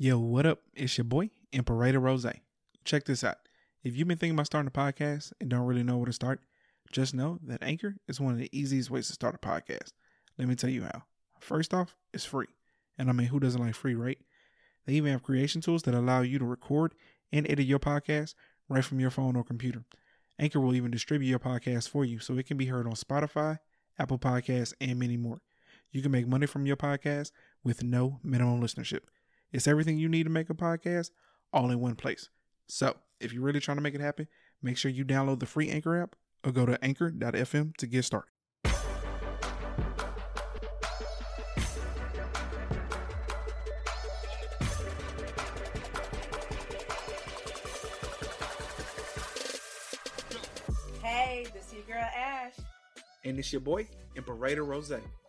Yo, what up? It's your boy, Imperator Rose. Check this out. If you've been thinking about starting a podcast and don't really know where to start, just know that Anchor is one of the easiest ways to start a podcast. Let me tell you how. First off, it's free. And I mean, who doesn't like free, right? They even have creation tools that allow you to record and edit your podcast right from your phone or computer. Anchor will even distribute your podcast for you so it can be heard on Spotify, Apple Podcasts, and many more. You can make money from your podcast with no minimum listenership. It's everything you need to make a podcast all in one place. So, if you're really trying to make it happen, make sure you download the free Anchor app or go to anchor.fm to get started. Hey, this is your girl Ash. And it's your boy, Imperator Rose.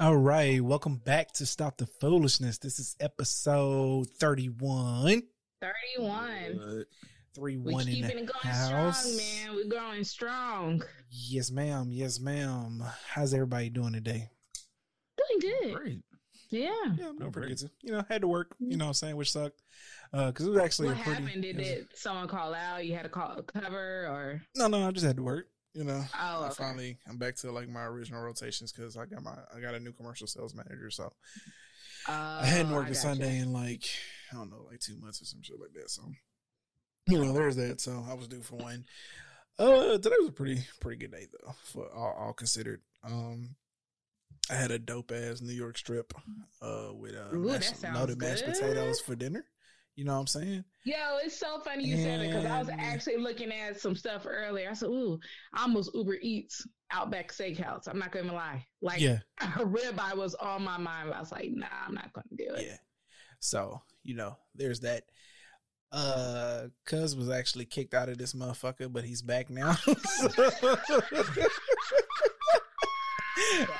All right, welcome back to Stop the Foolishness. This is episode 31. 31. 31 we in keeping the it going house. strong, man. We're growing strong. Yes, ma'am. Yes, ma'am. How's everybody doing today? Doing good. great. Yeah. Yeah, I'm doing pretty good. too. You know, had to work, you know what I'm saying, which sucked. Uh, cause it was actually what a pretty. happened? Did it was- it someone call out? You had to call a cover or No, no, I just had to work. You know, Oh, I finally I'm back to like my original rotations because I got my I got a new commercial sales manager, so uh, I hadn't worked a gotcha. Sunday in like I don't know, like two months or some shit like that. So you know, there's that. So I was due for one. Uh, today was a pretty pretty good day though, for all, all considered. Um, I had a dope ass New York strip, uh, with uh Ooh, mashed, loaded mashed potatoes for dinner. You know what I'm saying? Yo, it's so funny you said it because I was actually looking at some stuff earlier. I said, "Ooh, I almost Uber Eats Outback Steakhouse." I'm not gonna lie. Like, yeah, a ribeye was on my mind. I was like, "Nah, I'm not gonna do it." yeah. So you know, there's that. Uh, Cuz was actually kicked out of this motherfucker, but he's back now.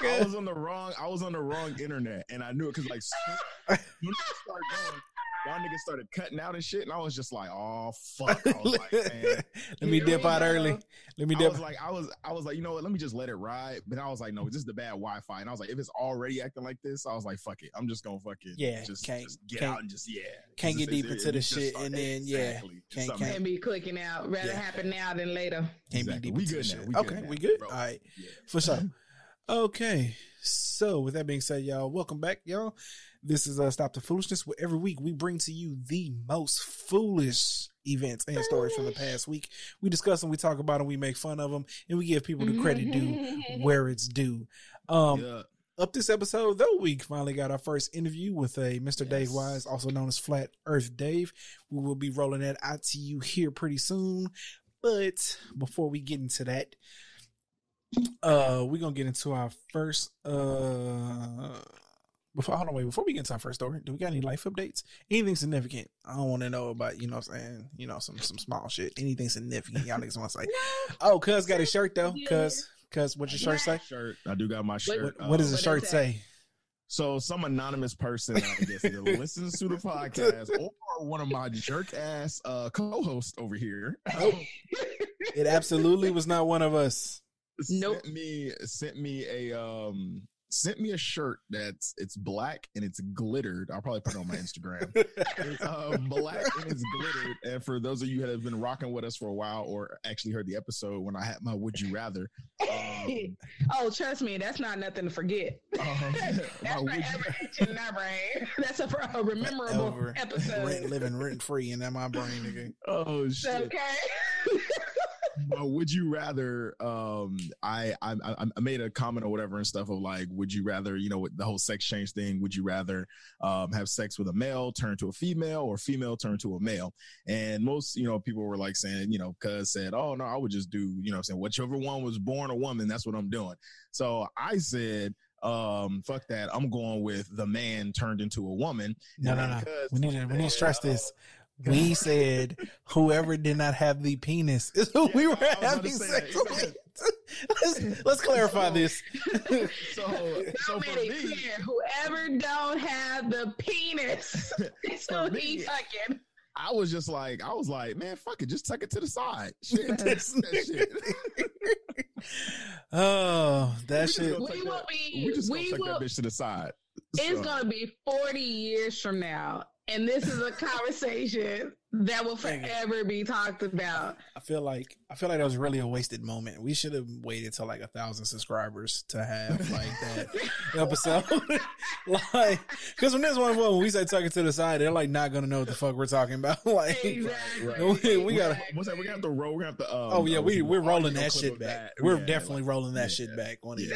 I was on the wrong. I was on the wrong internet, and I knew it because like soon soon as going, y'all niggas started cutting out and shit, and I was just like, oh fuck. I was like, man. Let me dip out go. early. Let me I dip. was like, I was, I was like, you know what? Let me just let it ride. But I was like, no, this is the bad Wi-Fi, and I was like, if it's already acting like this, I was like, fuck it. I'm just gonna fuck it. Yeah, just, can't- just get can't- out and just yeah. can't Just- get deep it- into the shit, start- and then, yeah, exactly. can't- can't- be clicking out. Rather Yeah. happen now than later. Can't Exactly. be deep We into good now. shit. We good okay, now, we good. bro. All right, Yeah. for sure. Okay, so with that being said, y'all, welcome back, y'all. This is uh, Stop the Foolishness, where every week we bring to you the most foolish events and stories from the past week. We discuss them, we talk about them, we make fun of them, and we give people the credit due where it's due. Um, Yeah. up this episode, though, we finally got our first interview with a Mr. Dave Wise, also known as Flat Earth Dave. We will be rolling that out to you here pretty soon. But before we get into that, uh, we're gonna get into our first uh before hold on wait, before we get into our first story, do we got any life updates? Anything significant? I don't wanna know about, you know what I'm saying, you know, some some small shit. Anything significant. Y'all niggas wanna say. Oh, cuz got his shirt though. Cuz cuz what's your shirt say? Shirt. I do got my shirt. What, what does the Um, What shirt is say? So some anonymous person, I guess, either listens to the podcast or one of my jerk ass uh, co-hosts over here Oh, it absolutely was not one of us. Nope. sent me sent me a um sent me a shirt that's it's black and it's glittered. I'll probably put it on my Instagram. it's uh, black and it's glittered. And for those of you that have been rocking with us for a while or actually heard the episode when I had my would you rather, um, oh, trust me, that's not nothing to forget. um, That's would you forever in my brain. That's a, a memorable Forever. episode. Rent, living rent free in my brain, again. Oh shit. Okay. But would you rather? Um, I, I I I made a comment or whatever and stuff of like, would you rather, you know, with the whole sex change thing, would you rather um have sex with a male turn to a female or female turn to a male? And most, you know, people were like saying, you know, cuz said, oh no, I would just do, you know, saying whichever one was born a woman, that's what I'm doing. So I said. Um, fuck that. I'm going with the man turned into a woman. No, no, no. We need to we need to stress this. We said whoever did not have the penis is who we were I was about to having sex with. let's, let's clarify this. So, so So for many me, clear. Whoever don't have the penis, is For who he fucking. I was just like, I was like, man, fuck it, just tuck it to the side. Shit, that's that shit. Oh, that We shit. We will that- be. We just gonna We tuck that bitch to the side. It's So, gonna be forty years from now, and this is a conversation that will forever be talked about. I feel like I feel like that was really a wasted moment. We should have waited till like a thousand subscribers to have like that episode. like, because when this one when we say tuck it to the side, they're like not gonna know what the fuck we're talking about. like, Exactly. Right. we, we gotta. What's that? We're gonna have to roll. We're gonna have to. Um, Oh yeah, uh, we we're rolling that shit back. that. We're Yeah, definitely like- rolling that yeah. shit back on it.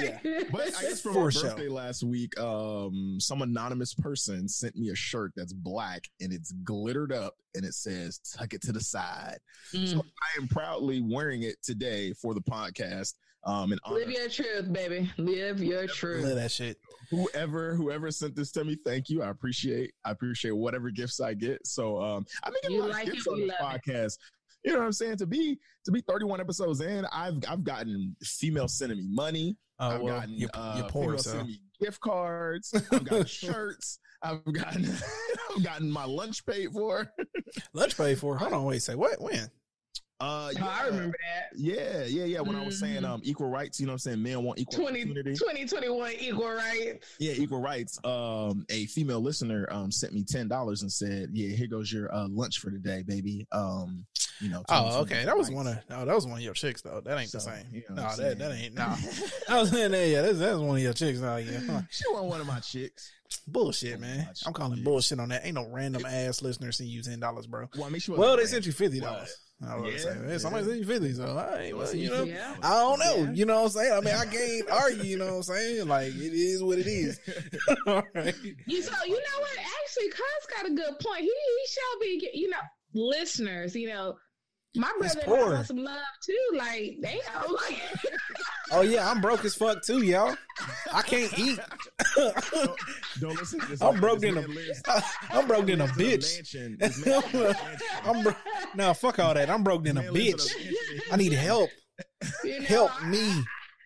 Yeah. Yeah. But I guess for, For my sure. birthday last week, um, some anonymous person sent me a shirt that's black and it's glittered up and it says "Tuck it to the side." Mm. So I am proudly wearing it today for the podcast. Um, and honor Live your truth, baby. Live your Love truth. that shit. whoever whoever sent this to me, thank you. I appreciate I appreciate whatever gifts I get. So um, I've been getting You a lot like of gifts it, on this love podcast. You know what I'm saying? To be to be 31 episodes in, I've I've gotten female sending me money. Oh I've well, gotten you're, uh, you're poor, so gift cards. I've gotten shirts. I've gotten I've gotten my lunch paid for. lunch paid for. Hold on, wait, say what? When? Uh, Oh, I remember that. Yeah, yeah, yeah. When I was saying Mhm. um equal rights, you know what I'm saying? Men want equal 20, opportunity. 2021 equal rights. Yeah, equal rights. Um, a female listener um sent me ten dollars and said, "Yeah, here goes your uh, lunch for today, baby." Um, you know. Oh, okay. That was rights. one of no, that was one of your chicks though. That ain't the same. you know no, what I'm that that ain't no. I was saying that. Yeah, that's, that's one of your chicks. No, yeah. She wasn't one of my chicks. bullshit, Oh, man. I'm calling bullshit on that. Ain't no random ass listener send you ten dollars, bro. Well, I mean, she Well, they sent you fifty dollars. What? I was Yeah, saying, hey, somebody yeah. sent you fifty, so all right, well, you know. Yeah. I don't know. Yeah. You know what I'm saying? I mean, I can't argue, you know what I'm saying? Like, it is what it is. All right. You so you know what? Actually, Cuz got a good point. He he shall be you know listeners. You know, my He's brother poor. wants some love too. Like they Oh, yeah, I'm broke as fuck too, y'all. I can't eat. don't, don't listen this. I'm broke in a. Lives, I'm broke in a bitch. mansion. This man lives in a mansion. I'm bro- no, fuck all that. I'm broke in a bitch. in a mansion. I need help. you know, Help I- me, I,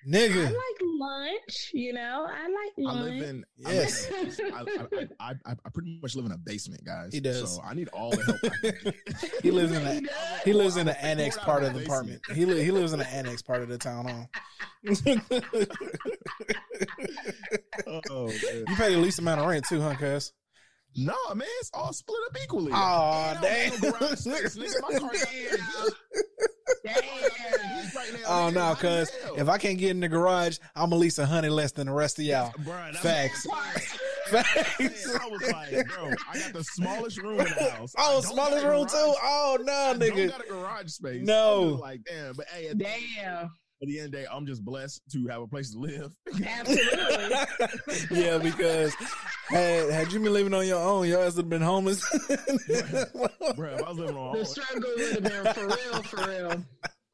nigga. like lunch. You know, I like I lunch. live in Yes. I, I, I, I, I pretty much live in a basement, guys. He does. So I need all the help. I can. He lives in a does. he lives in the annex part of of the the apartment. He li- he lives in the annex part of the town hall. you oh, man. pay the least amount of rent too, huh, cuz? No, man, it's all split up equally. Aw, Ain't no- ain't no damn. space, nigga. My car Damn. right now, Oh no, cuz if I can't get in the garage, I'm at least a hundred less than the rest of y'all. Bruh, that's Facts. what I'm. Facts. I was like, bro, I got the smallest room in the house. Oh, smallest room too. Oh no, I don't nigga. got a garage space. No. Like damn, but hey, at, Damn. At the end of the day, I'm just blessed to have a place to live. Absolutely. yeah, because had had you been living on your own, your ass would have been homeless. Bro, if I was living on The struggle would have been for real, for real.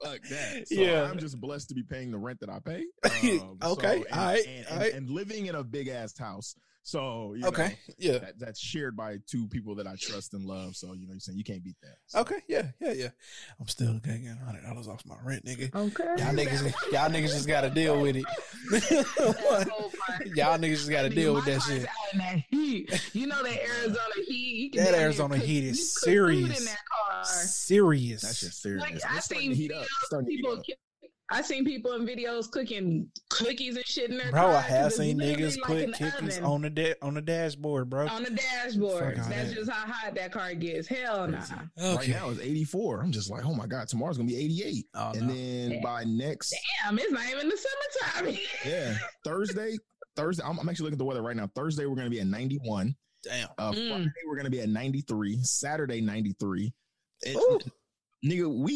fuck that. So Yeah. I'm just blessed to be paying the rent that I pay. Um, Okay, and, alright, and, alright. and living in a big ass house. So you okay, know, yeah. that, that's shared by two people that I trust and love. So you know, you're saying you can't beat that. So, Okay, yeah, yeah, yeah. I'm still getting hundred dollars off my rent, nigga. Okay. Y'all niggas, y'all niggas just gotta deal with it. y'all niggas just gotta deal with that shit. That heat. You know that Arizona heat. You can That Arizona cook- heat is serious. In that car. Serious. That's just serious. Like, I starting seen heat up. Starting to heat People, up. I seen people in videos cooking cookies and shit in their Bro, car I have seen niggas like put an cookies oven on the da- on the dashboard, bro. on the dashboard. Fuck That's that. just how hot that car gets. Hell no. Crazy. Okay. Right now it's 84. I'm just like, oh my god, tomorrow's gonna be 88, Oh, and no. then Yeah. by next, Damn, it's not even the summertime. yeah, Thursday. Thursday, I'm, I'm actually looking at the weather right now. Thursday, we're gonna be at 91. Damn. Uh, Mm. Friday, we're gonna be at 93. Saturday, 93. It- Ooh. Nigga, we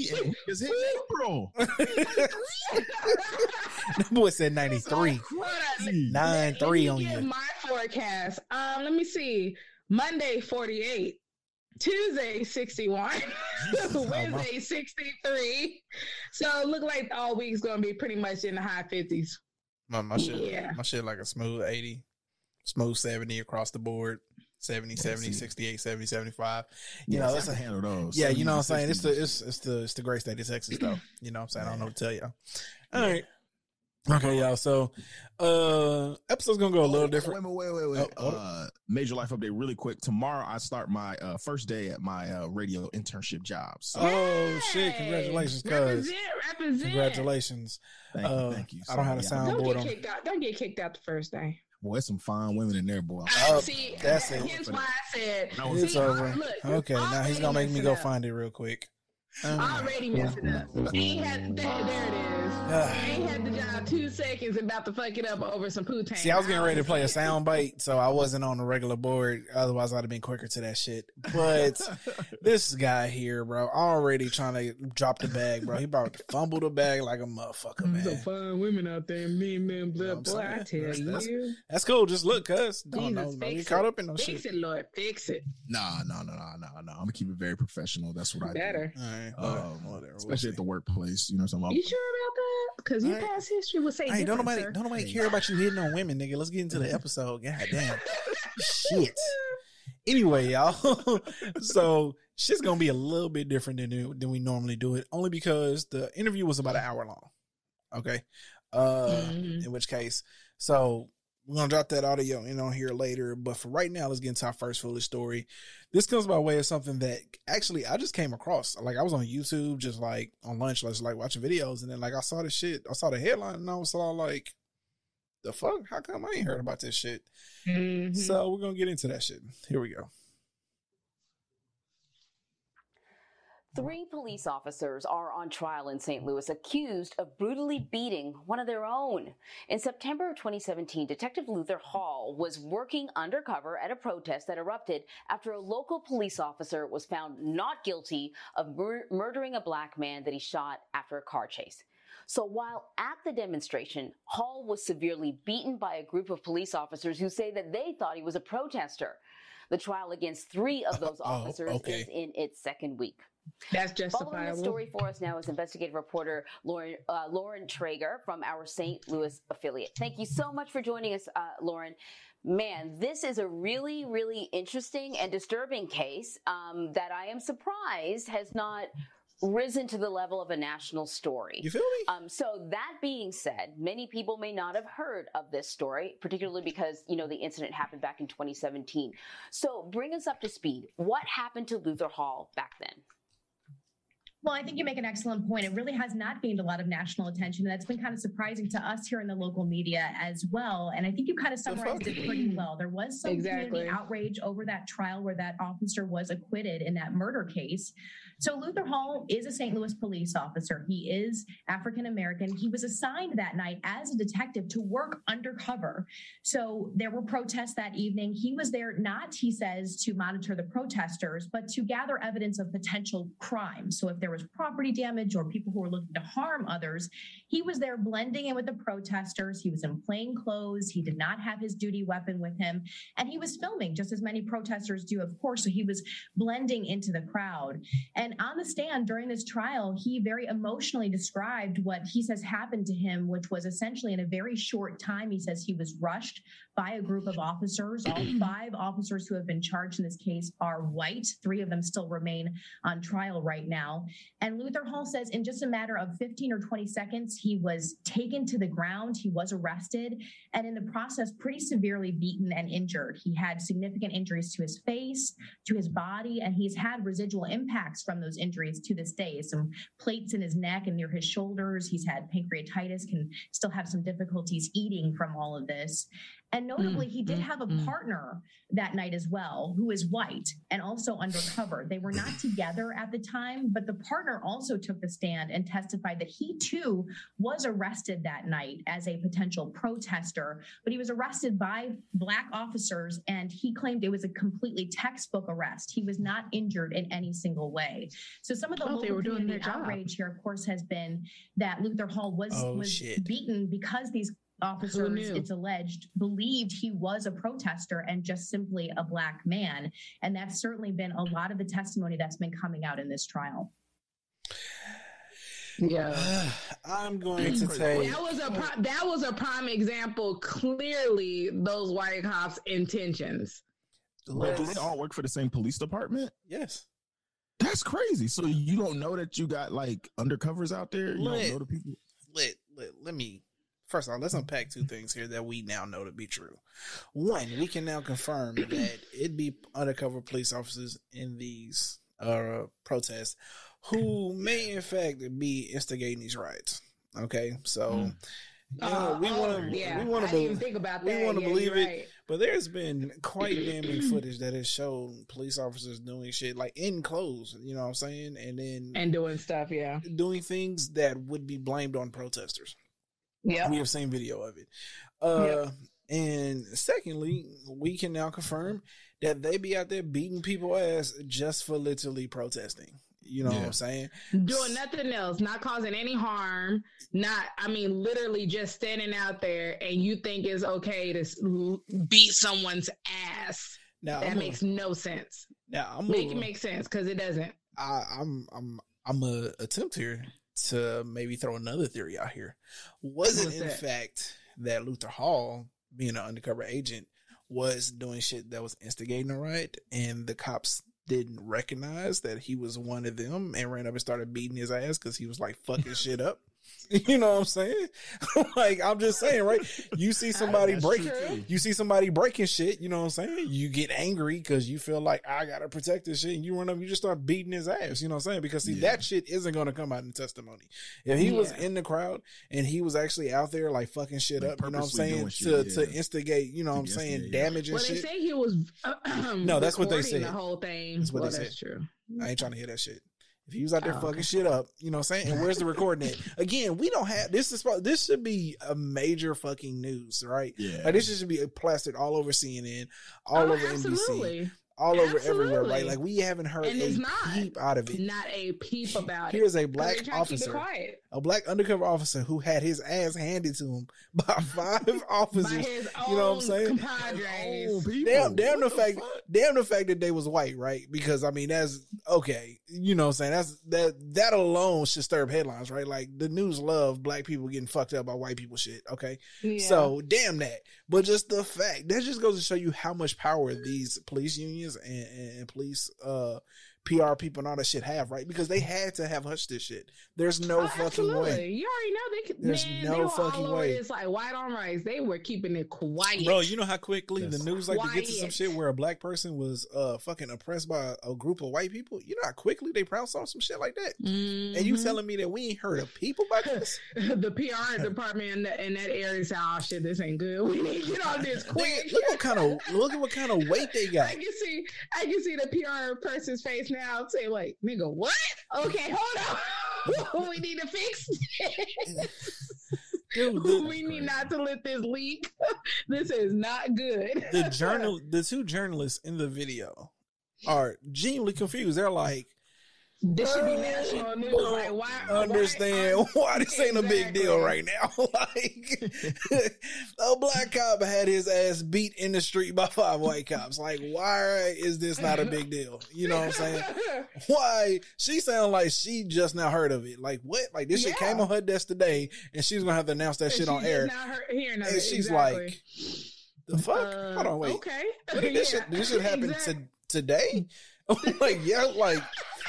is hit April. that boy said 93. Hold on. Nine three on you. My forecast. Um, let me see. Monday forty eight, Tuesday sixty one, Wednesday sixty three. So it look like all week's gonna be pretty much in the high fifties. My, my shit, Yeah. my shit like a smooth 80, smooth 70 across the board. 70, 70, 68, 70, 75. You Yeah, know, I it's a, handle those. yeah, you know what I'm saying? It's the it's it's the it's the great state of Texas though. You know what I'm saying? I don't know what to tell y'all. All right. Okay, y'all. So uh episode's gonna go a little different. Wait, wait, wait, wait. wait. Oh, hold uh, major life update, really quick. Tomorrow, I start my uh, first day at my uh, radio internship job. So Oh shit, congratulations, cuz. Represent, represent. Congratulations. thank uh, you, thank you. I don't have the yeah, sound Don't get on. kicked out. Don't get kicked out the first day. Boy, there's some fine women in there, boy. Oh, see, that's it. hence why I said No, It's see, over. Look, Okay, now he's gonna make me go find it real quick. Um, Already messing up. He ain't had there, there it is. He ain't had the job two seconds and about to fuck it up over some poo tank. See, I was getting ready to play a sound bite, so I wasn't on the regular board. Otherwise, I'd have been quicker to that shit. But this guy here, bro, already trying to drop the bag, bro. He about to fumble the bag like a motherfucker, man. man. fine women out there, mean men, You know blood. what I'm tell? That's- that's- you. That's cool. Just look, cuz. Don't, know, don't, don't get caught up in no Fix shit. it, Lord. Fix it. Nah, no, no, no, no, no. I'm gonna keep it very professional. That's what I do. Better. All right, Um, whatever, whatever. We'll especially see. at the workplace. You know what I'm talking You sure about that? Because your Alright. past history would say Hey, don't different, nobody, sir. don't nobody care about you hitting on women, nigga. Let's get into the episode. God damn. Shit. Anyway, y'all. so shit's gonna be a little bit different than than we normally do it, only because the interview was about an hour long. Okay. Uh, Mhm. in which case, so we're gonna drop that audio in on here later. But for right now, let's get into our first foolish story. This comes by way of something that actually I just came across. Like I was on YouTube, just like on lunch, just like watching videos, and then like I saw the shit, I saw the headline, and I was all like, "The fuck? How come I ain't heard about this shit?" Mhm. So we're gonna get into that shit. Here we go. Three police officers are on trial in St. Louis accused of brutally beating one of their own. In September of 2017, Detective Luther Hall was working undercover at a protest that erupted after a local police officer was found not guilty of mur- murdering a black man that he shot after a car chase. So while at the demonstration, Hall was severely beaten by a group of police officers who say that they thought he was a protester. The trial against three of those Oh, officers okay. is in its second week. That's Following the story for us now is investigative reporter Lauren uh, Lauren Trager from our St. Louis affiliate. Thank you so much for joining us, uh, Lauren. Man, this is a really, really interesting and disturbing case um, that I am surprised has not risen to the level of a national story. You feel me? Um, so that being said, many people may not have heard of this story, particularly because you know the incident happened back in 2017. So bring us up to speed. What happened to Luther Hall back then? Well, I think you make an excellent point. It really has not gained a lot of national attention. And that's been kind of surprising to us here in the local media as well. And I think you kind of summarized it pretty well. There was some Exactly. community outrage over that trial where that officer was acquitted in that murder case. So Luther Hall is a St. Louis police officer. He is African American. He was assigned that night as a detective to work undercover. So there were protests that evening. He was there not, he says, to monitor the protesters, but to gather evidence of potential crime. So if there was property damage or people who were looking to harm others, he was there blending in with the protesters. He was in plain clothes. He did not have his duty weapon with him. And he was filming just as many protesters do, of course. So he was blending into the crowd. And on the stand during this trial, he very emotionally described what he says happened to him, which was essentially in a very short time. He says he was rushed by a group of officers. All five officers who have been charged in this case are white. Three of them still remain on trial right now. And Luther Hall says in just a matter of 15 or 20 seconds, he was taken to the ground. He was arrested and in the process, pretty severely beaten and injured. He had significant injuries to his face, to his body, and he's had residual impacts from those injuries to this day. Some plates in his neck and near his shoulders. He's had pancreatitis, can still have some difficulties eating from all of this. And notably, he did Mm, have a mm, mm. partner that night as well, who is white and also undercover. They were not together at the time, but the partner also took the stand and testified that he too was arrested that night as a potential protester, but he was arrested by black officers and he claimed it was a completely textbook arrest. He was not injured in any single way. So some of the Oh, they local were doing community their job. outrage here, of course, has been that Luther Hall was Oh, was shit. beaten because these officers, it's alleged, believed he was a protester and just simply a black man. And that's certainly been a lot of the testimony that's been coming out in this trial. Yeah. I'm going to take. That was a pri- that was a prime example. Clearly, those white cops' intentions. But do they all work for the same police department? yes. That's crazy. So you don't know that you got like undercovers out there? You Lit. don't know the people? let, let let me first of all let's unpack two things here that we now know to be true. One, we can now confirm that it be undercover police officers in these uh protests who may in fact be instigating these riots. Okay, so you know, we Oh, want oh, to yeah. we want to didn't even think about that. we wanna Yeah, believe you're it. right. but there's been quite damning footage that has shown police officers doing shit like in clothes, you know what I'm saying, and then and doing stuff. Yeah. doing things that would be blamed on protesters. Yeah. We have seen video of it. Uh, And secondly, we can now confirm that they be out there beating people ass just for literally protesting. You know what I'm saying? doing nothing else, not causing any harm, not, I mean, literally just standing out there and you think it's okay to beat someone's ass. Now, That I'm makes no sense. now I'm Make gonna- it make sense because it doesn't. I, I'm I'm I'm a attempt here to maybe throw another theory out here. Was it in that? fact that Luther Hall, being an undercover agent, was doing shit that was instigating a riot, and the cops didn't recognize that he was one of them and ran up and started beating his ass because he was like fucking shit up? You know what I'm saying? like I'm just saying, right? You see somebody That's break, true, too. you see somebody breaking shit. You know what I'm saying? You get angry because you feel like I gotta protect this shit, and you run up, you just start beating his ass. You know what I'm saying? Because see, Yeah. that shit isn't gonna come out in testimony. If he was in the crowd and he was actually out there like fucking shit Like, up, you know what I'm saying? doing To shit, to yeah. instigate, you know what I'm saying, instigate, yeah. damage and Well, they shit. say he was. No, that's what they said. The whole thing. That's what well, they that's said. true. I ain't trying to hear that shit. If he was out there Oh, fucking okay. shit up, you know what I'm saying? And where's the recording at? Again, we don't have this is this should be a major fucking news, right? Yeah. Like this should be plastered all over CNN, all Oh, over NBC, absolutely. All over everywhere, right? Like we haven't heard And a it's not. peep out of it. Not a peep about it. Here's a 'Cause black they to keep it officer, quiet. a black undercover officer who had his ass handed to him by five officers. By his own you know what I'm saying? compadres. Damn, damn the What fact, fuck? damn the fact that they was white, right? Because I mean, that's okay. You know, what I'm saying that's that that alone should stir up headlines, right? Like the news love black people getting fucked up by white people shit. Okay, Yeah. so damn that. But just the fact that just goes to show you how much power these police unions and, and police uh PR people and all that shit have, right? Because they had to have hushed this shit. There's no Oh, fucking absolutely. way. You already know they could. There's man, no they were fucking all over way. It's like white on rice. They were keeping it quiet. Bro, you know how quickly the That's news like to get to some shit where a black person was uh fucking oppressed by a group of white people? You know how quickly they pounce on some shit like that? And you Mhm. telling me that we ain't heard of people about this? the PR department in, the, in that area said, "Oh shit, this ain't good. We need to get on this quick." Nigga, look what kind of look at what kind of weight they got. I can see, I can see the PR person's face now. Say like, "Nigga, what? Okay, hold on. we need to fix this. Dude, we need not to let this leak. this is not good." the journal the two journalists in the video are genuinely confused. They're like, This should be national news. Like, why understand why, why this ain't a big deal right now. like a black cop had his ass beat in the street by five white cops. Like, why is this not a big deal? You know what I'm saying? Why she sound like she just now heard of it? Like what? Like this shit Yeah. came on her desk today, and she's gonna have to announce that And shit on air. now heard- hearing And it, she's exactly. like, "The fuck? Uh, Hold on, wait. Okay. When did this Yeah, shit? This shit happened exact- to today? I'm like, yeah, like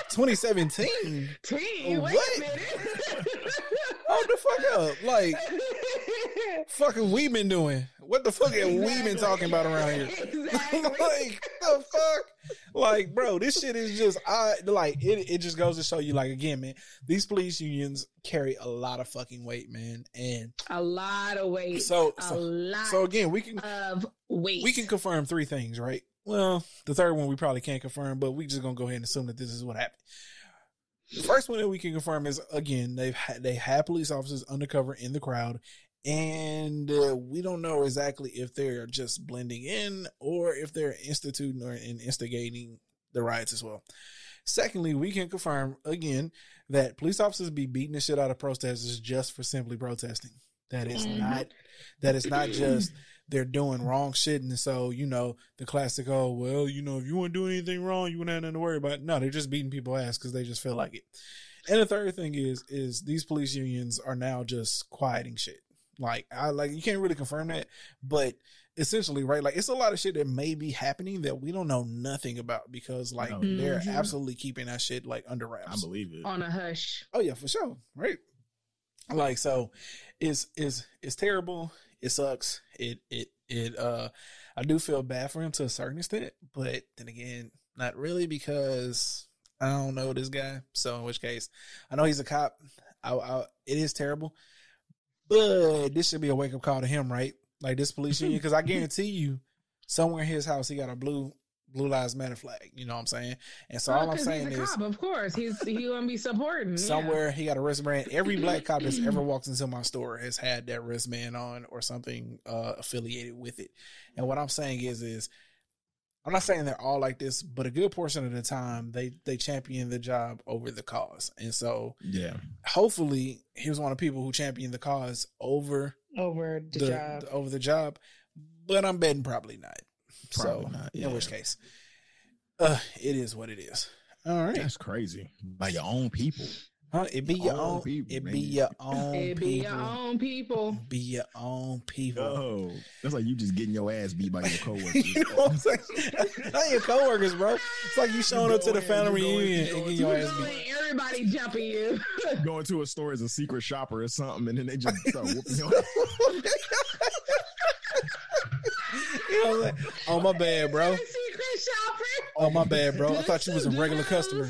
2017. Teen, wait What? a minute. Hold the fuck up. Like, fucking we been doing? What the fuck have we been talking about around here? Exactly. like the fuck? Like, bro, this shit is just I like it. It just goes to show you, like, again, man, these police unions carry a lot of fucking weight, man, and a lot of weight. So, a so, lot. so again, we can of weight. we can confirm three things, right? Well, the third one we probably can't confirm, but we just gonna go ahead and assume that this is what happened. The first one that we can confirm is again they've had, they had police officers undercover in the crowd, and uh, we don't know exactly if they're just blending in or if they're instituting or in instigating the riots as well. Secondly, we can confirm again that police officers be beating the shit out of protesters just for simply protesting. That is Mhm. not that is not just they're doing wrong shit and so you know the classic oh well you know if you want to do anything wrong you wouldn't have nothing to worry about no they're just beating people ass because they just feel like it and the third thing is is these police unions are now just quieting shit like i like you can't really confirm that but essentially right like it's a lot of shit that may be happening that we don't know nothing about because like No. they're Mhm. absolutely keeping that shit like under wraps. I believe it. on a hush. Oh yeah, for sure. Right. Like so it's it's it's terrible. It sucks. It it it uh I do feel bad for him to a certain extent, but then again, not really because I don't know this guy. So in which case, I know he's a cop. I, I it is terrible. But this should be a wake up call to him, right? Like this police union, because I guarantee you, somewhere in his house he got a blue blue lives matter flag. You know what I'm saying? And so Well, all I'm saying he's a is cop, of course, he's he gonna be supporting yeah. somewhere he got a wristband. Every black cop that's ever walked into my store has had that wristband on or something uh, affiliated with it. And what I'm saying is, is I'm not saying they're all like this, but a good portion of the time they they champion the job over the cause. And so Yeah. hopefully he was one of the people who championed the cause over over the, the, job. over the job. But I'm betting probably not. Probably so not, in which case, uh, it is what it is. All right. That's crazy. By your own people. Huh? It be your Own own. people, it man. be your own It be people. your own people. Be your own people. Oh, that's like you just getting your ass beat by your coworkers. you know what I'm saying? Not your coworkers, bro. It's like you showing up to the family in, you go in, reunion and getting your ass beat. Everybody jumping you. Going to a store as a secret shopper or something, and then they just start whooping your ass. You know what I'm saying? Oh my bad, bro. Secret shopper. Oh my bad, bro. I thought you was a regular customer.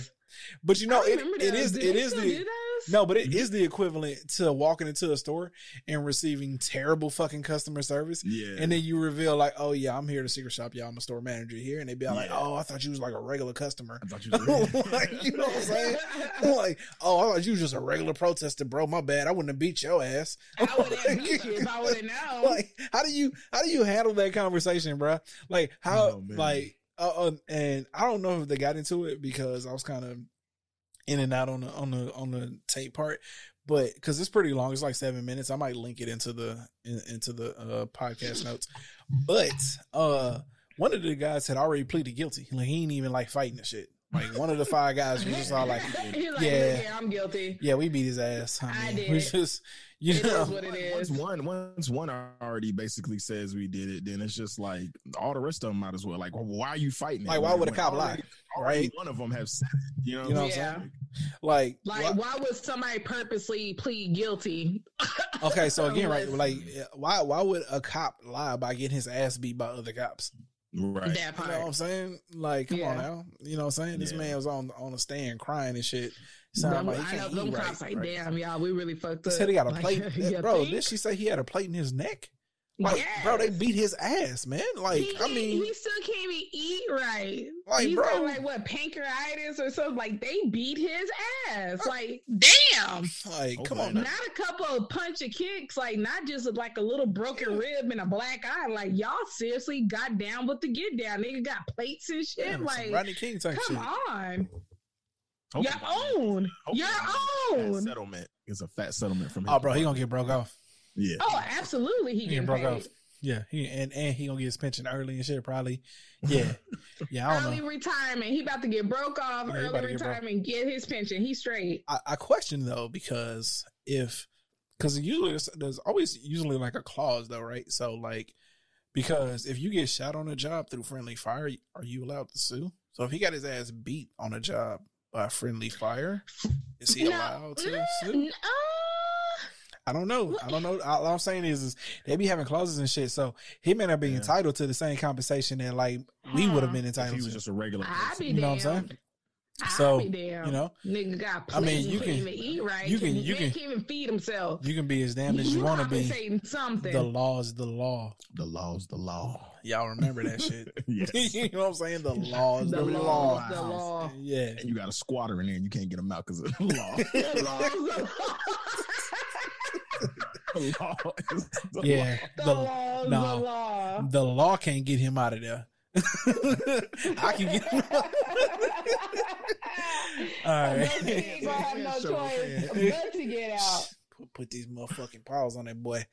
But you know, it, it is it is the? No, but it is the equivalent to walking into a store and receiving terrible fucking customer service. Yeah. And then you reveal like, oh yeah, I'm here to secret shop. Yeah, I'm a store manager here, and they'd be like, oh, I thought you was like a regular customer. I thought you was like, you know what I'm saying? like, oh, I thought you was just a regular protester, bro. My bad. I wouldn't have beat your ass. I would have beat you if I would have known. like, how do you how do you handle that conversation, bro? Like, how Oh, like, uh, uh, and I don't know if they got into it because I was kind of in and out on the on the on the tape part, but because it's pretty long, it's like seven minutes. I might link it into the in, into the uh, podcast notes. But uh, one of the guys had already pleaded guilty. Like he ain't even like fighting the shit. Like one of the five guys was just all like, He's like, yeah. yeah, I'm guilty. "Yeah, we beat his ass." I, I did we just you It know. is what it is. Once one, once one already basically says we did it, then it's just like all the rest of them might as well. Like, well, why are you fighting? it? Like, why would a cop already- lie? Right? One of them have said it. You know, You know what what I'm I'm saying? Like, Like, why- why would somebody purposely plead guilty? okay, so again, right? Like, why why would a cop lie by getting his ass beat by other cops? Right. that You know what I'm saying? Like, come on now. You know what I'm saying? This Yeah. man was on on a stand crying and shit. Sound Them, like I know can't them eat cops right. like, damn, y'all, we really fucked He up. said he got a plate, you bro. think? Did she say he had a plate in his neck? Like, bro, they beat his ass, man. Like, he, I mean, he still can't even eat right. Like, He's bro. got like what pancreatitis or something. Like they beat his ass. Like damn, like, oh, come Okay. on, now. not a couple of punch and kicks. Like not just like a little broken rib and a black eye. Like y'all seriously got down with the get down. Nigga got plates and shit. Damn, like Rodney King type come shit. on, Hopefully- your own, your own. settlement is a fat settlement from. his Oh, bro, he gonna get broke off. Yeah. Oh, absolutely, he He broke paid. off. Yeah, he and and he gonna get his pension early and shit. Probably. Yeah, yeah. I don't Early know. retirement. He about to get broke off. Yeah, early to get broke. retirement. Get his pension. He's straight. I, I question though because if because usually there's, there's always usually like a clause though, right? So like because if you get shot on a job through friendly fire, are you allowed to sue? So if he got his ass beat on a job by friendly fire, is he No, allowed to mm, sue? n- uh, I don't know. I don't know. All I'm saying is, is they be having clauses and shit. So he may not be Yeah. entitled to the same compensation that like we would have uh-huh. been If he entitled was to. just a regular I person. be You know what I'm damn. saying? I So, be damn. you know, nigga got. I mean, you can't can- even eat right. you can- you can- can't even feed himself. You can be as damn as you want to be. compensating something. The law is the law. The law's the law. Y'all remember that shit? Yes. you know what I'm saying? The law is the, the law. law, the law. Yeah. And you got a squatter in there and you can't get them out because of the law. The law is the law. the is the Yeah. The The, law is nah. the law. the law can't get him out of there. I can get him out. All right. He ain't gonna have no Show choice hand. but to get out. Put, put these motherfucking paws on that boy.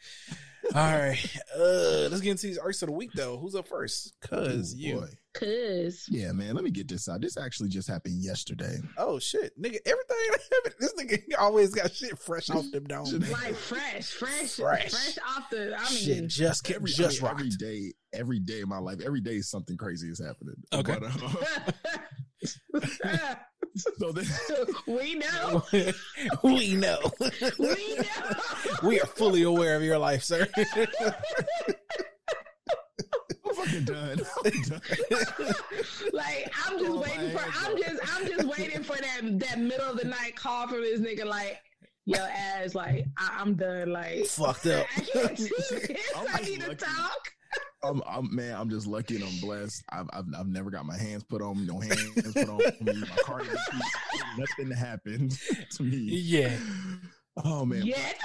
All right. Uh let's get into these arcs of the week though. Who's up first? Cuz you. boy. Cause Yeah, man. Let me get this out. This actually just happened yesterday. Oh shit. Nigga, everything this nigga always got shit fresh off them down. man. like fresh, fresh, Fresh. fresh, off the. I Shit mean, just kept Every, just I mean, every rocked. day, every day of my life, every day something crazy is happening. Okay. But, uh, so then, we know, we know. we know. we are fully aware of your life, sir. I'm fucking done. I'm done. like I'm just Oh, waiting for. I'm just. I'm just waiting for that that middle of the night call from this nigga. Like, yo, ass. Like, I, I'm done. Like, Fucked up. I can't do this. I'm I just need to talk. I'm, I'm man. I'm just lucky and I'm blessed. I've, I've, I've never got my hands put on me. No hands put on me. My car. Nothing happened to me. Yeah. Oh man. Yet.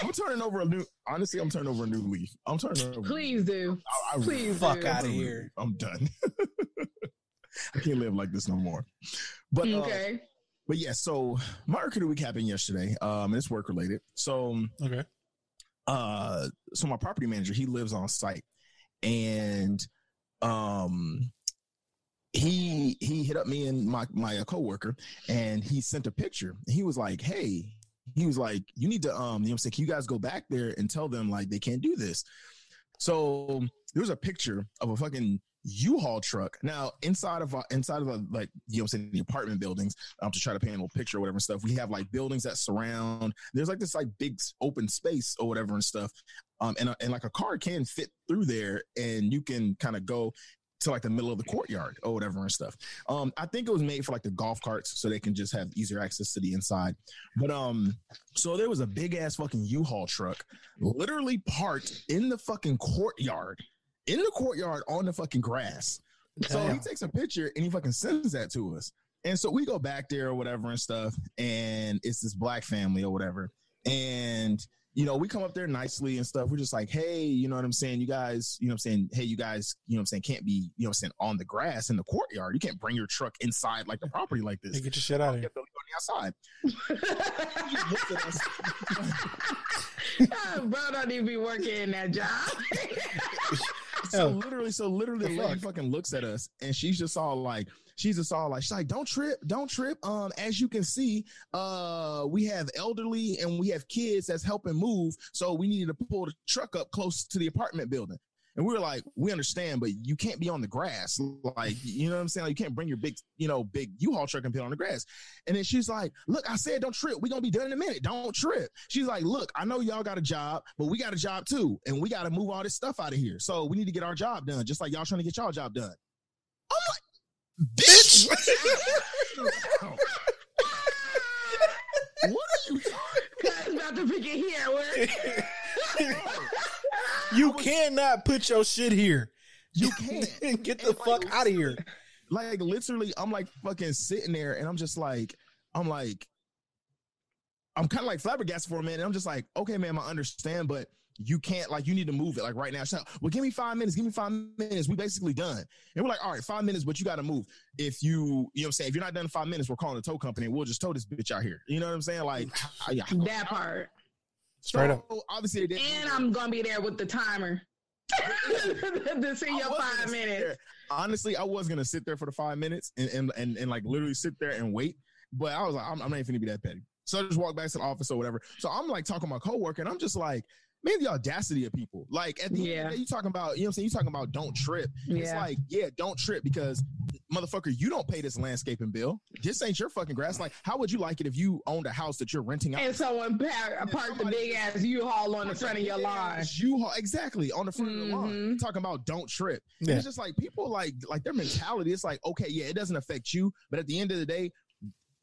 I'm turning over a new. Honestly, I'm turning over a new leaf. I'm turning over. Please do. I, I Please Fuck do. out of here. I'm done. I can't live like this no more. But uh, Okay. but yeah. So my the week happened yesterday. Um, it's work related. So Okay. Uh so my property manager he lives on site. And um he he hit up me and my my uh, coworker and he sent a picture. He was like hey he was like you need to um you know i'm saying? Can you guys go back there and tell them like they can't do this? So there's a picture of a fucking U-Haul truck. Now, inside of a, inside of a, like you know, I'm saying the apartment buildings. Um, to try to paint a little picture or whatever and stuff. We have like buildings that surround. There's like this like big open space or whatever and stuff. Um, and a- and like a car can fit through there, and you can kind of go to like the middle of the courtyard or whatever and stuff. Um, I think it was made for like the golf carts so they can just have easier access to the inside. But um, so there was a big ass fucking U-Haul truck literally parked in the fucking courtyard, in the courtyard on the fucking grass. So he takes a picture and he fucking sends that to us. And so we go back there or whatever and stuff, and it's this black family or whatever. And you know, we come up there nicely and stuff. We're just like, hey, you know what I'm saying? You guys, you know what I'm saying? Hey, you guys, you know what I'm saying? Can't be, you know what I'm saying, on the grass in the courtyard. You can't bring your truck inside like the property like this. Hey, get your shit out of here. have to leave on the outside. He just at us. Bro, don't even be working in that job. so literally, so literally, the lady fuck? fucking looks at us, and she's just all like, she's just all like, she's like, don't trip, don't trip. Um, as you can see, uh, we have elderly and we have kids that's helping move, so we needed to pull the truck up close to the apartment building. And we were like, we understand, but you can't be on the grass. Like, you know what I'm saying? Like, you can't bring your big, you know, big U-Haul truck and put it on the grass. And then she's like, look, I said, don't trip. We're going to be done in a minute. Don't trip. She's like, look, I know y'all got a job, but we got a job too. And we got to move all this stuff out of here. So we need to get our job done, just like y'all trying to get y'all job done. I'm like, bitch. what are you Cuz about to pick it here. Where? You cannot put your shit here. You can't. Get the fuck out of here. like literally i'm like fucking sitting there and i'm just like i'm like i'm kind of like flabbergasted for a minute i'm just like okay ma'am i understand but you can't like you need to move it like right now She's like, well give me five minutes give me five minutes we basically done and we're like all right five minutes but you got to move if you you know what i'm saying if you're not done in five minutes we're calling the tow company and we'll just tow this bitch out here you know what i'm saying like I, That part. Straight up. obviously they didn't And I'm gonna be there with the timer. to see your five minutes. there. Honestly, I was gonna sit there for the five minutes and and and, and like literally sit there and wait. But I was like, I'm, I'm not even gonna be that petty. So I just walked back to the office or whatever. So I'm like talking to my coworker, and I'm just like, man, the audacity of people. Like at the end of the day, you talking about, you know what I'm saying? You talking about don't trip. It's like, yeah, don't trip because motherfucker, you don't pay this landscaping bill. This ain't your fucking grass. Like, how would you like it if you owned a house that you're renting out? And someone par- parked the big ass U-Haul on the front of your lawn. You exactly on the front of the lawn. Mhm. Talking about don't trip. Yeah. It's just like people like like their mentality. It's like okay, yeah, it doesn't affect you, but at the end of the day,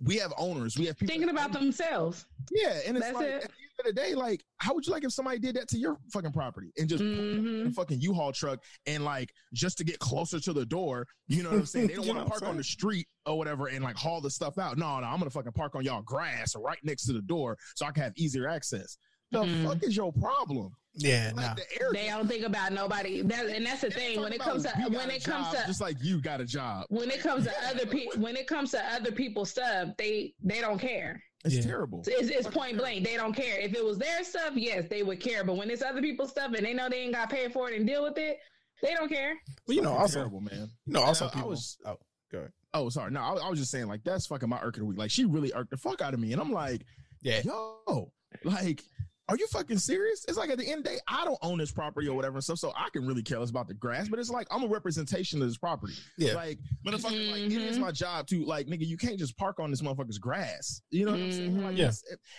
we have owners. We have people Thinking about themselves. Yeah, and it's That's like it. at the end of the day, like, how would you like if somebody did that to your fucking property and just put Mhm. a fucking U-Haul truck and like just to get closer to the door? You know what I'm saying? They don't want to park on the street or whatever and like haul the stuff out. No, no, I'm gonna fucking park on y'all grass right next to the door so I can have easier access. The Mhm. fuck is your problem? Yeah, Like nah. the. They don't think about nobody. That, and that's the thing. When it comes to when it comes job to just like you got a job, when it comes to other people when it comes to other people's stuff, they they don't care. It's Yeah. terrible. It's, it's point blank. They don't care. If it was their stuff, yes, they would care. But when it's other people's stuff and they know they ain't got paid for it and deal with it, they don't care. Well, you know, Fucking also, terrible, man. you know, also And I- I was- oh, go ahead. Oh, sorry. No, I, I was just saying like that's fucking my irk of the week. Like she really irked the fuck out of me, and I'm like, Yeah, yo, like, are you fucking serious? It's like at the end of the day, I don't own this property or whatever and stuff, so I can really care less about the grass. But it's like I'm a representation of this property. yeah. Like, motherfucker, like it is Mhm. my job to like, nigga, you can't just park on this motherfucker's grass. You know what I'm saying? Like, Yeah.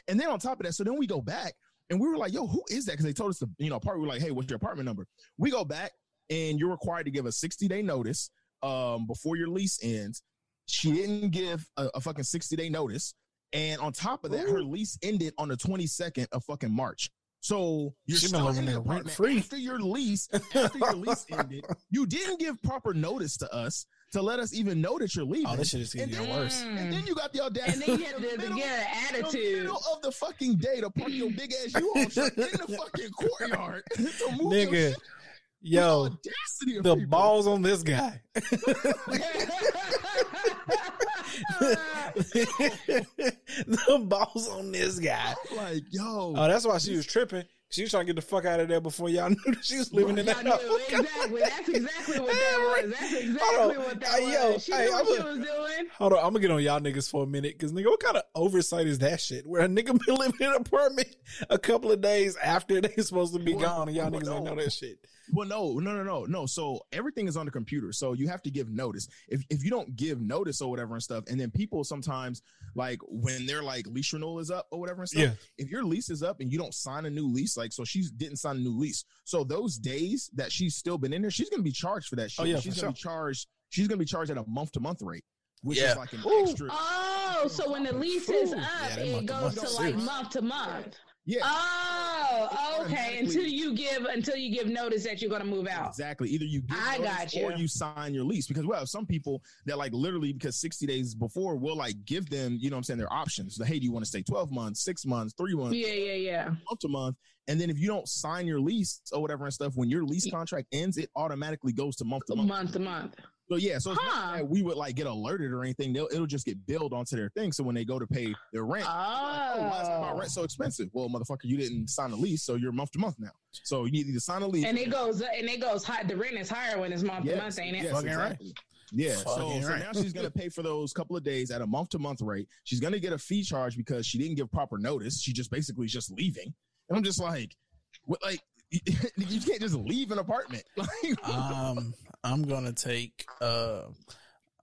And then on top of that, so then we go back and we were like, yo, who is that? Because they told us to, you know, part we were like, hey, what's your apartment number? We go back and you're required to give a 60 day notice um before your lease ends. She didn't give a, a fucking 60 day notice. And on top of that, her lease ended on the 22nd of fucking March. So you're She still living in the there apartment rent-free. after your lease. After your lease ended, you didn't give proper notice to us to let us even know that you're leaving. Oh, this shit is And getting then- worse. And then you got the audacity. And then you have in the to, to middle- get an in the attitude. middle of the fucking day to park your big ass U-Haul truck in the fucking courtyard to move your Nigga, shit. yo, The the balls on this guy. Oh, the balls on this guy. Like, yo, Oh, that's why she was tripping. She was trying to get the fuck out of there before y'all knew that she was living in that house. exactly. That's exactly what that was. That's exactly what that Hey, was. yo, she hey, knew I'm she a- was doing. Hold on, I'm gonna get on y'all niggas for a minute because nigga, what kind of oversight is that shit? Where a nigga been living in an apartment a couple of days after they supposed to be gone and y'all niggas ain't no. know that shit. Well, no, no, no, no, no. So everything is on the computer. So you have to give notice. If if you don't give notice or whatever and stuff, and then people sometimes like when their like lease renewal is up or whatever and stuff. Yeah. If your lease is up and you don't sign a new lease, like so she didn't sign a new lease. So those days that she's still been in there, she's gonna be charged for that oh, shit. Oh, yeah, she's for gonna be charged. She's gonna be charged at a month to month rate, which Yeah. is like an Ooh. extra. Oh, so when the lease is up, Yeah, it month to goes month to like month to month. Yeah. Oh, okay. Until you give until you give notice that you're gonna move out. Exactly. Either you give I got you. or you sign your lease. Because well, some people that like literally because 60 days before will like give them, you know what I'm saying, their options. The hey, do you want to stay 12 months, six months, three months, Yeah, yeah, yeah. month to month? And then if you don't sign your lease or whatever and stuff, when your lease contract ends, it automatically goes to month to month. Month to month. So yeah, so it's not Huh. that we would like get alerted or anything. They'll it'll just get billed onto their thing. So when they go to pay their rent, like, oh, why is my Oh. rent so expensive? Well, motherfucker, you didn't sign a lease, so you're month to month now. So you need to sign a lease And it goes and it goes high. The rent is higher when it's month to month, ain't it? Yes, Fucking right. Yeah. So, Fucking so right. now she's gonna pay for those couple of days at a month to month rate. She's gonna get a fee charge because she didn't give proper notice. She just basically is just leaving. And I'm just like, what like you can't just leave an apartment. Like Um, I'm gonna take. Uh,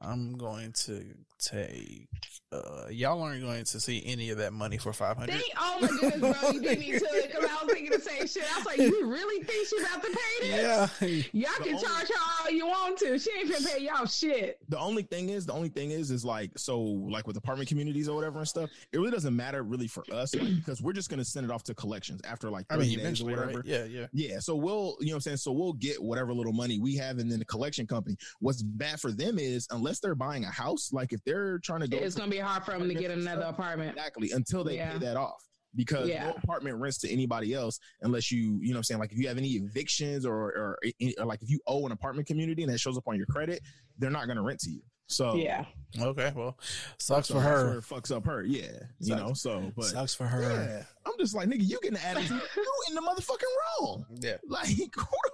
I'm going to take. Uh, y'all aren't going to see any of that money for five hundred. They, oh my goodness, bro, you beat me to it because I was thinking the same shit. I was like, you really think she about to pay this? Yeah, Y'all The can only- charge her all you want to. She ain't finna pay y'all shit. the only thing is, the only thing is, is like so, like with apartment communities or whatever and stuff. It really doesn't matter really for us like, because we're just gonna send it off to collections after like I mean, days eventually, or right? whatever. Yeah, yeah. Yeah, so we'll, you know what I'm saying? So we'll get whatever little money we have and then the collection company. What's bad for them is unless they're buying a house, like if they're trying to go It's gonna be hard for them to get another apartment. exactly until they Yeah. pay that off. Because Yeah. no apartment rents to anybody else unless you, you know what I'm saying? Like if you have any evictions or, or, or eh, eh, like if you owe an apartment community and that shows up on your credit, they're not gonna rent to you. So Yeah. Okay, well, sucks so for that's her. where fucks up her. Yeah. You know, so but sucks for her. yeah. I'm just like, nigga, you getting the attitude. you in the motherfucking wrong. Yeah. Like, who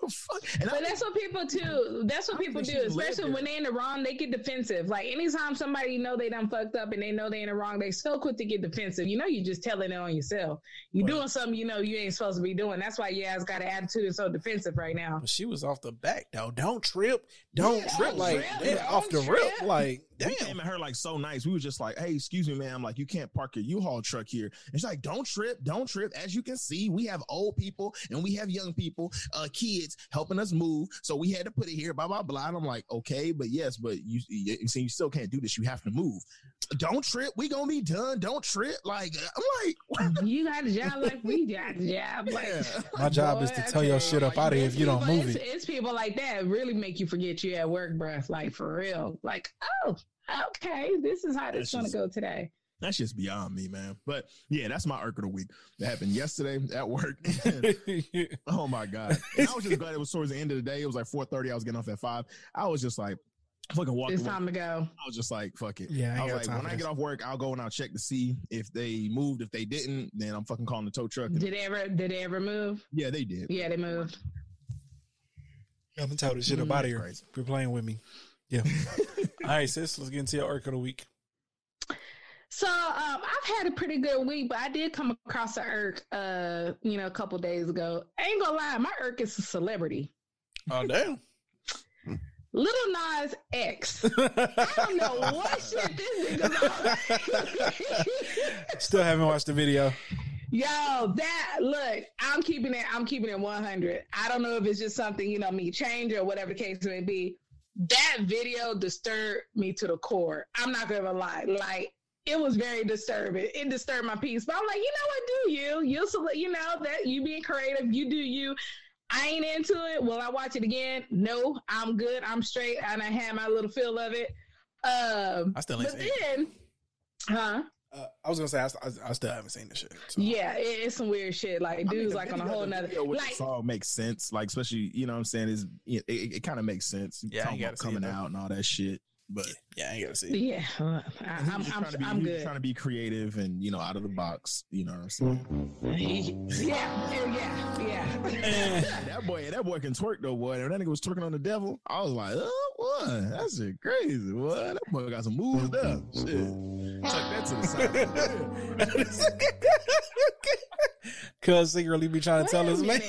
the fuck? And But that's what people do. That's what I people do, especially when they in the wrong. They get defensive. Like anytime somebody know they done fucked up and they know they in the wrong, they so quick to get defensive. You know, you just telling it on yourself. You Right. doing something you know you ain't supposed to be doing. That's why your ass got an attitude and so defensive right now. But she was off the back though. Don't trip. Don't Yeah, trip. don't like trip, don't off the rip. trip. Like we came at her like so nice. We was just like, "Hey, excuse me, ma'am. Like, you can't park your U-Haul truck here." And she's like, "Don't trip, don't trip." As you can see, we have old people and we have young people, uh, kids helping us move, so we had to put it here. Blah blah blah. And I'm like, "Okay, but yes, but you, you, you see, you still can't do this. You have to move. Don't trip. We gonna be done. Don't trip." Like, I'm like, You got a job like we got a job. Like Yeah. My job is to Boy, tell your okay. shit up out of here if you don't move it's, it. It's people like that really make you forget you at work, bruh. Like for real. Like, oh, okay, this is how this That's gonna go today. that's just beyond me, man. But yeah, that's my irk of the week. That happened yesterday at work. Oh my god! And I was just glad it was towards the end of the day. It was like four thirty. I was getting off at five. I was just like, fucking walking. It's time to go. I was just like, fuck it. Yeah, I I was like, when I get off work, I'll go and I'll check to see if they moved. If they didn't, then I'm fucking calling the tow truck. Did they ever? Did they ever move? yeah, they did. Yeah, they moved. I'm gonna tell this shit up mm. out of here. Crazy. Quit playing with me. Yeah. All right, sis. Let's get into your arc of the week. So um, I've had a pretty good week, but I did come across a irk, uh, you know, a couple days ago. I ain't gonna lie, my irk is a celebrity. Oh damn. Lil Nas X. I don't know what shit this nigga's on. Still haven't watched the video. Yo, that look, I'm keeping it. I'm keeping it 100. I don't know if it's just something you know me change or whatever the case may be. That video disturbed me to the core. I'm not gonna lie. Like it was very disturbing. It disturbed my peace. But I'm like, you know what? Do you? You you know that you being creative. You do you. I ain't into it. Will I watch it again? No, I'm good. I'm straight. And I had my little feel of it. Um, I still ain't but then, huh? Uh, I was gonna say I, I, I still haven't seen the shit. so. Yeah, it, it's some weird shit. Like I mean, dudes like on a whole the nother video with the like song makes sense. Like especially, you know, what I'm saying is it, it, it kind of makes sense. Yeah, I about gotta see coming though. out and all that shit. But Yeah, I ain't gotta see. yeah. uh, I, I'm, I'm, trying to be, I'm good. trying to be creative and you know out of the box. You know what I'm saying? Yeah, yeah, yeah. that boy, that boy can twerk though, boy. And that nigga was twerking on the devil. I was like, oh, boy, that's shit crazy, What? That boy got some moves there. Shit, chuck that to the side. Cuz secretly be trying to tell a us, man.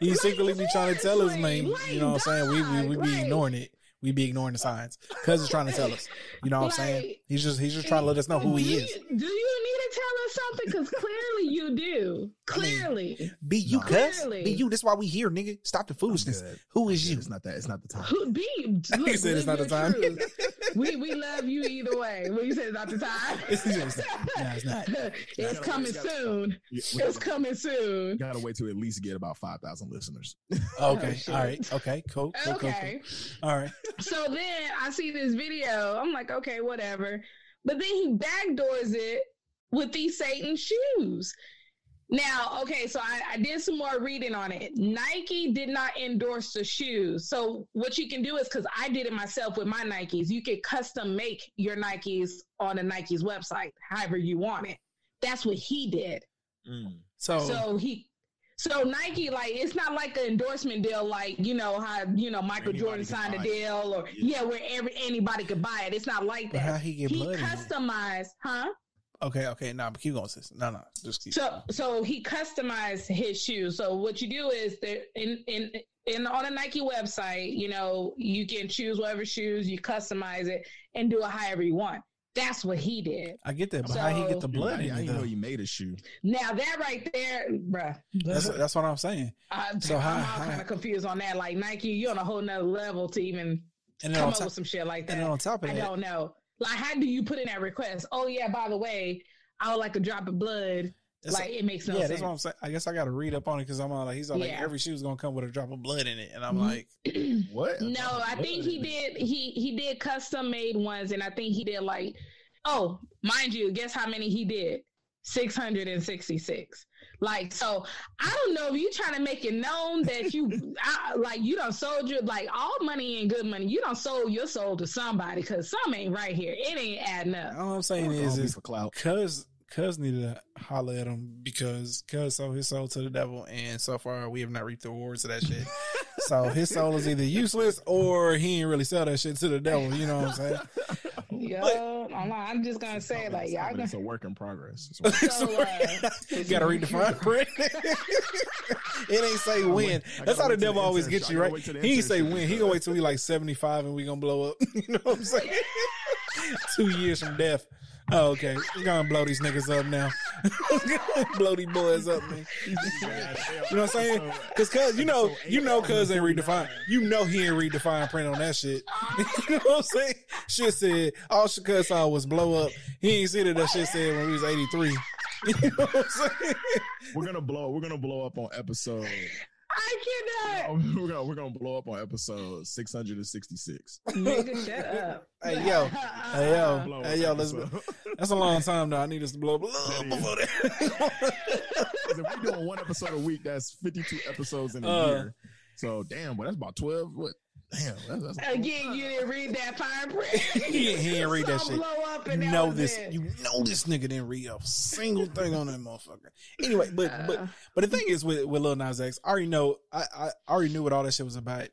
he secretly be trying to tell us, man. You know what I'm saying? We we, we be ignoring it. We be ignoring the signs. Cuz is trying to tell us. You know what I'm saying? He's just he's just trying to let us know who he do is. You, do you need to tell us something? Because clearly you do. I mean, Clearly. Be you, No. cuz. Clearly. Be you. That's why we here, nigga. Stop the foolishness. Who is you? It's not that. It's not the time. Who be look, He said it's not the time. we we love you either way. When you said it's not the time. It's- it's not. No, it's not. it's coming soon. Yeah, we gotta- coming soon. Gotta wait to at least get about five thousand listeners. Oh, okay. shit. All right. Okay. Cool. Cool. Cool. cool. Okay. All right. So then I see this video. I'm like, okay, whatever. But then he backdoors it with these Satan shoes. Now, okay, so I, I did some more reading on it. Nike did not endorse the shoes. So what you can do is because I did it myself with my Nikes, you can custom make your Nikes on a Nike's website, however you want it. That's what he did. Mm. So, So he so Nike, like it's not like an endorsement deal, like you know how you know Michael Anybody Jordan signed a deal, or Yeah. yeah, where every anybody could buy it. It's not like but how he get He blood? customized, huh? Okay. Okay. Nah, but keep going, sis. No, no. Just keep. So so he customized his shoes. So what you do is that in in in on a Nike website, you know, you can choose whatever shoes you customize it and do it however you want. That's what he did. I get that, but how he get the So- blood I, I didn't know though? you made a shoe. Now that right there, bruh. That's that's what I'm saying. I, So how- I'm all kind of confused on that. Like Nike, you're on a whole nother level to even And come up top, with some shit like that. then on top of I that, don't know. Like, how do you put in that request? Oh yeah, by the way, I would like a drop of blood. That's- like it makes no yeah, sense. that's what I'm saying. I guess I got to read up on it because I'm all like, he's all like, Yeah. every shoe's gonna come with a drop of blood in it, and I'm Mhm. like, What? no, I think he did. He he did custom made ones, and I think he did like, oh, mind you, guess how many he did? Six hundred and sixty six. Like so, I don't know if you trying to make it known that you, I, like you don't sold your like all money ain't good money. You don't sold your soul to somebody because some ain't right here. It ain't adding up. all I'm saying is, be is for clout. cause Cuz needed to holler at him because Cuz sold his soul to the devil, and so far we have not reaped the rewards of that shit. so his soul is either useless or he ain't really sell that shit to the devil. You know what I'm saying? Yo, I'm, not- I'm just gonna say like y'all gonna. it's a work in progress. So, uh, you gotta read the fine print. it ain't say when. I That's gotta how the devil the always gets you, right? wait till the He ain't say internship. when. He gonna wait till we like 75 and we gonna blow up. You know what I'm saying? Two years from death. Oh, okay. We're gonna blow these niggas up now. blow these boys up, man. You know what I'm saying? Cause cuz you know, you know cuz ain't the. You know he ain't fine print on that shit. you know what I'm saying? Shit said all she cuz saw was blow up. He ain't see that that shit said when we was 83. You know what I'm saying? We're gonna blow. We're gonna blow up on episode. I cannot. We're gonna we're gonna blow up on episode six hundred and sixty six. Nigga, shut up. Hey yo, hey yo, hey yo, let's. That's a long time though. I need us to blow up a little before that. if we're doing one episode a week, that's fifty two episodes in a Uh. year. So damn, but that's about twelve. What? Damn, that's, that's Again, you didn't read that fine print. he, he didn't read that shit. You know this. it. You know this nigga didn't read a single thing on that motherfucker. Anyway, but but Uh. but the thing is with with Lil Nas X, I already know. I I already knew what all that shit was about.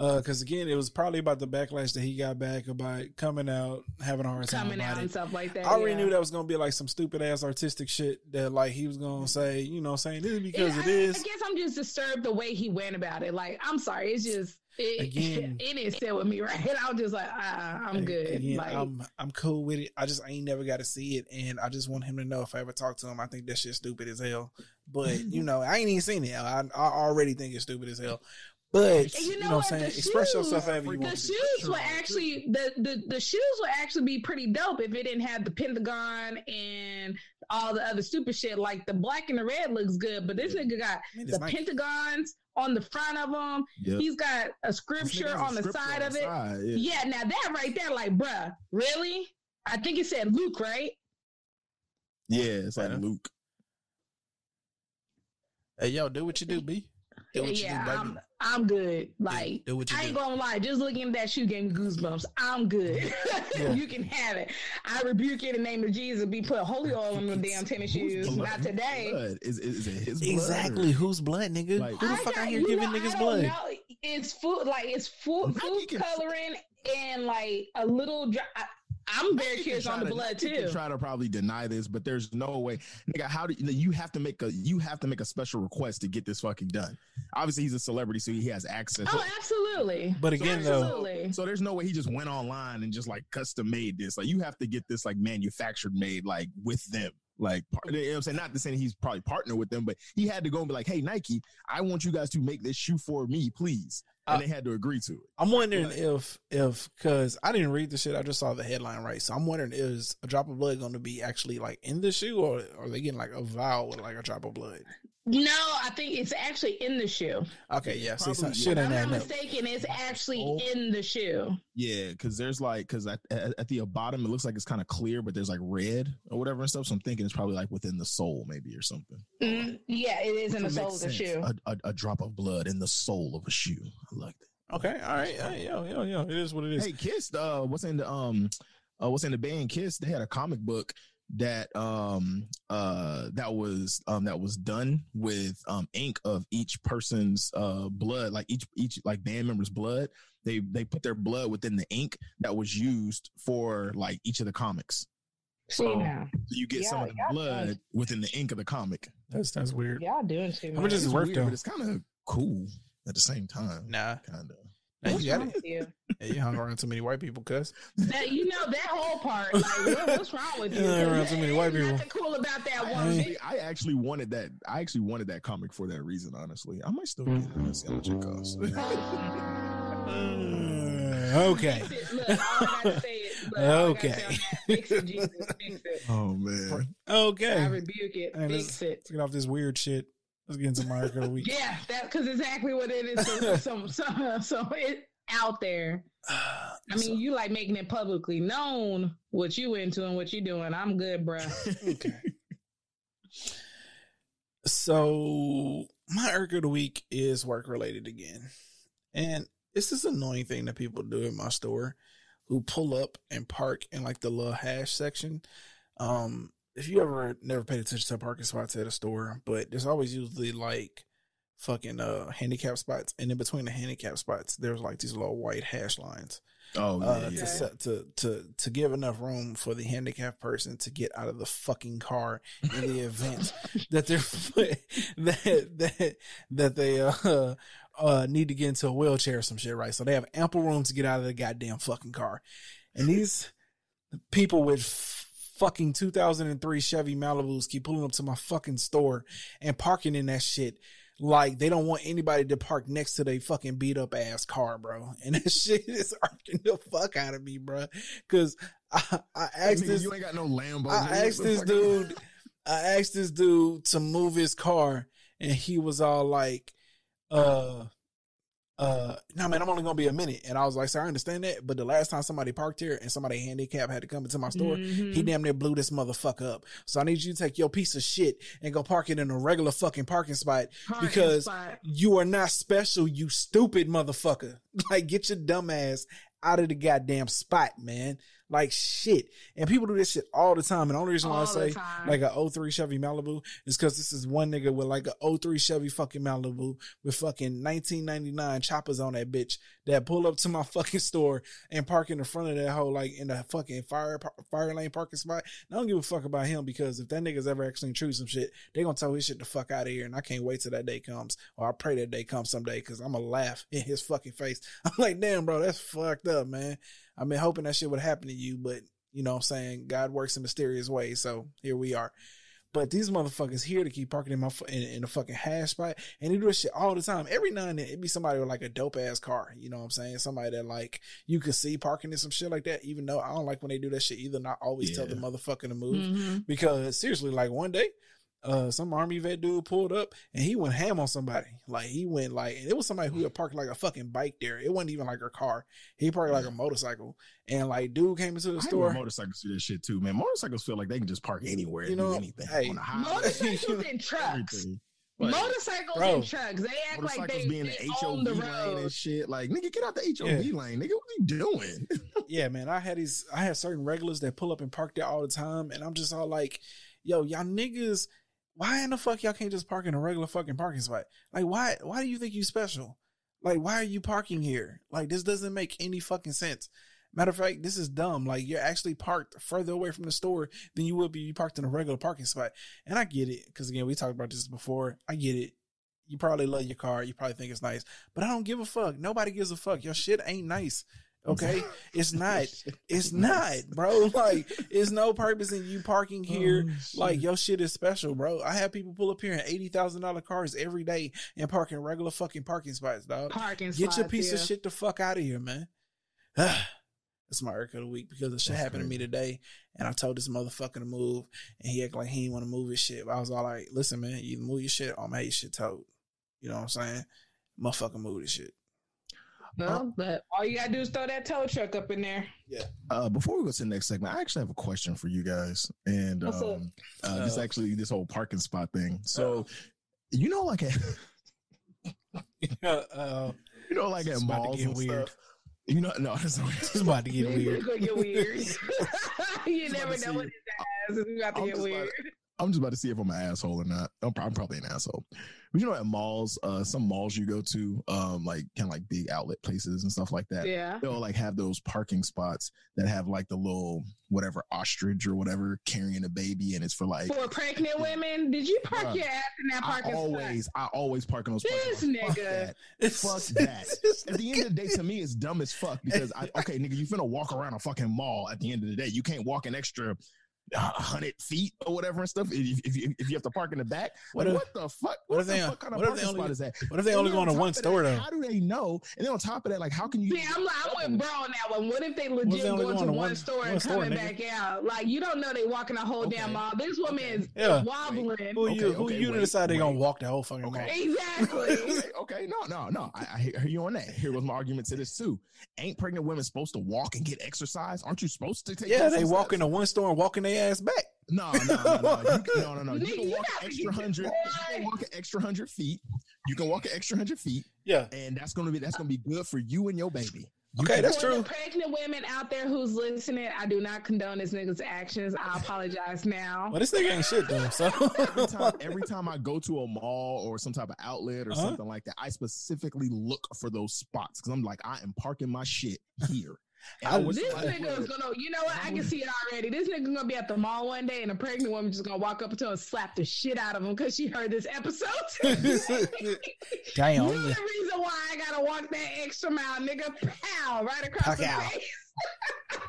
Uh, because again, it was probably about the backlash that he got back about coming out, having a hard time coming out it. and stuff like that. I already yeah. knew that was gonna be like some stupid ass artistic shit that like he was gonna say, you know, saying this is because Yeah, it I- is. I, guess I'm just disturbed the way he went about it. Like, I'm sorry, it's just it, Again. it didn't sit with me right. I was just like, uh, I'm good. Again, like, I'm I'm cool with it. I just I ain't never got to see it, and I just want him to know if I ever talk to him, I think that shit's stupid as hell. But you know, I ain't even seen it. I, I already think it's stupid as hell. But And you, you know, know what I'm saying? The Express shoes- yourself however you the want. to. shoes would actually the, the the shoes would actually be pretty dope if it didn't have the pentagon and all the other stupid shit. Like the black and the red looks good, but this nigga got Man, it's the nice. pentagons on the front of them. Yep. He's got a scripture on the scripture side on of the it. side, yeah. Yeah, now that right there, like, bruh, really? I think it said Luke, right? Yeah, it's like Yeah. Luke. Hey, yo, do what you do, B. Do what yeah, you do, baby. I'm I'm good. Like do what you I ain't do. gonna lie, just looking at that shoe gave me goosebumps. I'm good. Yeah. you can have it. I rebuke it in the name of Jesus. Be put holy oil on the damn tennis shoes. Blood- Not today. blood? Is, is, is it his blood? Exactly. Whose blood, nigga? Like- Who the I fuck got- out here you giving know, niggas I don't blood? know. It's food, like it's food, food can- coloring and like a little. Dry, I, I'm very Nike curious on the to- blood Nike can too. Try to probably deny this, but there's no way, nigga. How do you, you have to make a you have to make a special request to get this fucking done? Obviously, he's a celebrity, so he has access. Oh, absolutely. But again, though, Absolutely. So there's no way he just went online and just like custom made this. Like you have to get this like manufactured made like with them. Like par- you know what I'm saying, not to say he's probably partner with them, but he had to go and be like, "Hey Nike, I want you guys to make this shoe for me, please," and Uh, they had to agree to it. I'm wondering Like- if if because I didn't read the shit, I just saw the headline right. So I'm wondering is a drop of blood going to be actually like in the shoe, or are they getting like a vial with like a drop of blood? No, I think it's actually in the shoe. Okay, yeah. See, Probably, some shit If in I'm not mistaken, it's actually Oh. in the shoe. Yeah, because there's like because at, at at the bottom it looks like it's kind of clear, but there's like red or whatever and stuff. So I'm thinking it's probably like within the sole, maybe or something. Mm, yeah, it is in the Which sole of the shoe. A, a, a drop of blood in the sole of a shoe. I like that. Okay, all right, hey, yo, yo, yo. It is what it is. Hey, Kiss, uh, what's in the um, uh, what's in the band Kiss? They had a comic book that um uh that was um that was done with um ink of each person's uh blood like each each like band member's blood they they put their blood within the ink that was used for like each of the comics so, now, so you get some of the y'all blood done. within the ink of the comic That's that's weird. y'all doing too How much much. is it It's worth weird, though? but it's kind of cool at the same time Nah, kind of nah, What's you got wrong it. with you? Hey, you hung around too many white people, cuz. That you know that whole part. Like, what, what's wrong with you? Yeah, around too many white people. Nothing cool about that one. Hey. bit. I actually wanted that. I actually wanted that comic for that reason. Honestly, I might still get it. Let's see how much it costs. Uh, okay. Fix it. Look, all I gotta say is, look, I gotta Okay. Fix it, Jesus. Fix it. oh man, Okay. I rebuke it. Hey, let's, Fix it. let's get off this weird shit. Let's get into my arc of the week. Yeah, that because exactly what it is. So, so, so, so it out there. I mean, you like making it publicly known what you into and what you doing. I'm good, bro. okay. So my irk of the week is work related again. And it's this annoying thing that people do in my store who pull up and park in like the little hash section. Um if you ever never paid attention to parking spots at a store, but there's always usually like fucking uh handicap spots, and in between the handicap spots, there's like these little white hash lines. Oh yeah, uh, yeah. to set to to to give enough room for the handicapped person to get out of the fucking car in the event that they're that that that they uh uh need to get into a wheelchair or some shit, right? So they have ample room to get out of the goddamn fucking car, and these people with fucking 2003 Chevy Malibus keep pulling up to my fucking store and parking in that shit like they don't want anybody to park next to their fucking beat up ass car, bro. And that shit is arcing the fuck out of me, bro. Cause I, I asked Nigga, this, you ain't got no Lambo. I asked this dude, I asked this dude to move his car, and he was all like, uh, uh, no man, I'm only gonna be a minute. And I was like, sir, I understand that, but the last time somebody parked here and somebody handicapped had to come into my store, Mhm. he damn near blew this motherfucker up. So I need you to take your piece of shit and go park it in a regular fucking parking spot Parking because spot. you are not special, you stupid motherfucker. Like, get your dumb ass out of the goddamn spot, man. Like shit. And people do this shit all the time. And the only reason why I All the say like a 03 Chevy Malibu is because this is one nigga with like a 03 Chevy fucking Malibu with fucking 1999 choppers on that bitch that pull up to my fucking store and park in the front of that hole like in the fucking fire fire lane parking spot. And I don't give a fuck about him because if that nigga's ever actually intrude some shit, they gonna tell his shit the fuck out of here. And I can't wait till that day comes. Or I pray that day comes someday because I'm gonna laugh in his fucking face. I'm like, damn, bro, that's fucked up, man. I've been hoping that shit would happen to you, but you know what I'm saying? God works in mysterious ways. So here we are. But these motherfuckers here to keep parking in my in, in a fucking hash spot, and they do this shit all the time. Every now and then, it'd be somebody with like a dope ass car. You know what I'm saying? Somebody that like you could see parking in some shit like that. Even though I don't like when they do that shit either. And I always tell the motherfucker to move Mhm. because seriously, like one day, uh, some army vet dude pulled up and he went ham on somebody. Like he went like, and it was somebody who had parked like a fucking bike there. It wasn't even like a car. He parked like a motorcycle, and like dude came into the I store. motorcycles do that shit too, man. Motorcycles feel like they can just park anywhere You and know, do anything hey, on the highway. Motorcycles and trucks. everything. Like, Motorcycles Bro. and trucks. They act like motorcycles they, being they the HOV the lane road. and shit. Like, nigga, get out the HOV Yeah. lane, nigga. What are you doing? yeah, man, I had these, I had certain regulars that pull up and park there all the time, and I'm just all like, yo, y'all niggas, why in the fuck y'all can't just park in a regular fucking parking spot? Like, why, why do you think you special? Like, why are you parking here? Like, this doesn't make any fucking sense. Matter of fact, this is dumb. Like, you're actually parked further away from the store than you would be parked in a regular parking spot. And I get it, because again, we talked about this before. I get it. You probably love your car. You probably think it's nice, but I don't give a fuck. Nobody gives a fuck. Your shit ain't nice. Okay, it's not. It's not, bro. Like, it's no purpose in you parking oh, here. like, your shit is special, bro. I have people pull up here in eighty thousand dollar cars every day and park in regular fucking parking spots, dog. Parking Get your spots, piece of shit the fuck out of here, man. That's my irk of the week because the shit That's happened to me today, and I told this motherfucker to move, and he act like he didn't want to move his shit. But I was all like, "Listen, man, you move your shit, or I'm gonna have your shit towed." You know what I'm saying? Motherfucker, move this shit. Well, but all you gotta do is throw that tow truck up in there. Yeah. Uh, before we go to the next segment, I actually have a question for you guys, and What's um, uh, this Uh, actually this whole parking spot thing. So, you know, like at, uh, you know, like at It's malls get and weird. stuff. You know, no, it's it's about to get weird. It's gonna get weird. you Just never know what his ass is about to I'm get just about weird. I'm just about to see if I'm an asshole or not. I'm, I'm probably an asshole. But you know, at malls, uh, some malls you go to, um, like kind of like big outlet places and stuff like that. Yeah. They'll like have those parking spots that have like the little whatever ostrich or whatever carrying a baby, and it's for like. For pregnant women, did you park Bruh, your ass in that I parking spot? always, I always park in those. This parking lots. Fuck nigga. that. It's Fuck that. At the end of the day, to me, it's dumb as fuck because I okay, nigga, you finna walk around a fucking mall. At the end of the day, you can't walk an extra uh, hundred feet or whatever and stuff. If, if, you, if you have to park in the back, What like, if- what the fuck? what What, if the they- fuck kind of what if parking only- spot is that? What if they And only go on to one of that, store though? How do they know? And then on top of that, like, how can you? See, I'm like, I'm with bro on that one. What if they What if legit they going going to to one, one- store one and store, coming nigga? back out? Like you don't know they walking a whole damn Okay. mall. This woman is Yeah. wobbling. Who Okay, you? Who you wait, decide they gonna walk the whole fucking Okay. mall? Exactly. okay, okay, no, no, no. I, I hear you on that. Here was my argument to this too. Ain't pregnant women supposed to walk and get exercise? Aren't you supposed to take? Yeah, they walk steps? into one store and walking their ass back. No, no, no, no, you, can- no, no, no. You can walk an extra hundred. You can walk an extra hundred feet. You can walk an extra hundred feet, Yeah. and that's gonna be that's gonna be good for you and your baby. Okay, that's true. pregnant women out there who's listening, I do not condone this nigga's actions. I apologize now. Well, this nigga ain't shit though. So every time every time I go to a mall or some type of outlet or Uh-huh. something like that, I specifically look for those spots because I'm like, I am parking my shit here. And I wish This somebody nigga is gonna, you know what? I can see it already. This nigga gonna be at the mall one day, and a pregnant woman just gonna walk up to him and slap the shit out of him because she heard this episode. Damn. You're the reason why I gotta walk that extra mile, nigga. Pow, right across the Pow. face.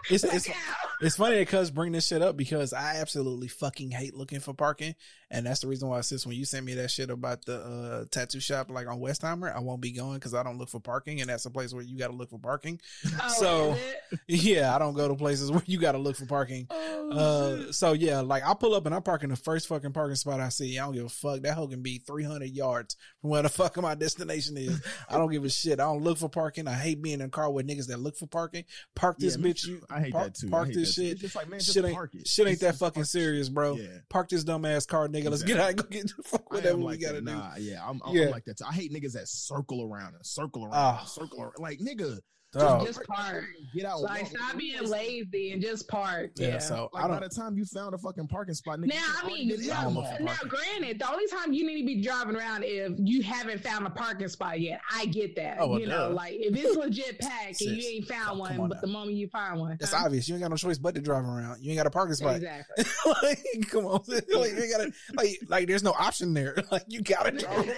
It's it's it's funny that cuz bring this shit up because I absolutely fucking hate looking for parking, and that's the reason why sis when you sent me that shit about the uh, tattoo shop like on Westheimer, I won't be going because I don't look for parking, and that's a place where you got to look for parking. Oh, So- Yeah, I don't go to places where you got to look for parking. Oh. Uh, so yeah, like I pull up and I park in the first fucking parking spot I see. I don't give a fuck. That hoe can be 300 yards from where the fuck my destination is. I don't give a shit. I don't look for parking. I hate being in a car with niggas that look for parking. Park this Yeah, bitch. You I hate park, that too. Park this shit. It's just like, man, just shit ain't, park it. shit ain't Just- that fucking serious, bro. Yeah. Park this dumbass car, nigga. Let's get out and go get the fuck I whatever am we gotta that. do. Nah, yeah, I'm, I'm, Yeah. I'm like that. Too. I hate niggas that circle around and circle around, Ah. and circle around. Like nigga, Dog. Just park. get out. Like, walk. stop being lazy and just park. yeah, Yeah. so Like I by don't. the time you found a fucking parking spot, nigga, Now, I mean, been yeah, in don't the look mall. for now, granted, the only time you need to be driving around if you haven't found a parking spot yet. I get that. Oh, well, you know, like if it's legit packed and you ain't found come one, on but now. the moment you find one, That's huh? obvious. You ain't got no choice but to drive around. You ain't got a parking spot. Exactly. like, come on, like you ain't gotta, like, like there's no option there. Like you gotta drive around.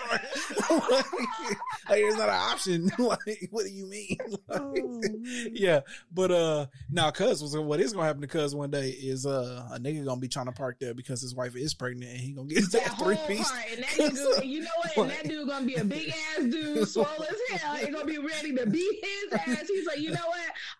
like, like, there's not an option. like, what do you mean? Oh, yeah, but uh, now, cuz was what is gonna happen to cuz one day is uh a nigga gonna be trying to park there because his wife is pregnant and he gonna get his That three piece. part, and that and you know what? And that dude gonna be a big ass dude, swole as hell. He gonna be ready to beat his ass. He's like, you know what?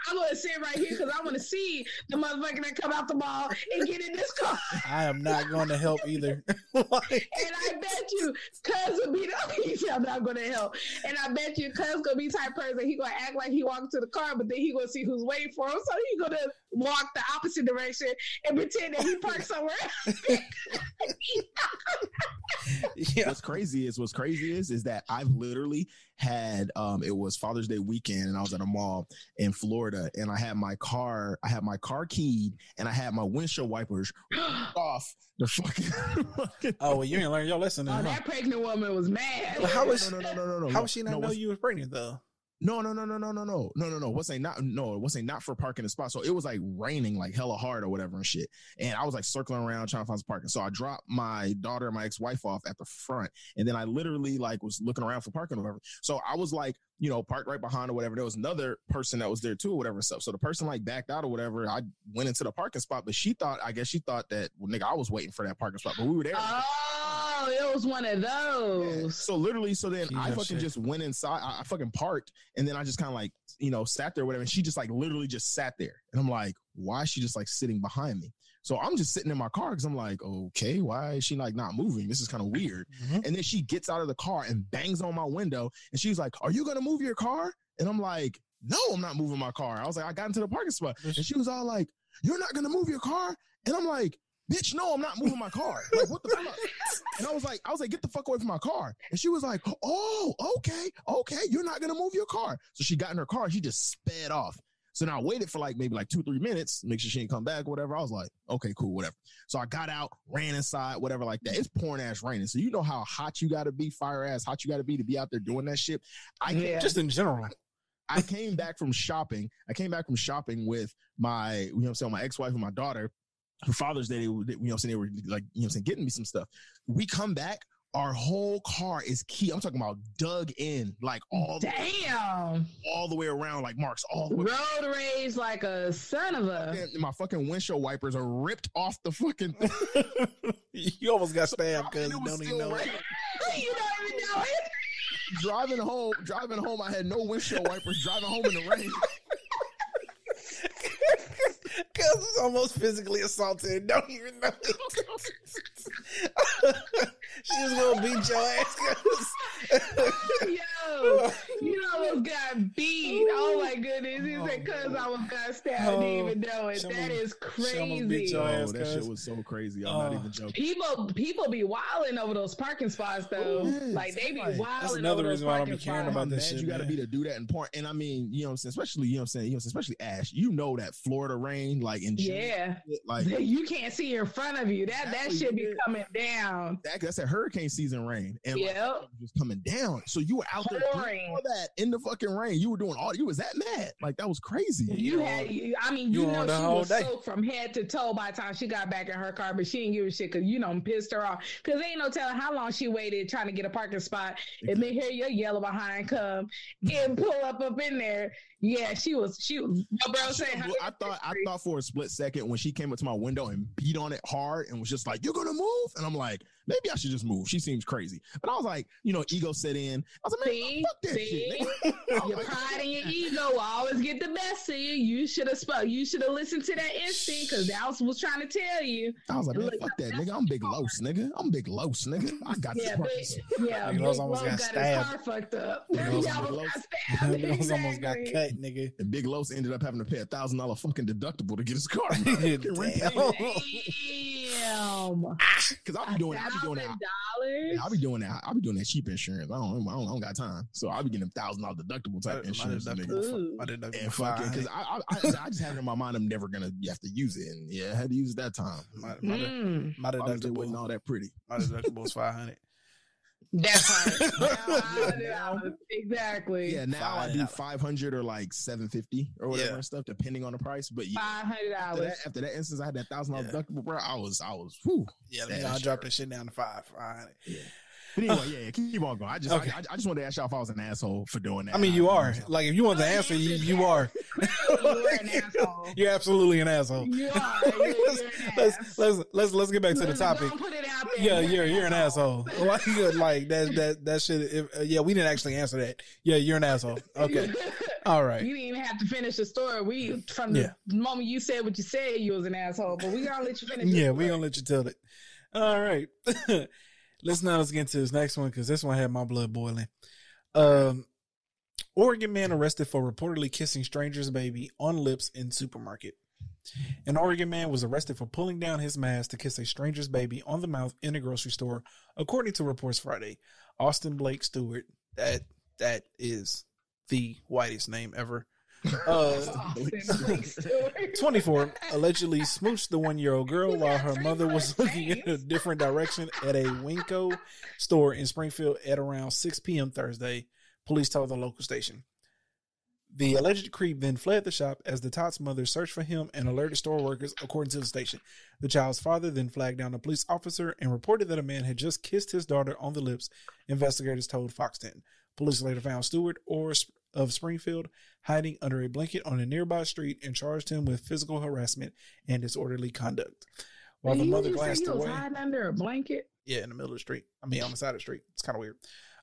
I'm gonna sit right here because I want to see the motherfucker that come out the mall and get in this car. I am not going to help either. And I bet you, cuz will be the he I'm not gonna help. And I bet you, cuz gonna be type person he gonna act like he walked to the car, but then he gonna see who's waiting for him. So he gonna walk the opposite direction and pretend that he parked somewhere. yeah, What's crazy is what's crazy is is that I've literally had um it was Father's Day weekend and I was at a mall in Florida and I had my car I had my car keyed and I had my windshield wipers off the fucking, fucking Oh, well, you ain't learned your lesson. oh, huh? that pregnant woman was mad. Well, how was no no no no no how was she not no, know what's- you was pregnant though? No, no, no, no, no, no, no, no, no, no. What's saying not no, what's saying not for parking the spot. So it was like raining like hella hard or whatever and shit. And I was like circling around trying to find some parking. So I dropped my daughter and my ex-wife off at the front. And then I literally like was looking around for parking or whatever. So I was like, you know, parked right behind or whatever. There was another person that was there too or whatever stuff. So the person like backed out or whatever. I went into the parking spot, but she thought, I guess she thought that well, nigga, I was waiting for that parking spot, but we were there. Oh, it was one of those. So literally, so then Keep I fucking shit. just went inside. I, I fucking parked, and then I just kind of like you know sat there, or whatever. And she just like literally just sat there, and I'm like, why is she just like sitting behind me? So I'm just sitting in my car because I'm like, okay, why is she like not moving? This is kind of weird. Mhm. And then she gets out of the car and bangs on my window, and she's like, "Are you gonna move your car?" And I'm like, "No, I'm not moving my car." I was like, "I got into the parking spot," and she was all like, "You're not gonna move your car?" And I'm like, "Bitch, no, I'm not moving my car." Like, what the fuck? And I was like, I was like, get the fuck away from my car. And she was like, oh, okay, okay, you're not gonna move your car. So she got in her car, she just sped off. So now I waited for like maybe like two, three minutes, make sure she didn't come back, whatever. I was like, okay, cool, whatever. So I got out, ran inside, whatever, like that. It's pouring ass raining. So you know how hot you gotta be, fire ass hot you gotta be to be out there doing that shit. I Yeah. Just in general. I came back from shopping. I came back from shopping with my, you know what I'm saying, my ex-wife and my daughter. For Father's Day, they, were- you know what I'm saying, they were like, you know what I'm saying, getting me some stuff. We come back, our whole car is key. I'm talking about dug in, like all the, Damn. all the way around, like marks all the way. Road rage like a son of a. And my fucking windshield wipers are ripped off the fucking. you almost got stabbed because you don't even still know. it. you don't even know it. driving home, driving home, I had no windshield wipers. Driving home in the rain. Cuz was almost physically assaulted. Don't even know. it. she was gonna beat your ass. 'cause- Yo, you almost got beat. Oh my goodness. He said, cuz I was got stabbed. I didn't even know it. She That almost- is she beat crazy. your Oh, that shit was so crazy. I'm not Oh. even joking. People people be wilding over those parking spots though. Oh, yes. Like they be Like, wilding that's another over those reason why I don't parking be caring spots. about How that mad shit, you got to man. be to do that in part. And I mean, you know what I'm saying? Especially, you know what I'm saying? You know, especially Ash, you know that Florida rain, like in June, Yeah. like you can't see in front of you. That that should be coming down. that, that's a hurricane season rain. And like, Yep. it was just coming down. So you were out there doing all that in the fucking rain. You were doing all you was that mad. Like that was crazy. You You had, on- I mean, you you, know, she was day. soaked from head to toe by the time she got back in her car, but she didn't give a shit because you know pissed her off. Because ain't no telling how long she waited trying to get a parking spot, and then hear your yellow behind come and pull up up in there. Yeah, she was. She was. My bro I, saying, should've- I thought I thought for a split second when she came up to my window and beat on it hard and was just like, "You're gonna move," and I'm like, maybe I should just move. She seems crazy, but I was like, you know, ego set in. I was like, man, See, fuck that see, shit. nigga. I was your like, pride and your ego will always get the best of you. You should have spoke. You should have listened to that instinct because that was, was trying to tell you. I was like, man, Look, fuck that, nigga. I'm big los, nigga. I'm big los, nigga. I got Yeah, this. big, yeah. Big Big Los almost got, got his stabbed. car fucked up. Big Los He almost- almost got stabbed. Almost got cut, nigga. And Big Los ended up having to pay a thousand dollar fucking deductible to get his car. Damn. Damn. Because I'll be doing, I'll be doing that. Yeah, I'll be doing that. I'll be doing that cheap insurance. I don't, I don't, I don't got time. So I'll be getting a thousand dollar deductible type my insurance. nigga. deductible, my deductible And five fucking, because. I, I, I, I just have it in my mind I'm never gonna have to use it, and yeah, I had to use it that time. My, my, Mm, my Obviously, it wasn't all that pretty. my deductible was five hundred. That's right. exactly. Yeah, now I do $500. five hundred or like seven fifty or whatever Yeah. and stuff, depending on the price. But yeah, Five hundred after dollars. that, after that instance, I had that thousand dollar Yeah. deductible, bro. I was, I was, whew. Yeah, Yeah, you know, I that's dropped that shit down to five. Five hundred. But anyway, yeah, yeah, keep on going. I just, Okay. I, I just wanted to ask y'all if I was an asshole for doing that. I mean, you I- are. Like, if you want the answer, you, you are. You're an asshole. You're absolutely an asshole. You are. You're, you're an let's, let's let's let's get back to the topic. don't put it out there. Yeah, you're you're an asshole. Like, like that that that shit. If, uh, yeah, we didn't actually answer that. Yeah, you're an asshole. Okay, all right. You didn't even have to finish the story. We from the Yeah. moment you said what you said, you was an asshole. But we gonna let you finish. Yeah, we gonna let you tell it. All right. Let's now let's get into this next one because this one had my blood boiling. Um, Oregon man arrested for reportedly kissing stranger's baby on lips in supermarket. An Oregon man was arrested for pulling down his mask to kiss a stranger's baby on the mouth in a grocery store, according to reports Friday. Austin Blake Stewart, that that is the whitest name ever. Uh, Austin Blake Stewart. 24 allegedly smooched the one year old girl while her mother was looking in a different direction at a WinCo store in Springfield at around 6 p.m. Thursday, police told the local station. The alleged creep then fled the shop as the tot's mother searched for him and alerted store workers, according to the station. The child's father then flagged down a police officer and reported that a man had just kissed his daughter on the lips, investigators told Fox 10. Police later found Stewart or of Springfield hiding under a blanket on a nearby street and charged him with physical harassment and disorderly conduct. While the Did you mother just say glanced he was away, hiding under a blanket. yeah, in the middle of the street. I mean, on the side of the street. It's kind of weird.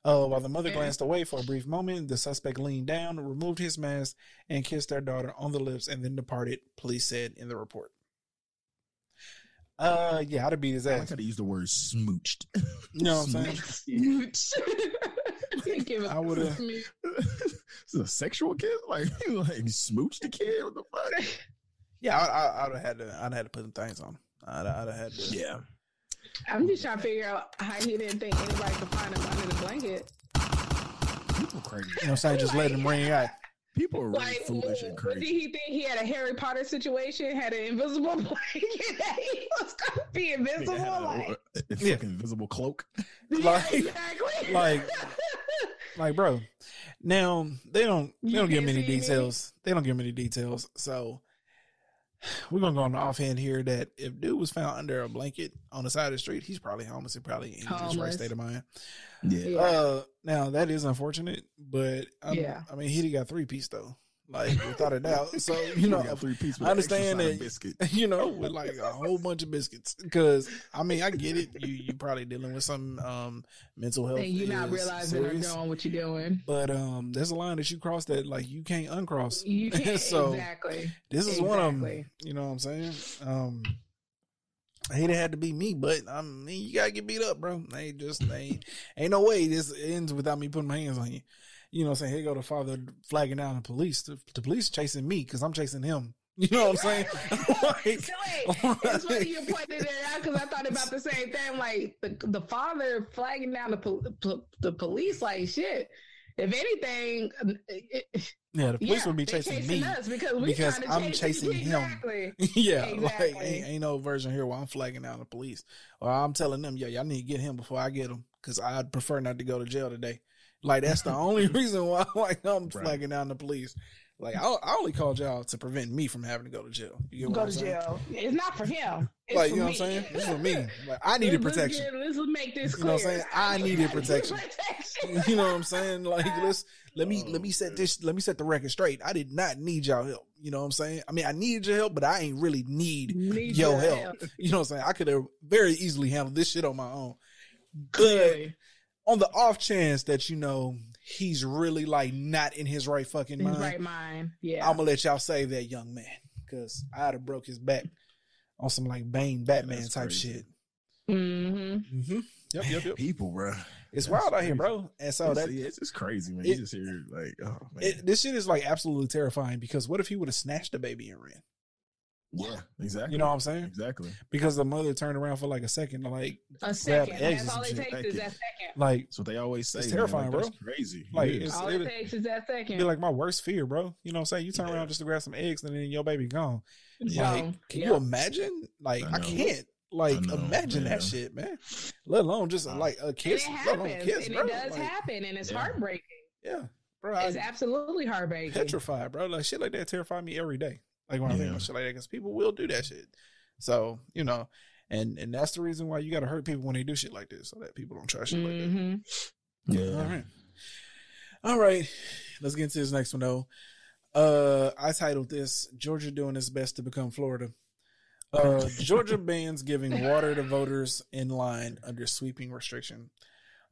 Uh, while the mother glanced away for a brief moment, the suspect leaned down, removed his mask, and kissed their daughter on the lips, and then departed. Police said in the report. Uh, yeah, I'd have beat his ass. I like ass. how to use the word smooched. You know what I'm saying? Smooch. Can't give a I would've- smooch. Is a sexual kiss? Like, you like smooch the kid? What the fuck? Yeah, I, I, I'd have had to. I'd have had to put some things on. I'd, I'd have had to. Yeah. I'm just trying to figure out how he didn't think anybody could find him under the blanket. People crazy. You know what I'm saying? Just let him ring out. People are really Like, foolish and crazy. did he think he had a Harry Potter situation? Had an invisible blanket that he was gonna be invisible? Nigga had a, Like, a, a Yeah. invisible cloak. Like- exactly. like- Like, bro, now they don't they don't give can't many see me? details. They don't give many details. So we're gonna go on the offhand here that if dude was found under a blanket on the side of the street, he's probably homeless and probably in his right state of mind. Yeah. Yeah. Uh, now that is unfortunate, but um, Yeah. I mean he got three piece though, like without a doubt. So you know, got three pieces. I understand that- biscuit. you know, with like a whole bunch of biscuits. Because I mean, I get it. You you probably dealing with some um mental health. and you're not is realizing or serious. doing what you're doing. But um, there's a line that you cross that like you can't uncross. You can't So, exactly. This is one of them. You know what I'm saying? Um, I hate it had to be me, but I mean, you gotta get beat up, bro. Ain't just ain't ain't no way this ends without me putting my hands on you. You know, I'm saying here go the father flagging down the police. The, the police chasing me because I'm chasing him. You know what I'm saying? like, So it's funny you pointed it out because I thought about the same thing. Like the the father flagging down the pol- pol- the police, like shit. If anything, it, yeah, the police yeah, would be they chasing, me us because we because I'm chasing him. exactly. yeah, like ain't, ain't no version here where I'm flagging down the police or I'm telling them, yeah, y'all need to get him before I get him because I'd prefer not to go to jail today. Like that's the only reason why like I'm Right. flagging down the police. Like I, I only called y'all to prevent me from having to go to jail. You get Go to jail. It's not for him. It's Like you know me. what I'm saying? This is for me. Like I needed Let's- let's protection. Let's, make this You know what I'm saying? I needed protection. protection. You know what I'm saying? Like let's let me Oh, let me set oh, this let me set the record straight. I did not need y'all help. You know what I'm saying? I mean I needed your help, but I ain't really need Need your your help. help. You know what I'm saying? I could have very easily handled this shit on my own. But Clearly. On the off chance that you know he's really like not in his right fucking mind, right mind. Yeah. I'm gonna let y'all save that young man because I'd have broke his back on some like Bane Batman that's type crazy. shit. mm-hmm. Mm-hmm. Yep, yep, yep. People, bro. It's That's wild out here, bro. And so it's, that it's just crazy, man. it- you just hear like, oh man, it, this shit is like absolutely terrifying because what if he would have snatched the baby and ran? Yeah, exactly. You know what I'm saying? Exactly. Because the mother turned around for like a second, like, A second. That's all it takes is you. that second. like, That's what they always say. It's man. terrifying, like, bro. That's crazy. Like, It is. it's- All it- it takes is that second. be like my worst fear, bro. You know what I'm saying? You turn Yeah. around just to grab some eggs and then your baby gone. So, Like, can yeah. you imagine? Like, I I, can't. Like, know, imagine man. that shit, man. Let alone just Uh, like a And kiss. it Let alone happens. kiss, and bro. it does Like, happen. And it's Yeah. heartbreaking. Yeah, bro. It's I, absolutely heartbreaking. petrified, bro. Like shit like that terrify me every day. Like when I think Yeah. about shit like that, because people will do that shit. So you know, and and that's the reason why you got to hurt people when they do shit like this, so that people don't try shit like that. hmm Yeah. All right, all right. Let's get into this next one though. Uh, I titled this "Georgia doing its best to become Florida." Uh, Georgia bans giving water to voters in line under sweeping restriction.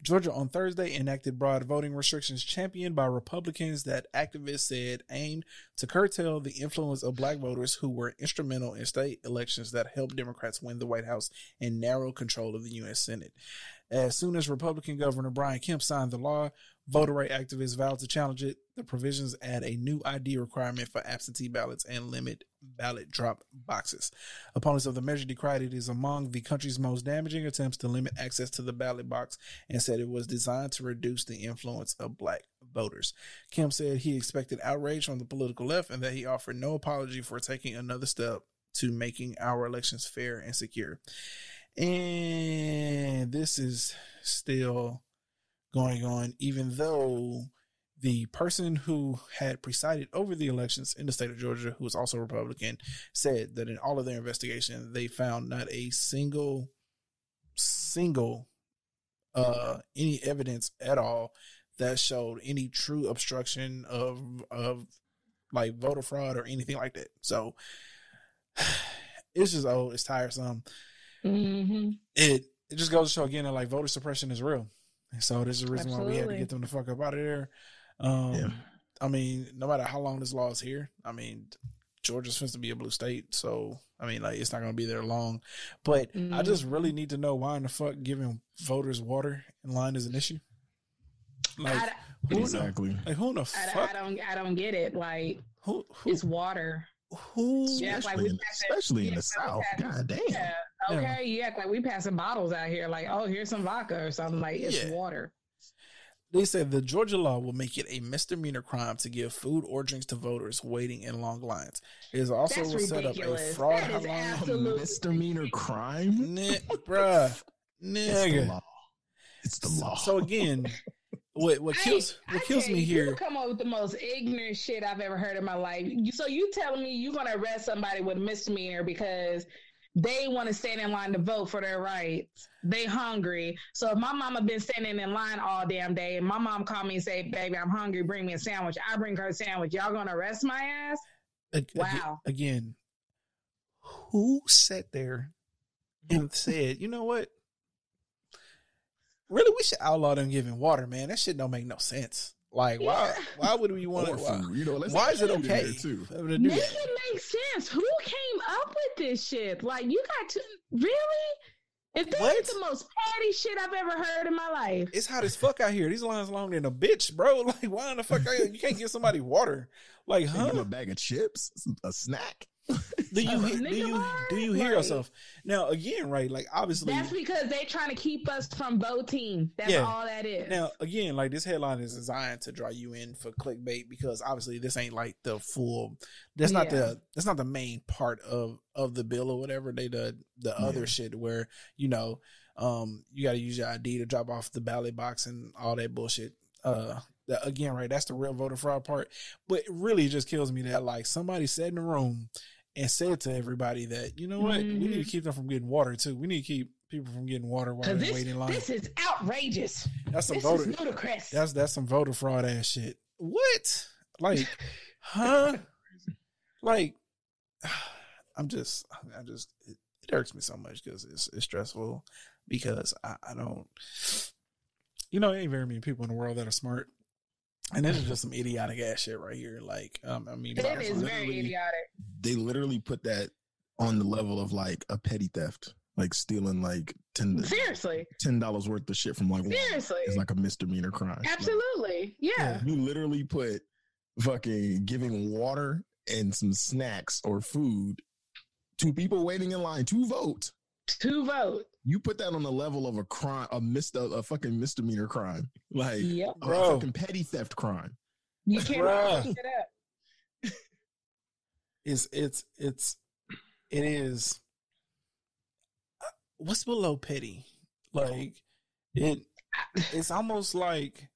Georgia on Thursday enacted broad voting restrictions championed by Republicans that activists said aimed to curtail the influence of black voters who were instrumental in state elections that helped Democrats win the White House and narrow control of the U.S. Senate. As soon as Republican Governor Brian Kemp signed the law, voter right activists vowed to challenge it. The provisions add a new ID requirement for absentee ballots and limit ballot drop boxes. Opponents of the measure decried it as among the country's most damaging attempts to limit access to the ballot box and said it was designed to reduce the influence of black voters. Kemp said he expected outrage from the political left and that he offered no apology for taking another step to making our elections fair and secure. And this is still going on, even though the person who had presided over the elections in the state of Georgia, who was also Republican, said that in all of their investigation, they found not a single, single, uh, any evidence at all that showed any true obstruction of of like voter fraud or anything like that. So it's just old, it's tiresome. Hmm It it just goes to show again that like voter suppression is real. And so this is the reason why we had to get them the fuck up out of there. Um Yeah. I mean, no matter how long this law is here, I mean, Georgia's supposed to be a blue state, so I mean, like it's not going to be there long. But I just Mm-hmm. really need to know why in the fuck giving voters water in line is an issue. Like, I, who the, Exactly. like who in the I, fuck? I don't. I don't get it. Like who who it's water. who? Yeah, like Especially, we in, passed especially in the like we South. God damn. Yeah. Okay. You act like we passing bottles out here. Like, oh, here's some vodka or something. Like it's Yeah. water. They said the Georgia law will make it a misdemeanor crime to give food or drinks to voters waiting in long lines. It is also That's will set up a ridiculous. fraud That is hotline. A misdemeanor crime. Ni- bruh, It's the nigga. law. It's the So, law. so again, what what kills Hey, what I kills me you, here? You come up with the most ignorant shit I've ever heard in my life. You, so you telling me you're gonna arrest somebody with misdemeanor because they want to stand in line to vote for their rights. They hungry. So if my mama been standing in line all damn day and my mom called me and say, "Baby, I'm hungry. Bring me a sandwich." I bring her a sandwich. Y'all gonna arrest my ass? Wow. Again, who sat there and said, you know what? Really, we should outlaw them giving water, man. That shit don't make no sense. Like, why? Yeah. Why would we want Or to? Why, you know, let's why is it okay too? to do Make that? it make sense. Who came up with this shit? Like, you got to really? If that What? is the most petty shit I've ever heard in my life. It's hot as fuck out here. These lines longer than a bitch, bro. Like, why in the fuck are you? You can't give somebody water. Like, Can't huh? a bag of chips, a snack. Do you do you do you hear Like- yourself now? Again, right? Like, obviously, That's because they trying to keep us from voting. That's Yeah. all that is. Now, again, like this headline is designed to draw you in for clickbait because obviously this ain't like the full. That's not the that's not the main part of of the bill or whatever. They the the Yeah. other shit where you know, um, you got to use your ID to drop off the ballot box and all that bullshit. Uh, that, again, right? That's the real voter fraud part. But it really just kills me that like somebody sat in the room and said to everybody that you know what, we need to keep them from getting water too. We need to keep people from getting water while Because they this, wait in line. this is outrageous. That's some This voter. is ludicrous. That's that's some voter fraud ass shit. What? Like, huh? Like, I'm just, I just, it, it irks me so much because it's it's stressful because I, I don't, you know, ain't very many people in the world that are smart, and this is just some idiotic ass shit right here. Like, um, I mean, it is very idiotic. They literally put that on the level of like a petty theft, like stealing like ten Seriously. ten dollars worth of shit from like Walmart. Seriously. It's like a misdemeanor crime. Like, Absolutely. Yeah. you literally put fucking giving water and some snacks or food to people waiting in line to vote. To vote. You put that on the level of a crime, a mis- a fucking misdemeanor crime, like Yep. a Bro. fucking petty theft crime. You can't make shit up. It's it's it's it is uh, what's below petty? Like it it's almost like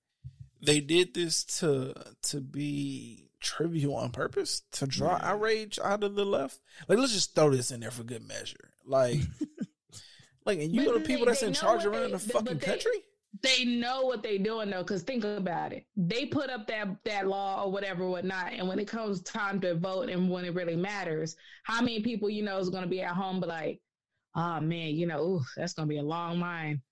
they did this to to be trivial on purpose to draw Yeah. outrage out of the left. Like let's just throw this in there for good measure. Like like and you But know the they- people that's in charge what around the fucking they- country They know what they're doing though, because think about it. They put up that that law or whatever, whatnot, and when it comes time to vote and when it really matters, how many people you know is gonna be at home but like, oh man, you know, ooh, that's gonna be a long line.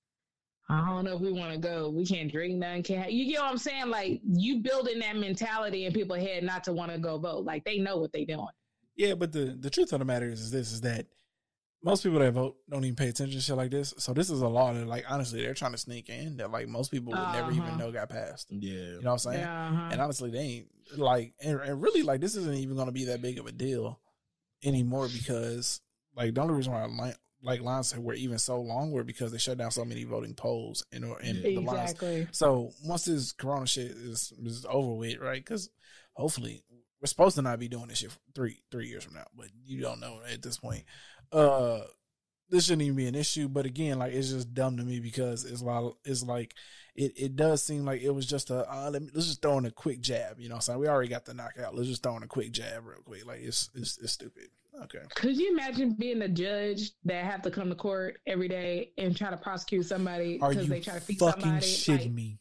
I don't know if we want to go. We can't drink none. Can't you get what I'm saying? Like you building that mentality in people's head not to want to go vote. Like they know what they're doing. Yeah, but the the truth of the matter is, is this is that most people that vote don't even pay attention to shit like this. So this is a law that like honestly they're trying to sneak in that like most people would never even Uh-huh. know got passed. Yeah. You know what I'm saying? Yeah, uh-huh. And honestly, they ain't like and, and really like this isn't even gonna be that big of a deal anymore because like the only reason why line, like lines were even so long were because they shut down so many voting polls and and Yeah. the lines so once this corona shit is is over with, right? Because hopefully we're supposed to not be doing this shit three three years from now, but you don't know at this point. Uh, this shouldn't even be an issue. But again, like it's just dumb to me because it's like it's like it, it does seem like it was just a uh, let me, let's just throw in a quick jab. You know, what I'm saying we already got the knockout. Let's just throw in a quick jab real quick. Like it's it's, it's stupid. Okay. Could you imagine being a judge that have to come to court every day and try to prosecute somebody because they try to feed fucking somebody? shitting Like, me?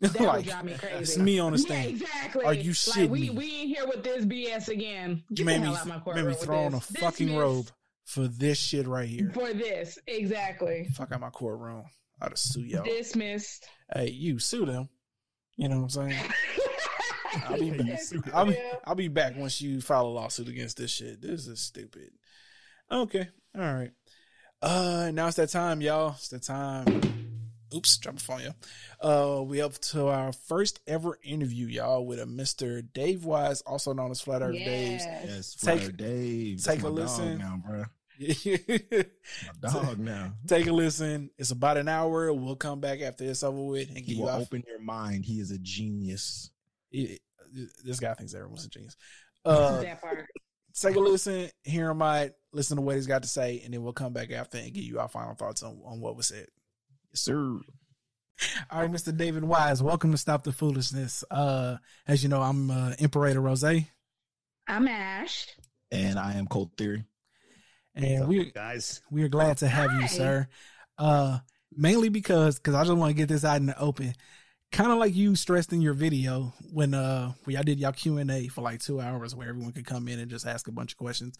that would like drive me crazy. it's me on the Yeah, stand. exactly. Are you like, shitting we, me? We ain't here with this BS again. Get You made me hell out my made me throw on a this. fucking robe for this shit right here. for this. Exactly. Fuck out my courtroom. I'd have sue y'all. Dismissed. Hey, you sue them. You know what I'm saying? I'll be back. I'll be, I'll be back once you file a lawsuit against this shit. This is stupid. Okay. All right. Uh now it's that time, y'all. It's that time. Oops, drop a phone, y'all. Uh we up to our first ever interview, y'all, with a Mr. Dave Weiss, also known as Flat Earth Dave's. Yes, Take- Flatter Dave. take That's a my listen. Dog now. Take My dog now. a listen. It's about an hour. We'll come back after it's over with and he you will our open your mind. He is a genius. it- this guy thinks everyone's a genius. Uh, take a listen, hear him out, listen to what he's got to say, and then we'll come back after and give you our final thoughts on, on what was said. Yes, sir. All right, Mr. David Weiss, welcome to Stop the Foolishness. Uh, as you know, I'm uh, Imperator Rose, I'm Ash. And I am Cold Theory. We guys. we are glad to have you, sir. Uh, mainly because because I just want to get this out in the open. Kind of like you stressed in your video when uh when y'all did y'all Q and A for like two hours, where everyone could come in and just ask a bunch of questions.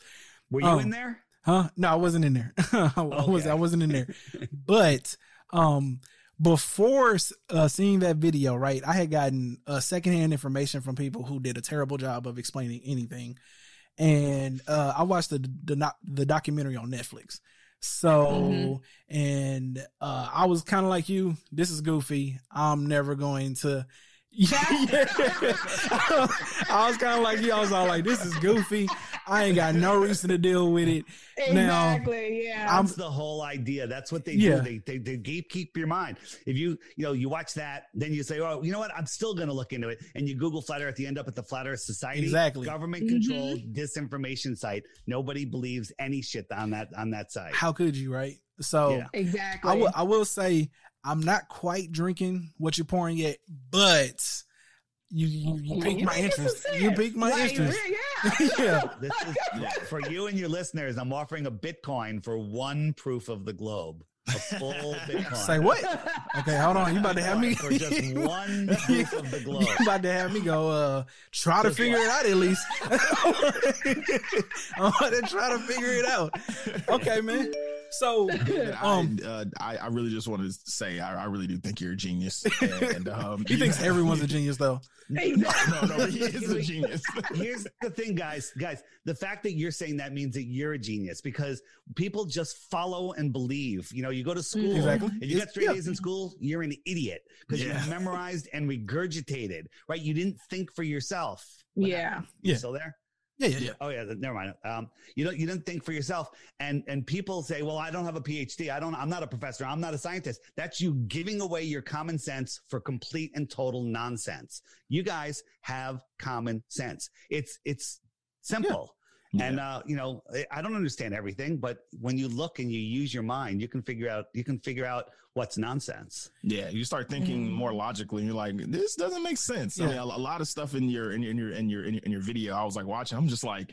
Were you Um, in there? Huh? No, I wasn't in there. I was I wasn't in there. but um before uh, seeing that video, right, I had gotten uh, secondhand information from people who did a terrible job of explaining anything, and uh, I watched the the, the documentary on Netflix. So, mm-hmm. and uh, I was kind of like you. This is goofy. I'm never going to I was kind of like you. I was all like, "This is goofy. I ain't got no reason to deal with it." Exactly. Now, yeah. That's the whole idea. That's what they yeah. do. They, they they gatekeep your mind. If you you know you watch that, then you say, "Oh, you know what? I'm still going to look into it." And you Google flat Earth, you end up at the Flat Earth Society, exactly government controlled mm-hmm. disinformation site. Nobody believes any shit on that on that site. How could you, right? So yeah. exactly. I will I will say I'm not quite drinking what you're pouring yet, but you you, you piqued my interest. You piqued my like, interest. Yeah. yeah. This is for you and your listeners. I'm offering a Bitcoin for one proof of the globe. A full Bitcoin. Say what? Okay, hold on. You about to have me for just one proof of the globe. You about to have me go uh try to figure it out at least. I'm about to try to figure it out. Okay, man. So, um, I, uh, I, I really just wanted to say I, I really do think you're a genius. And um, he thinks everyone's a genius, though. no, no, no, he is a genius. Here's the thing, guys. Guys, the fact that you're saying that means that you're a genius because people just follow and believe. You know, you go to school. Exactly. If you got straight yeah. A's in school, you're an idiot because yeah. you memorized and regurgitated. Right? You didn't think for yourself. What yeah. Happened? Yeah. Still there? Yeah, yeah, yeah. Oh yeah, never mind. Um, you don't you didn't think for yourself, and and people say, well, I don't have a PhD. I don't. I'm not a professor. I'm not a scientist. That's you giving away your common sense for complete and total nonsense. You guys have common sense. It's it's simple. Yeah. And uh, you know, I don't understand everything, but when you look and you use your mind, you can figure out you can figure out what's nonsense. Yeah, you start thinking mm. more logically, and you're like, this doesn't make sense. Yeah. I mean, a, a, lot of stuff in your in your in your in your in your video, I was like watching. I'm just like,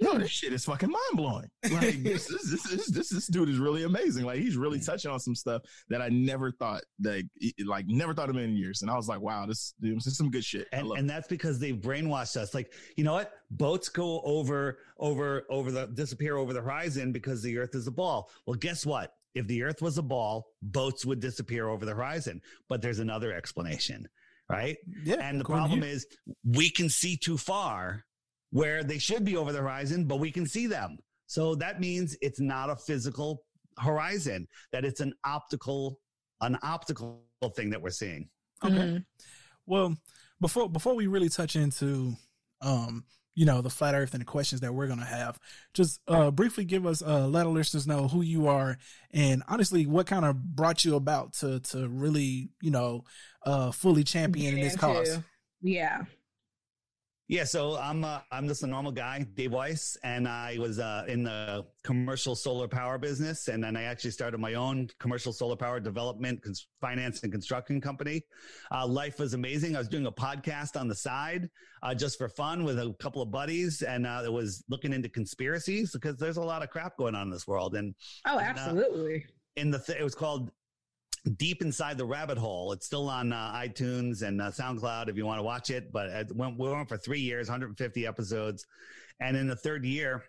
yo, this shit is fucking mind blowing. Like this, this, this, this, this, this dude is really amazing. Like he's really touching on some stuff that I never thought that, like, never thought of in years. And I was like, wow, this, this is some good shit. And, and that's because they've brainwashed us. Like, you know what? Boats go over, over, over the disappear over the horizon because the Earth is a ball. Well, guess what? If the Earth was a ball, boats would disappear over the horizon. But there's another explanation, right? Yeah. And the problem is we can see too far where they should be over the horizon, but we can see them. So that means it's not a physical horizon, that it's an optical, an optical thing that we're seeing. Okay. Mm-hmm. Well, before before we really touch into um, you know, the flat earth and the questions that we're gonna have, just uh briefly give us uh let our listeners know who you are and honestly what kind of brought you about to to really, you know, uh fully champion yeah, this cause. Yeah. Yeah, so I'm uh, I'm just a normal guy, Dave Weiss, and I was uh, in the commercial solar power business, and then I actually started my own commercial solar power development, cons- finance, and construction company. Uh, life was amazing. I was doing a podcast on the side uh, just for fun with a couple of buddies, and uh, it was looking into conspiracies because there's a lot of crap going on in this world. And oh, uh, absolutely. in the th- it was called deep inside the rabbit hole. It's still on uh, iTunes and uh, SoundCloud if you want to watch it. But it went, we went for three years, 150 episodes, and in the third year,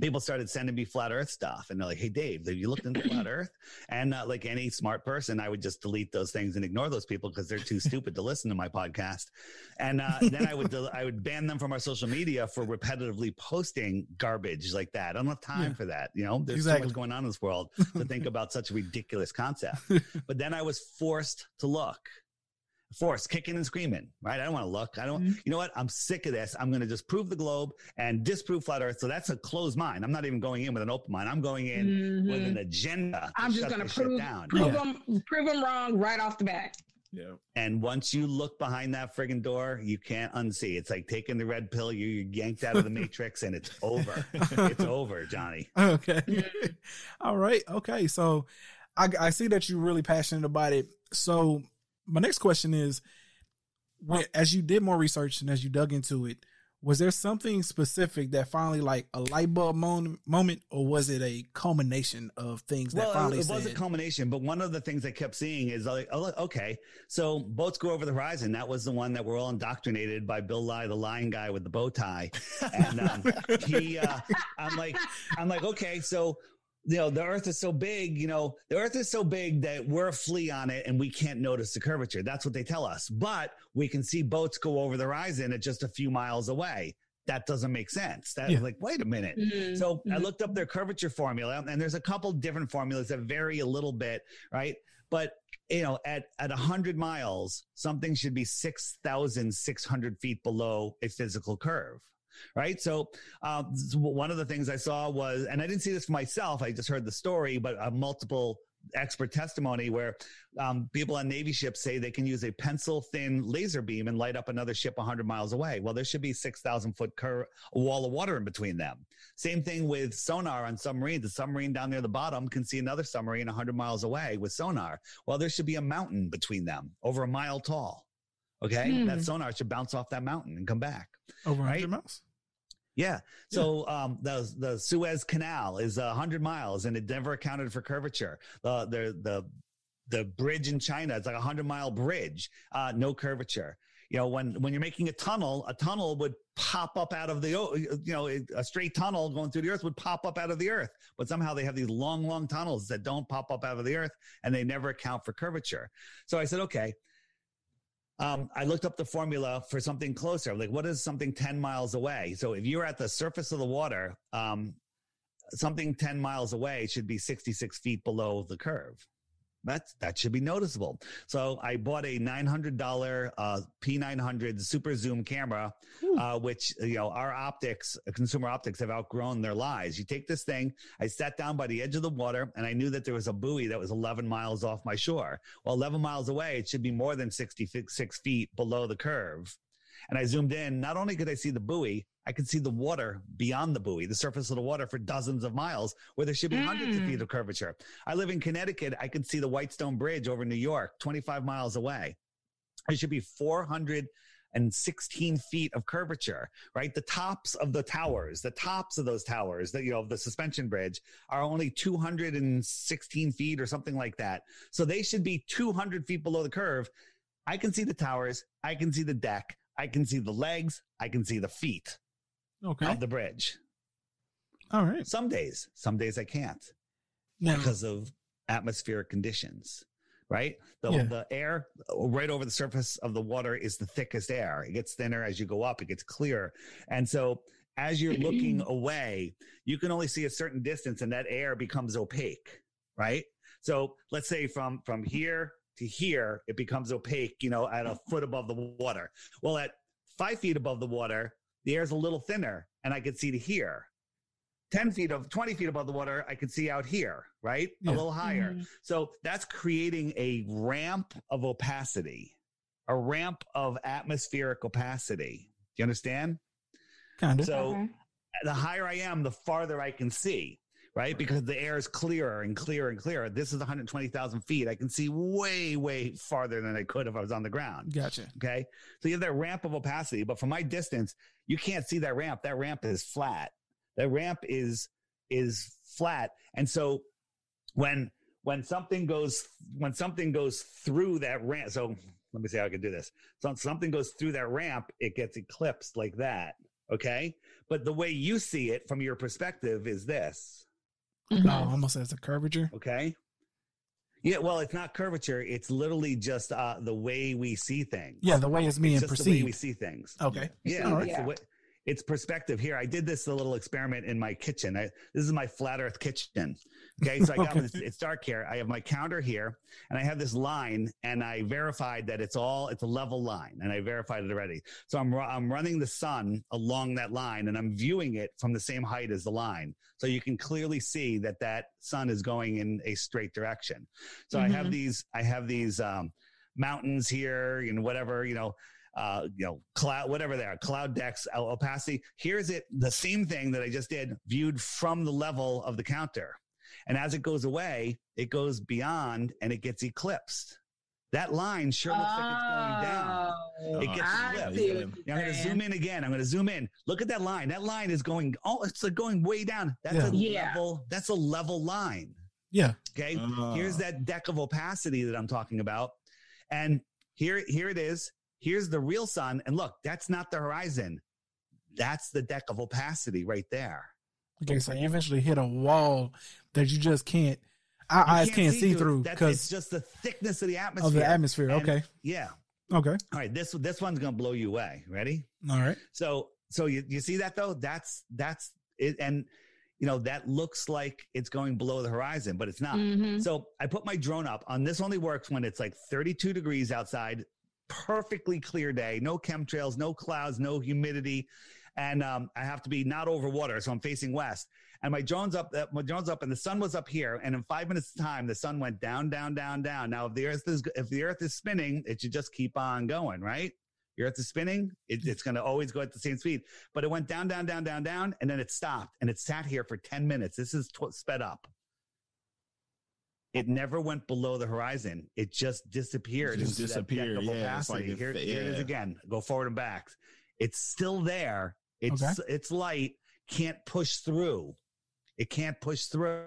people started sending me flat earth stuff and they're like hey dave have you looked into flat earth? And uh, like any smart person i would just delete those things and ignore those people because they're too stupid to listen to my podcast. And uh, then i would del- i would ban them from our social media for repetitively posting garbage like that. I don't have time yeah. for that you know? There's exactly. so much going on in this world to think about such a ridiculous concept. But then i was forced to look force kicking and screaming, right? I don't want to look. I don't, mm-hmm. you know what? I'm sick of this. I'm going to just prove the globe and disprove flat earth. So that's a closed mind. I'm not even going in with an open mind. I'm going in mm-hmm. with an agenda. I'm just going to prove, down. Prove, yeah. them, prove them wrong right off the bat. Yeah. And once you look behind that friggin' door, you can't unsee. It's like taking the red pill. You, you're yanked out of the matrix and it's over. it's over, Johnny. Okay. All right. Okay. So I, I see that you're really passionate about it. So my next question is when as you did more research and as you dug into it was there something specific that finally like a light bulb moment, moment or was it a culmination of things that well, finally it, it was a culmination but one of the things i kept seeing is like oh, okay so boats go over the horizon. That was the one that we're all indoctrinated by bill nye the lion guy with the bow tie. And um, he uh, i'm like i'm like okay so you know, the earth is so big, you know, the earth is so big that we're a flea on it and we can't notice the curvature. That's what they tell us. But we can see boats go over the horizon at just a few miles away. That doesn't make sense. that's Yeah. like, wait a minute. Mhm, So I mhm. looked up their curvature formula, and there's a couple different formulas that vary a little bit, right? But you know, at at hundred miles, something should be six thousand six hundred feet below a physical curve, right? So um, one of the things I saw was, and I didn't see this for myself. I just heard the story, but uh, multiple expert testimony where um, people on Navy ships say they can use a pencil thin laser beam and light up another ship 100 miles away. Well, there should be 6,000 foot cur- wall of water in between them. Same thing with sonar on submarines. The submarine down near the bottom can see another submarine 100 miles away with sonar. Well, there should be a mountain between them over a mile tall. Okay. Hmm. That sonar should bounce off that mountain and come back. Over 100 Right? miles. Yeah. So um, the the Suez Canal is hundred miles, and it never accounted for curvature. The the the the bridge in China it's like a hundred mile bridge, uh, no curvature. You know, when when you're making a tunnel, a tunnel would pop up out of the you know a straight tunnel going through the earth would pop up out of the earth, but somehow they have these long long tunnels that don't pop up out of the earth, and they never account for curvature. So I said, okay, um, I looked up the formula for something closer. Like, what is something 10 miles away? So if you're at the surface of the water, um, something 10 miles away should be 66 feet below the curve. That's, that should be noticeable. So I bought a $900 uh, P900 super zoom camera, uh, which, you know, our optics, consumer optics have outgrown their lies. You take this thing, I sat down by the edge of the water and I knew that there was a buoy that was 11 miles off my shore. Well, 11 miles away, it should be more than 66 feet below the curve. And I zoomed in. Not only could I see the buoy, I could see the water beyond the buoy, the surface of the water for dozens of miles, where there should be hundreds of Mm. feet of curvature. I live in Connecticut. I could see the Whitestone Bridge over New York, 25 miles away. There should be 416 feet of curvature, right? The tops of the towers, the tops of those towers, that you know, the suspension bridge are only 216 feet or something like that. So they should be 200 feet below the curve. I can see the towers. I can see the deck. I can see the legs. I can see the feet Okay. of the bridge. All right. Some days, some days I can't Now, because of atmospheric conditions, right? The, Yeah. the air right over the surface of the water is the thickest air. It gets thinner as you go up, it gets clearer. And so as you're looking away, you can only see a certain distance and that air becomes opaque, right? So let's say from, from here to here, it becomes opaque, you know, at a foot above the water. Well, at five feet above the water, the air is a little thinner and I can see to here. 10 feet of 20 feet above the water, I could see out here, right? Yeah. A little higher. Mhm. So that's creating a ramp of opacity, a ramp of atmospheric opacity. Do you understand? Kind of. So Okay. the higher I am, the farther I can see, right? Because the air is clearer and clearer and clearer. This is 120,000 feet. I can see way, way farther than I could if I was on the ground. Gotcha. Okay. So you have that ramp of opacity, but from my distance, you can't see that ramp. That ramp is flat. That ramp is, is flat. And so when, when something goes, when something goes through that ramp, so let me see how I can do this. So something goes through that ramp, it gets eclipsed like that. Okay. But the way you see it from your perspective is this. Mhm. Oh, almost as a curvature. Okay. Yeah, well, it's not curvature. It's literally just uh, the way we see things. Yeah, the way it's me it's just the way we see things. Okay. Yeah, All right. it's, the way, it's perspective. Here, I did this a little experiment in my kitchen. I, this is my flat Earth kitchen. Okay, so I got Okay. this, it's dark here. I have my counter here, and I have this line, and I verified that it's all it's a level line, and I verified it already. So I'm I'm running the sun along that line, and I'm viewing it from the same height as the line, so you can clearly see that that sun is going in a straight direction. So I have Mhm. these I have these um, mountains here, and whatever you know uh, you know, cloud, whatever they are, cloud decks, uh, opacity. Here's it, the same thing that I just did, viewed from the level of the counter. And as it goes away, it goes beyond and it gets eclipsed. That line sure looks like it's going down. Oh, It gets I flipped. Now, I'm going to zoom in again. I'm going to zoom in. Look at that line. That line is going. Oh, it's like going way down. That's a Yeah. level. That's a level line. Yeah. Okay. Ah. Here's that deck of opacity that I'm talking about. And here, here it is. Here's the real sun. And look, that's not the horizon. That's the deck of opacity right there. Okay, so you eventually hit a wall that you just can't. Our You eyes can't see through because it's just the thickness of the atmosphere. of the atmosphere. And- Okay, Yeah. okay, All right. This this one's gonna blow you away. Ready? all right. So so you, you see that though? That's that's it and you know that looks like it's going below the horizon, but it's not. Mhm. So I put my drone up on this only works when it's like 32 degrees outside, perfectly clear day, no chemtrails, no clouds, no humidity. And um, I have to be not over water, so I'm facing west. And my drone's up, uh, my drone's up, and the sun was up here. And in five minutes' time, the sun went down, down, down, down. Now, if the Earth is if the Earth is spinning, it should just keep on going, right? The Earth is spinning; it, it's going to always go at the same speed. But it went down, down, down, down, down, and then it stopped, and it sat here for ten minutes. This is tw- sped up. It never went below the horizon. It just disappeared. Just into that disappeared, yeah, it's like opacity. it here, fa- here it is again. Go forward and back. It's still there. It's Okay. it's light can't push through. It can't push through.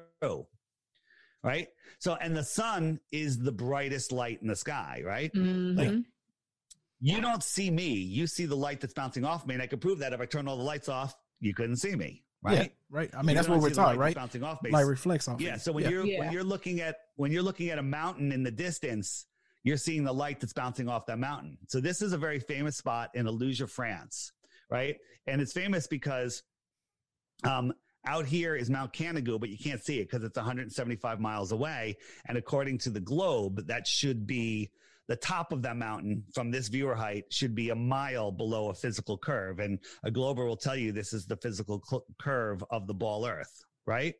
Right. So, and the sun is the brightest light in the sky. Right. Mhm. Like, you don't see me. You see the light that's bouncing off me, and I could prove that if I turn all the lights off, you couldn't see me. Right. Yeah, right. I mean, You that's what we're see the taught, right? Bouncing off me. Like reflects off. Yeah. it. So when Yeah. you're Yeah. when you're looking at when you're looking at a mountain in the distance, you're seeing the light that's bouncing off that mountain. So this is a very famous spot in Aluja, France, right? And it's famous because um, out here is Mount Canigou, but you can't see it because it's 175 miles away. And according to the globe, that should be the top of that mountain from this viewer height should be a mile below a physical curve. And a glober will tell you this is the physical cl- curve of the ball Earth, right?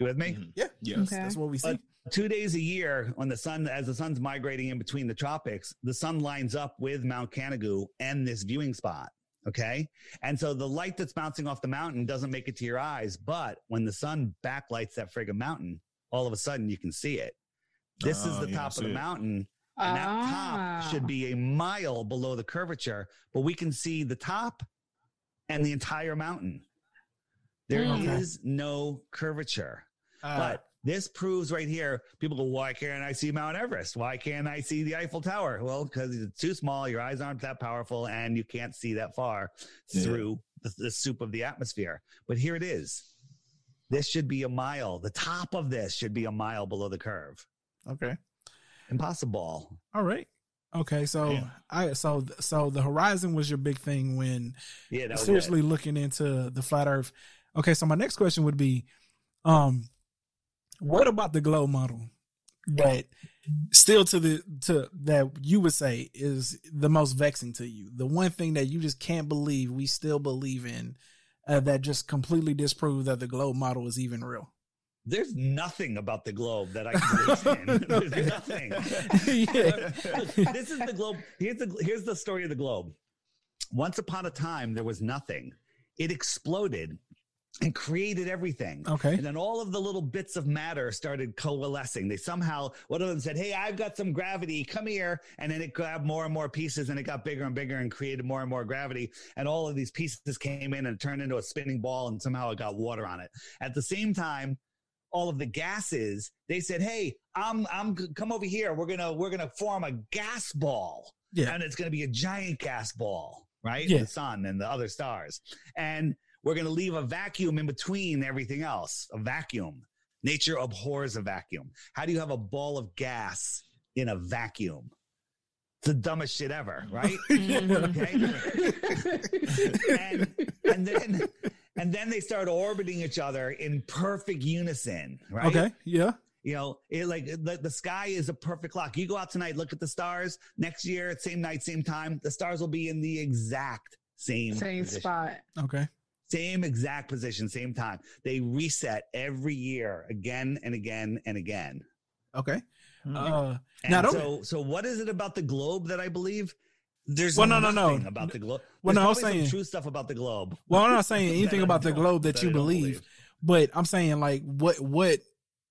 You with me? Mhm. Yeah. Yes. Okay. That's what we see. But two days a year, when the sun, as the sun's migrating in between the tropics, the sun lines up with Mount Canigou and this viewing spot. Okay. And so the light that's bouncing off the mountain doesn't make it to your eyes. But when the sun backlights that friggin' mountain, all of a sudden you can see it. This is Oh, the yeah, top of the it. mountain. And that Ah. top should be a mile below the curvature, but we can see the top and the entire mountain. There is Mm. no curvature. Uh, But this proves right here, people go, why can't I see Mount Everest? Why can't I see the Eiffel Tower? Well, because it's too small, your eyes aren't that powerful, and you can't see that far Yeah. through the, the soup of the atmosphere. But here it is. This should be a mile. The top of this should be a mile below the curve. okay. Impossible. All right. Okay. So Damn. I so so the horizon was your big thing when Yeah, seriously looking into the flat Earth. Okay. So my next question would be, um, what about the globe model that still to the to that you would say is the most vexing to you? The one thing that you just can't believe we still believe in. Uh, that just completely disproves that the globe model is even real. There's nothing about the globe that I can understand. There's nothing. this is the globe. Here's the here's the story of the globe. Once upon a time, there was nothing. It exploded and created everything. Okay. And then all of the little bits of matter started coalescing. They somehow, one of them said, Hey, I've got some gravity. Come here. And then it grabbed more and more pieces and it got bigger and bigger and created more and more gravity. And all of these pieces came in and turned into a spinning ball and somehow it got water on it. At the same time, all of the gases, they said, Hey, I'm, I'm, come over here. We're going to, we're going to form a gas ball Yeah. and it's going to be a giant gas ball, right? Yeah. The sun and the other stars. And we're going to leave a vacuum in between everything else, a vacuum. Nature abhors a vacuum. How do you have a ball of gas in a vacuum? It's the dumbest shit ever, right? and, and then and then they start orbiting each other in perfect unison, right? Okay. Yeah. You know, it like the, the sky is a perfect clock. You go out tonight, look at the stars. Next year, same night, same time, the stars will be in the exact same Same position. spot. Okay. Same exact position, same time. They reset every year again and again and again. Okay. Hmm. Uh, And don't- so, so what is it about the globe that I believe? There's Well, no, no, no. about the globe. Well, no, I was probably some saying- true stuff about the globe. well, I'm not saying anything about the globe that that you don't believe, but I'm saying like what what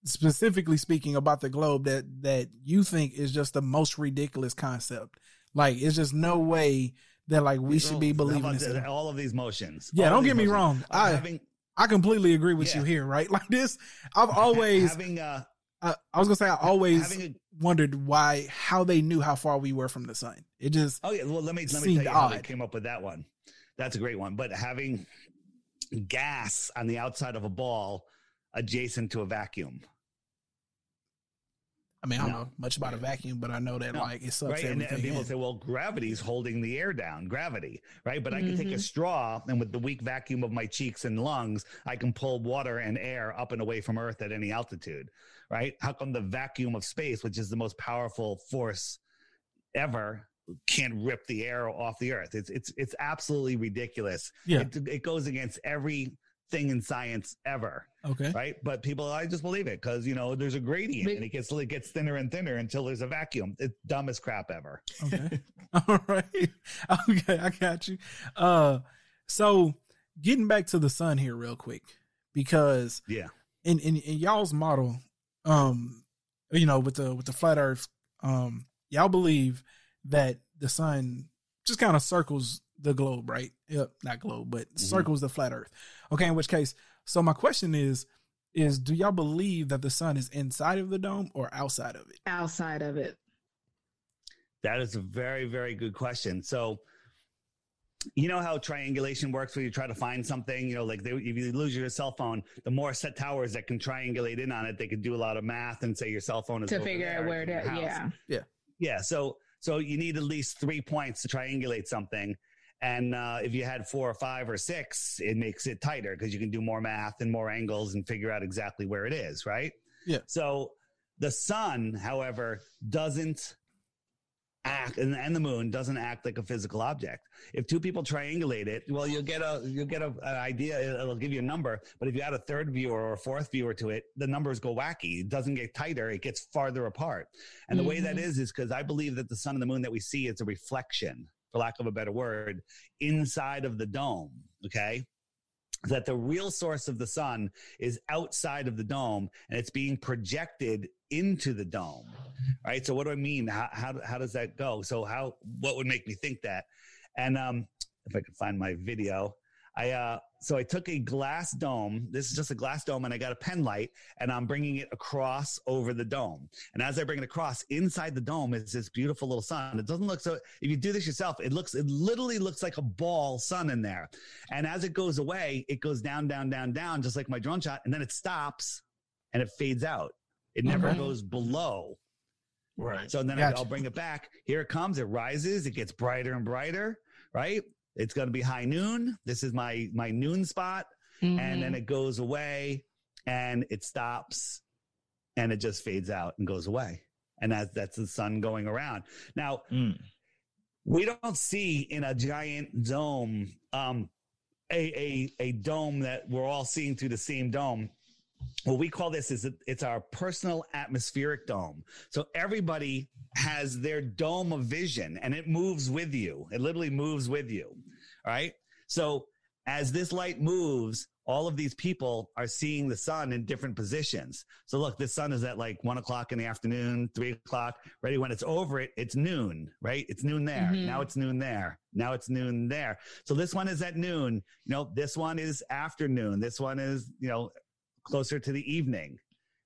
specifically speaking about the globe that that you think is just the most ridiculous concept. Like it's just no way that like we should be believing this. the- at all. of these motions. Yeah, don't get me motions. wrong. I having I completely agree with you here, right? Like this, I've always having uh I, I was gonna say I always a wondered why how they knew how far we were from the sun. It just Oh yeah, well let me let me tell you how they came up with that one. That's a great one. But having gas on the outside of a ball adjacent to a vacuum. I mean, I don't No. know much about a vacuum, but I know that No. like it sucks right? And, everything. and people in. say, well, gravity's holding the air down, gravity, right? But I can take a Mhm. straw and with the weak vacuum of my cheeks and lungs, I can pull water and air up and away from Earth at any altitude, right? How come the vacuum of space, which is the most powerful force ever, can't rip the air off the Earth? It's it's it's absolutely ridiculous. Yeah. It, it goes against everything in science ever okay. right? But people, I just believe it because you know there's a gradient Big- and it gets it gets thinner and thinner until there's a vacuum. It's dumbest crap ever. Okay. All right. Okay, I got you. Uh so getting back to the sun here real quick because Yeah, in, in in y'all's model, um, you know, with the with the flat earth, um, y'all believe that the sun just kind of circles the globe, right? Yep, not globe, but Mhm. circles the flat earth. Okay, in which case, so my question is is do y'all believe that the sun is inside of the dome or outside of it? outside of it. that is a very very good question. So. You know how triangulation works where you try to find something, you know, like they, if you lose your cell phone, the more set towers that can triangulate in on it, they can do a lot of math and say your cell phone is to over figure out where in it your is. house. Yeah. Yeah. So so you need at least three points to triangulate something. And uh, if you had four or five or six, it makes it tighter because you can do more math and more angles and figure out exactly where it is, right? Yeah. So the sun, however, doesn't act and, and the moon doesn't act like a physical object. If two people triangulate it, well, you'll get a you'll get a, an idea. It'll give you a number. But if you add a third viewer or a fourth viewer to it, the numbers go wacky. It doesn't get tighter. It gets farther apart. And the way that Mhm. is is because I believe that the sun and the moon that we see is a reflection, for lack of a better word, inside of the dome. Okay. That the real source of the sun is outside of the dome and it's being projected into the dome. Right. So what do I mean? How, how, how does that go? So how, what would make me think that? And, um, if I could find my video, I, uh, so I took a glass dome. This is just a glass dome and I got a pen light and I'm bringing it across over the dome. And as I bring it across inside the dome is this beautiful little sun. It doesn't look so, if you do this yourself, it looks, it literally looks like a ball sun in there. And as it goes away, it goes down, down, down, down, just like my drone shot. And then it stops and it fades out. It never Okay. goes below. Right. So then Gotcha. I'll bring it back. Here it comes. It rises. It gets brighter and brighter. Right. It's going to be high noon. This is my my noon spot, and Mm-hmm. then it goes away, and it stops, and it just fades out and goes away. And that's that's the sun going around. Now Mm. we don't see in a giant dome um, a, a a dome that we're all seeing through the same dome. What we call this is it's our personal atmospheric dome. So everybody has their dome of vision, and it moves with you. It literally moves with you. Right. So as this light moves, all of these people are seeing the sun in different positions. So look, the sun is at like one o'clock in the afternoon, three o'clock. Ready when it's over it, it's noon, right? It's noon there. Mhm. Now it's noon there. Now it's noon there. So this one is at noon. You know, this one is afternoon. This one is, you know, closer to the evening,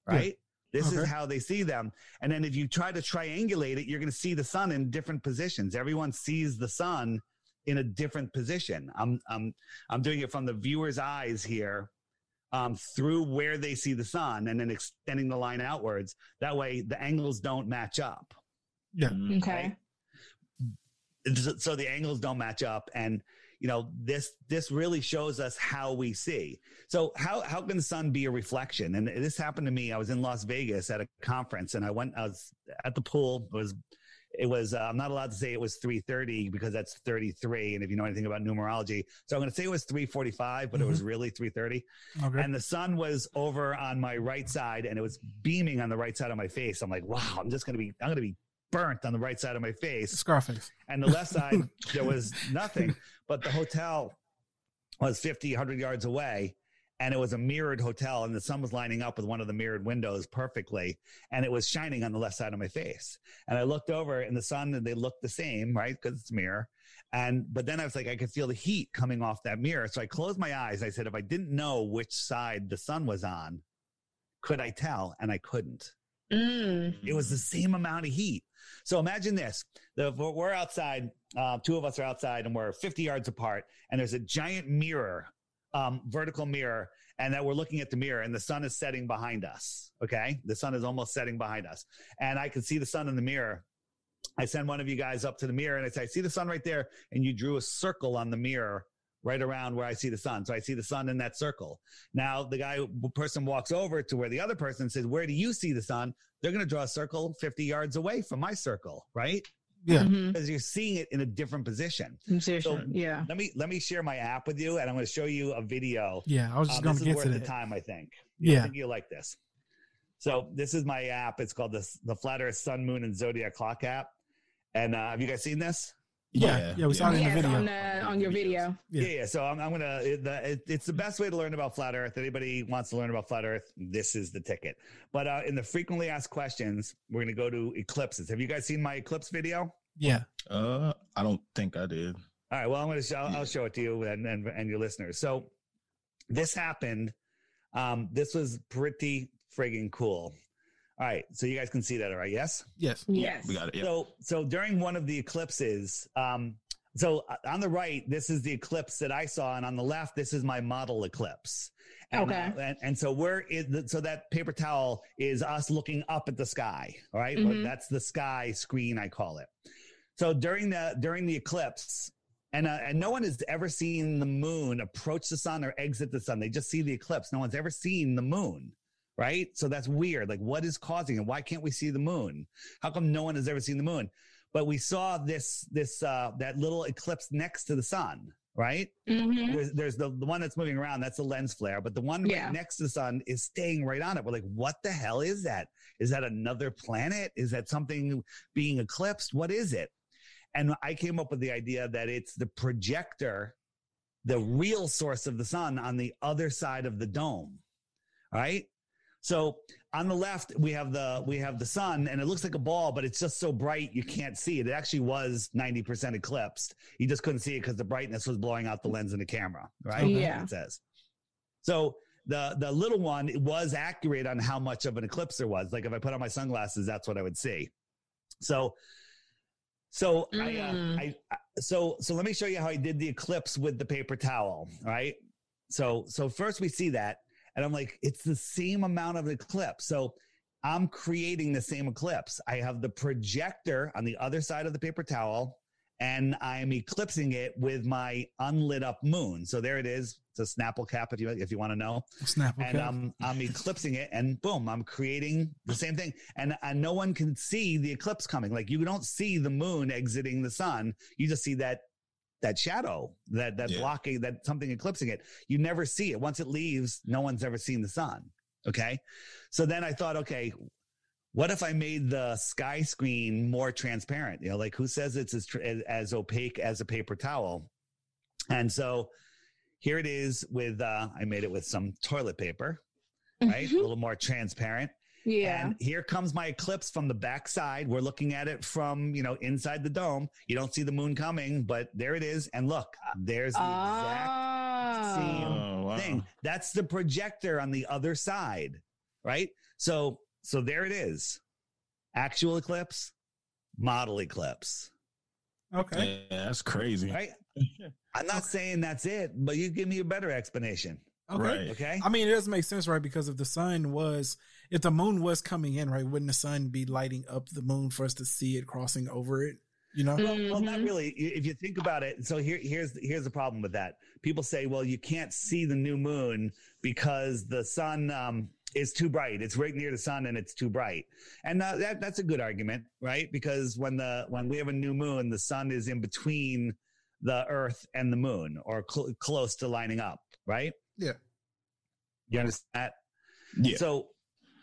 right? This Okay. is how they see them. And then if you try to triangulate it, you're going to see the sun in different positions. Everyone sees the sun in a different position. I'm I'm I'm doing it from the viewer's eyes here, um, through where they see the sun, and then extending the line outwards. That way, the angles don't match up. Yeah. Okay. It's- So the angles don't match up, and you know this this really shows us how we see. So how how can the sun be a reflection? And this happened to me. I was in Las Vegas at a conference, and I went. I was at the pool. It was it was uh, i'm not allowed to say it was 3.30 because that's 33 and if you know anything about numerology. So i'm going to say it was 3.45 but it was really 3.30 Okay. and the sun was over on my right side and it was beaming on the right side of my face. I'm like wow i'm just going to be i'm going to be burnt on the right side of my face. Scarface. and the left side there was nothing but the hotel was 50 100 yards away and it was a mirrored hotel and the sun was lining up with one of the mirrored windows perfectly and it was shining on the left side of my face. And i looked over in the sun and they looked the same right because it's a mirror. And but then i was like i could feel the heat coming off that mirror. So i closed my eyes. I said if i didn't know which side the sun was on could i tell? And i couldn't. Mm. it was the same amount of heat. So imagine this: the, we're outside, uh, two of us are outside, and we're 50 yards apart, and there's a giant mirror um, vertical mirror and that we're looking at the mirror and the sun is setting behind us. Okay. The sun is almost setting behind us. And I can see the sun in the mirror. I send one of you guys up to the mirror and I say, I see the sun right there. And you drew a circle on the mirror right around where I see the sun. So I see the sun in that circle. Now the guy, person walks over to where the other person says, where do you see the sun? They're going to draw a circle 50 yards away from my circle, right? Yeah. Mhm. Because you're seeing it in a different position. Position, So yeah. let me, let me share my app with you and I'm going to show you a video. Yeah, I was just Um, going to is get worth to the that. time, I think. I Yeah. think you'll like this. So this is my app. It's called the, the Flat Earth Sun, Moon, and Zodiac Clock app. And uh, have you guys seen this? Yeah, yeah, we saw it in the Yes, video. on, the, on your video. Yeah. Yeah, yeah. So I'm, I'm gonna. It, the, it, it's the best way to learn about flat Earth. Anybody wants to learn about flat Earth? This is the ticket. But uh, in the frequently asked questions, we're gonna go to eclipses. Have you guys seen my eclipse video? Yeah. Uh, I don't think I did. All right. Well, I'm gonna. Show, I'll show it to you and, and and your listeners. So this happened. Um, this was pretty friggin' cool. All right. So you guys can see that, all right? Yes. Yes. Yes. We got it. Yeah. So, so during one of the eclipses, um, so uh, on the right, this is the eclipse that I saw, and on the left, this is my model eclipse. And, Okay. uh, and, and so we're in, so that paper towel is us looking up at the sky. All right? Well, Mhm. that's the sky screen, I call it. So during the during the eclipse, and uh, and no one has ever seen the moon approach the sun or exit the sun. They just see the eclipse. No one's ever seen the moon, right? So that's weird. Like, what is causing it? Why can't we see the moon? How come no one has ever seen the moon? But we saw this this uh, that little eclipse next to the sun, right? Mhm. There's, there's the, the one that's moving around. That's the lens flare. But the one Yeah. right next to the sun is staying right on it. We're like, what the hell is that? Is that another planet? Is that something being eclipsed? What is it? And I came up with the idea that it's the projector, the real source of the sun on the other side of the dome. All right. So on the left, we have the we have the sun, and it looks like a ball, but it's just so bright you can't see it. It actually was 90% eclipsed. You just couldn't see it because the brightness was blowing out the lens in the camera, right? Okay. That's what Yeah. It says. So the the little one it was accurate on how much of an eclipse there was. Like if I put on my sunglasses, that's what I would see. So so I, uh, Mm. I I so so let me show you how I did the eclipse with the paper towel. All right. So so first we see that, and I'm like, it's the same amount of eclipse. So I'm creating the same eclipse. I have the projector on the other side of the paper towel, and I'm eclipsing it with my unlit up moon. So there it is. It's a Snapple cap if you if you want to know Snap. and Okay. um, I'm eclipsing it, and boom, I'm creating the same thing, and and no one can see the eclipse coming. Like you don't see the moon exiting the sun, you just see that that shadow, that that Yeah. blocking, that something eclipsing it. You never see it. Once it leaves, no one's ever seen the sun. Okay, so then I thought, okay. What if I made the sky screen more transparent? You know, like who says it's as, as, as opaque as a paper towel? And so here it is with, uh, I made it with some toilet paper, right? A little more transparent. Yeah. And here comes my eclipse from the backside. We're looking at it from, you know, inside the dome. You don't see the moon coming, but there it is. And look, there's the exact Ah. same Oh, wow. thing. That's the projector on the other side, right? So, so there it is. Actual eclipse, model eclipse, okay. Yeah, that's crazy. right? I'm not saying that's it, but you give me a better explanation. Okay. Right. Okay. I mean, it doesn't make sense, right? Because if the sun was, if the moon was coming in, right, wouldn't the sun be lighting up the moon for us to see it crossing over it? You know? Well, well, not Mhm. really. If you think about it, so here, here's here's the problem with that. People say, well, you can't see the new moon because the sun um, is too bright. It's right near the sun, and it's too bright. And uh, that that's a good argument, right? Because when the when we have a new moon, the sun is in between the Earth and the moon, or cl- close to lining up, right? Yeah. You understand that? Yeah. So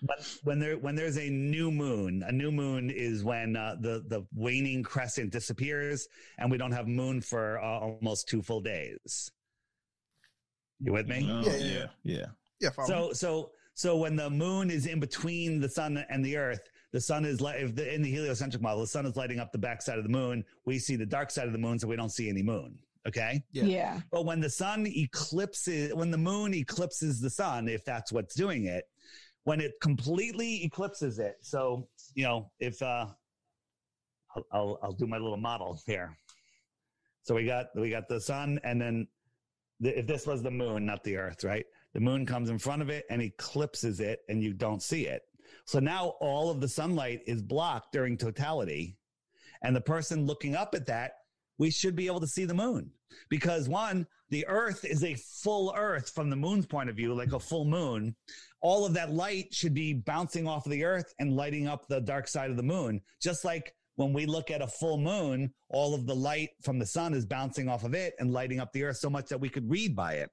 when, when there when there's a new moon, a new moon is when uh, the the waning crescent disappears and we don't have moon for uh, almost two full days. You with me? Oh, Yeah, yeah, yeah, yeah, Yeah. So so so when the moon is in between the sun and the earth, the sun is li- if the, in the heliocentric model, the sun is lighting up the backside of the moon. We see the dark side of the moon, so we don't see any moon. Okay. Yeah. Yeah. But when the sun eclipses, when the moon eclipses the sun, if that's what's doing it, when it completely eclipses it, so you know, if uh, I'll, I'll I'll do my little model here. So we got we got the sun, and then the, if this was the moon, not the Earth, right? The moon comes in front of it and eclipses it, and you don't see it. So now all of the sunlight is blocked during totality, and the person looking up at that, we should be able to see the moon because one, the Earth is a full Earth from the moon's point of view, like a full moon. All of that light should be bouncing off of the Earth and lighting up the dark side of the moon, just like when we look at a full moon, all of the light from the sun is bouncing off of it and lighting up the earth so much that we could read by it.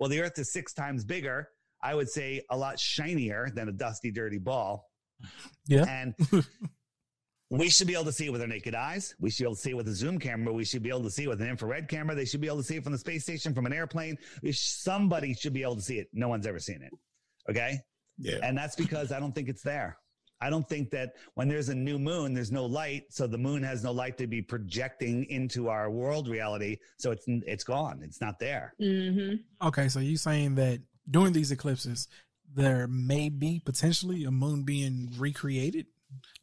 Well, the earth is six times bigger. I would say a lot shinier than a dusty, dirty ball. Yeah. And we should be able to see it with our naked eyes. We should be able to see it with a zoom camera. We should be able to see it with an infrared camera. They should be able to see it from the space station, from an airplane. Somebody should be able to see it. No one's ever seen it. Okay. Yeah. And that's because I don't think it's there. I don't think that when there's a new moon, there's no light, so the moon has no light to be projecting into our world reality. So it's it's gone. It's not there. Mm-hmm. Okay, so you're saying that during these eclipses, there may be potentially a moon being recreated,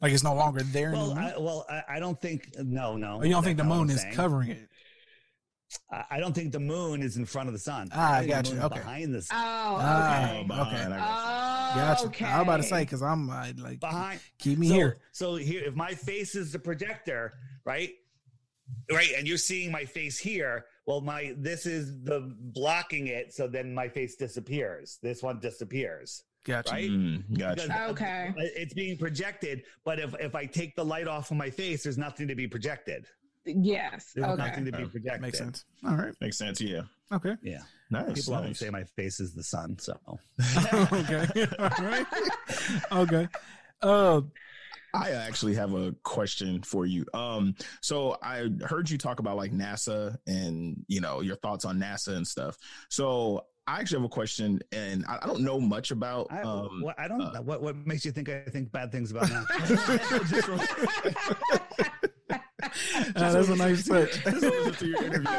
like it's no longer there. Well, in the moon? I, well, I, I don't think. No, no. or you don't think the that's not what moon is saying. covering it? I I don't think the moon is in front of the sun. Ah, I think got you. Okay. Behind the sun. Oh, Ah, okay. behind, okay. I got Oh, Gotcha. okay. I was about to say because I'm uh, like Behind. keep me so, here. So here, if my face is the projector, right? Right, and you're seeing my face here. Well, my this is the blocking it, so then my face disappears. This one disappears, Gotcha. right? Mm, gotcha. Okay. It's being projected, but if if I take the light off of my face, there's nothing to be projected. Yes. There's Okay. nothing to be projected. Makes sense. All right. Makes sense. Yeah. Okay. Yeah. Nice. People often nice. say my face is the sun, so okay. All right. Okay. Uh, I actually have a question for you. Um, so I heard you talk about like NASA and you know your thoughts on NASA and stuff. So I actually have a question, and I, I don't know much about. I, um, what, I don't. uh, what what makes you think I think bad things about now? just from- uh, that's a nice touch. just listen to your interview.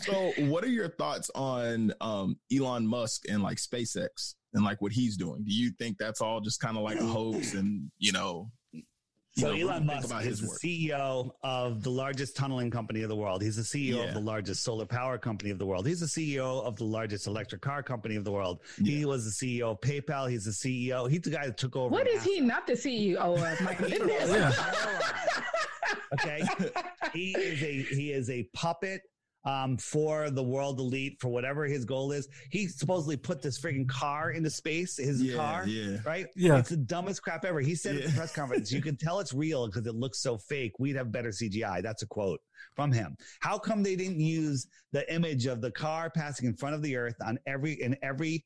so, what are your thoughts on um, Elon Musk and like SpaceX and like what he's doing? Do you think that's all just kind of like a hoax? And you know, you So know, what do you Elon Musk about is his the work? CEO of the largest tunneling company of the world. He's the CEO Yeah. of the largest solar power company of the world. He's the CEO of the largest electric car company of the world. He was the CEO of PayPal. He's the CEO. He's the guy that took over. What is NASA. he not the CEO of? My goodness. Okay he is a he is a puppet um for the world elite for whatever his goal is. He supposedly put this friggin' car into space his yeah, car yeah. right? Yeah. it's the dumbest crap ever. He said at the press conference you can tell it's real because it looks so fake. We'd have better cgi that's a quote from him. How come they didn't use the image of the car passing in front of the earth on every in every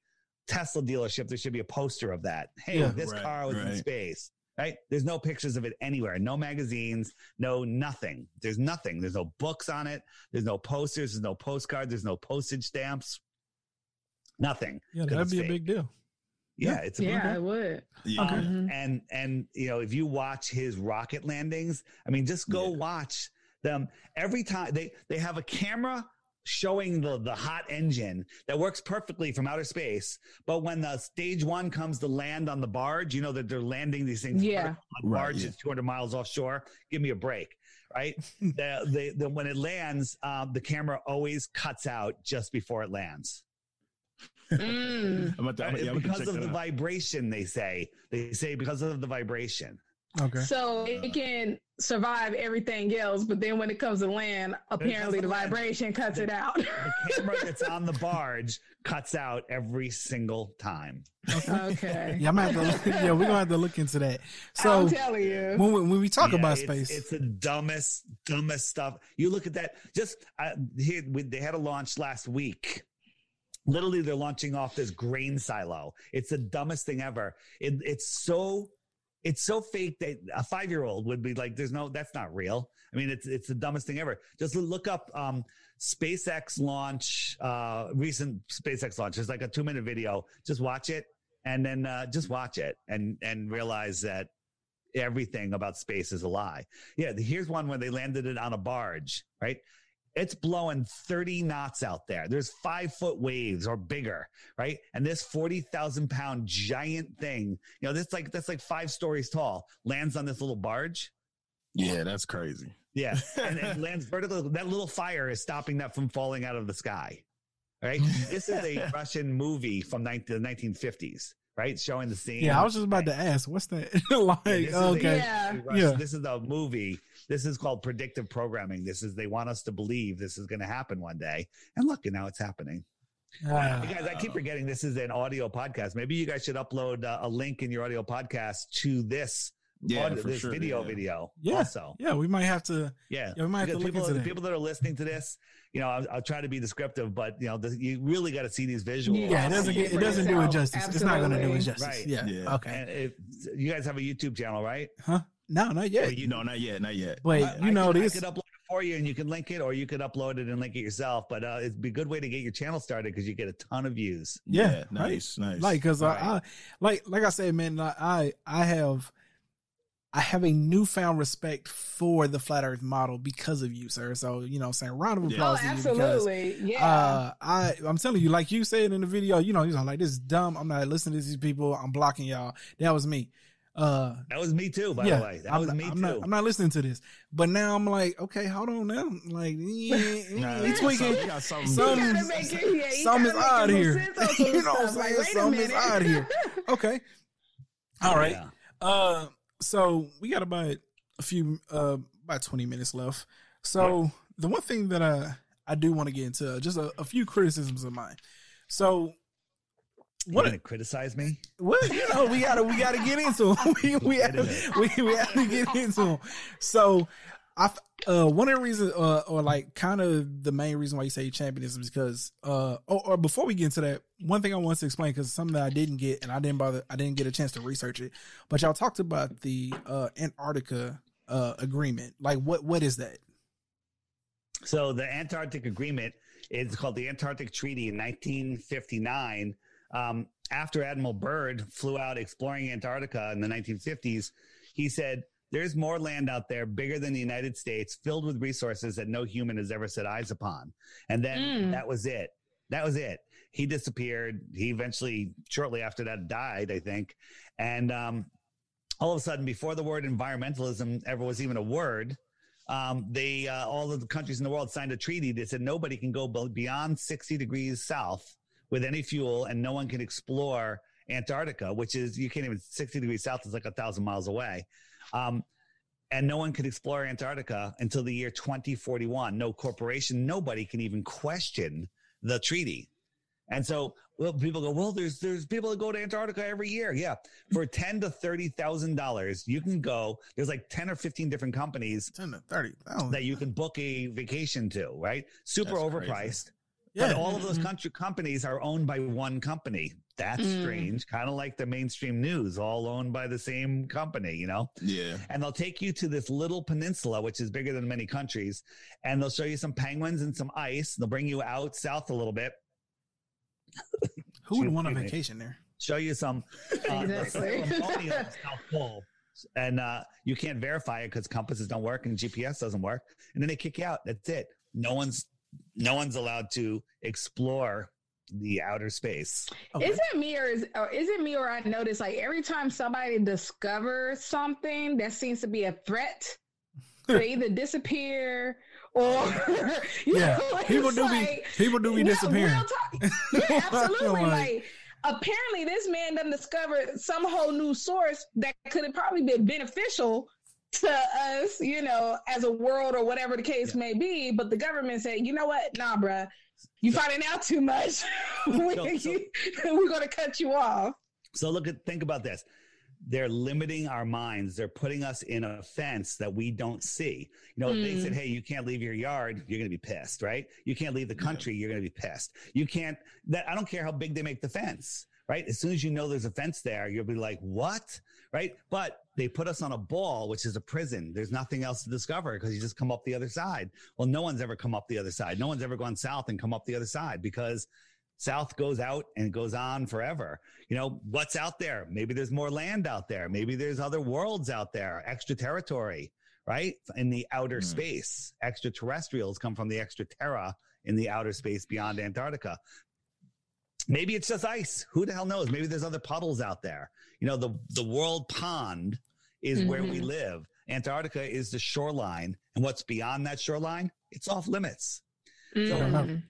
tesla dealership there should be a poster of that. Hey Yeah. this Right, car was in space right? There's no pictures of it anywhere, no magazines, no nothing. There's nothing. There's no books on it. There's no posters. There's no postcards. There's no postage stamps. Nothing. Yeah, 'Cause that'd it's be a big deal. Yeah, it's a big Yeah, deal. I would. Yeah. Okay. Mhm. And and you know, if you watch his rocket landings, I mean, just go Yeah. watch them every time they they have a camera showing the the hot engine that works perfectly from outer space but when the stage one comes to land on the barge you know that they're landing these things Yeah. on Right, barge yeah. is 200 miles offshore give me a break right the, the, the when it lands um, the camera always cuts out just before it lands Mm. I'm about to, I'm, yeah, gonna because check of the out. vibration they say they say because of the vibration Okay. So it can survive everything else, but then when it comes to land, apparently the land. vibration cuts it out. the camera that's on the barge cuts out every single time okay. Yeah, I'm gonna have to. Look, yeah, we're gonna have to look into that. So I'm telling you. when we, when we talk Yeah, about it's, space, It's the dumbest, dumbest stuff. You look at that. Just uh, here, we, they had a launch last week. Literally, they're launching off this grain silo. It's the dumbest thing ever. It, it's so, it's so fake that a five year old would be like, "There's no, that's not real." I mean, it's it's the dumbest thing ever. Just look up um, SpaceX launch, uh, recent SpaceX launch. It's like a two minute video. Just watch it, and then uh, just watch it, and and realize that everything about space is a lie. Yeah, here's one where they landed it on a barge, right? It's blowing 30 knots out there. There's five foot waves or bigger, right? And this 40,000 pound giant thing, you know, this like, that's like five stories tall, lands on this little barge. Yeah, that's crazy. Yeah, and it lands vertically. That little fire is stopping that from falling out of the sky. Right. This is a Russian movie from 19, the 1950s. Right, showing the scene. Yeah, I was just about to ask, what's that like? Yeah, this is a- okay, Yeah. Yeah. This is a movie. This is called predictive programming. This is they want us to believe this is going to happen one day, and look, and now it's happening. You guys, I keep forgetting this is an audio podcast. Maybe you guys should upload uh, a link in your audio podcast to this, Yeah, audio- for this sure, video yeah. video. Yeah. Also, yeah, we might have to. yeah, Yeah, we might have to Because look people, into that. people that are listening to this, you know, I'll, I'll try to be descriptive, but you know, the, you really got to see these visuals. Yeah, it doesn't get, it doesn't do it justice. It's not going to do it justice. Right. Yeah. Yeah. Okay. And if, you guys have a YouTube channel, right? Huh? No, not yet. Or you- no, not yet, not yet. Wait, I- you I know could, this. I could upload it for you, and you can link it, or you could upload it and link it yourself. But uh, it'd be a good way to get your channel started because you get a ton of views. Yeah, nice, nice. like because Right. I, I like like I said, man, I- I I have I have a newfound respect for the flat Earth model because of you, sir. So you know, I'm saying round of Yeah. applause Oh, to you because absolutely. Yeah. uh, I I'm telling you, like you said in the video, you know, he's like this is dumb. I'm not listening to these people. I'm blocking y'all. That was me. Uh, That was me too, by yeah, the way. That I'm, was me I'm too. not. I'm not listening to this. But now I'm like, okay, hold on now. Like, yeah, Nah, he tweaking. You got something. You gotta make it, yeah, you something is odd here. make sense on some You know what I'm stuff. Like, saying? Something is odd here. Okay. All right. Yeah. Uh, so we got about a few, uh, about twenty minutes left. So the one thing that I I do want to get into just a, a few criticisms of mine. So what? gonna criticize me? Well, you know, we gotta we gotta get into 'em. we we Wait a have, minute. we we have to get into 'em. So, I uh one of the reasons, uh, or like kind of the main reason why you say champion is because uh or, or before we get into that, one thing I want to explain because something that I didn't get and I didn't bother, I didn't get a chance to research it, but y'all talked about the uh Antarctica uh agreement. Like, what what is that? So the Antarctic Agreement is called the Antarctic Treaty in 1959. Um, after Admiral Byrd flew out exploring Antarctica in the 1950s, he said, "There's more land out there bigger than the United States, filled with resources that no human has ever set eyes upon." And then Mm. that was it. That was it. He disappeared. He eventually, shortly after that, died. I think, and um, all of a sudden, before the word environmentalism ever was even a word, um, they uh, all of the countries in the world signed a treaty that said nobody can go beyond 60 degrees south with any fuel, and no one can explore Antarctica, which is you can't even 60 degrees south is like a thousand miles away. Um, and no one can explore Antarctica until the year 2041. No corporation, nobody can even question the treaty. And so, well, people go, well, there's there's people that go to Antarctica every year. Yeah, for ten to thirty thousand dollars, you can go. There's like ten or fifteen different companies Ten to thirty thousand. that you can book a vacation to. Right, super That's overpriced. crazy. Yeah. But all of those Mhm. country companies are owned by one company. That's Mm. strange. Kind of like the mainstream news, all owned by the same company. You know Yeah. and they'll take you to this little peninsula, which is bigger than many countries, and they'll show you some penguins and some ice. They'll bring you out south a little bit, Who would want a vacation there? show you some uh, Exactly. South Pole, and uh, you can't verify it because compasses don't work and GPS doesn't work, and then they kick you out. That's it. No one's no one's allowed to explore the outer space. Okay. Is it me or is, or is it me or I notice like every time somebody discovers something that seems to be a threat, they either disappear or you Yeah, know, it's people do be like- people do be Yeah, disappearing. real talk. Yeah, absolutely. Like- like apparently this man done discovered some whole new source that could have probably been beneficial to us, you know, as a world or whatever the case may be. But the government said, you know what? Nah, bruh. You finding out too much. we, So- so- we're gonna cut you off. So look at think about this. They're limiting our minds. They're putting us in a fence that we don't see. You know, if they Mm. said, "Hey, you can't leave your yard," you're going to be pissed, right? You can't leave the country, you're going to be pissed. You can't. That I don't care how big they make the fence, right? As soon as you know there's a fence there, you'll be like, "What?" Right? But they put us on a ball, which is a prison. There's nothing else to discover because you just come up the other side. Well, no one's ever come up the other side. No one's ever gone south and come up the other side because South goes out and goes on forever. You know, what's out there? Maybe there's more land out there. Maybe there's other worlds out there, extra territory, right? In the outer Hmm. space. Extraterrestrials come from the extra terra in the outer space beyond Antarctica. Maybe it's just ice. Who the hell knows? Maybe there's other puddles out there. You know, the the world pond is where we Mhm. live. Antarctica is the shoreline, and what's beyond that shoreline, it's off limits. Mm.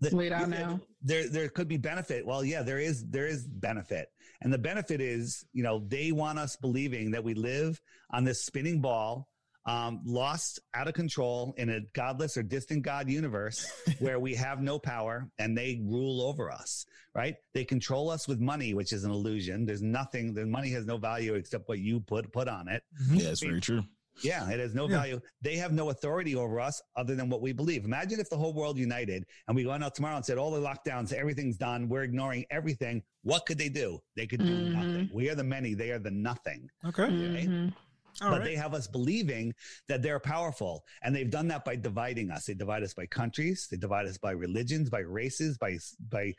The- We don't know. There, there could be benefit. Well, yeah, there is, there is benefit, and the benefit is, you know, they want us believing that we live on this spinning ball, um, lost out of control in a godless or distant God universe where we have no power and they rule over us. Right? They control us with money, which is an illusion. There's nothing. The money has no value except what you put put on it. Yeah, it's very true. Yeah, it has no Yeah. value. They have no authority over us other than what we believe. Imagine if the whole world united and we went out tomorrow and said all the lockdowns, everything's done, we're ignoring everything. What could they do? They could do Mhm. nothing. We are the many, they are the nothing. Okay. Mhm. All but right. they have us believing that they're powerful. And they've done that by dividing us. They divide us by countries, they divide us by religions, by races, by by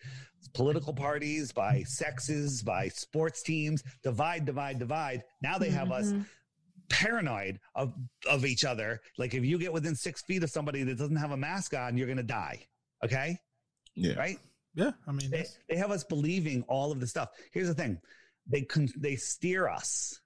political parties, by sexes, by sports teams. Divide, divide, divide. Now they have us Mhm. paranoid of of each other. Like if you get within six feet of somebody that doesn't have a mask on, you're gonna die. Okay, Yeah. right? yeah. I mean, They, they have us believing all of the stuff. Here's the thing: they con- they steer us,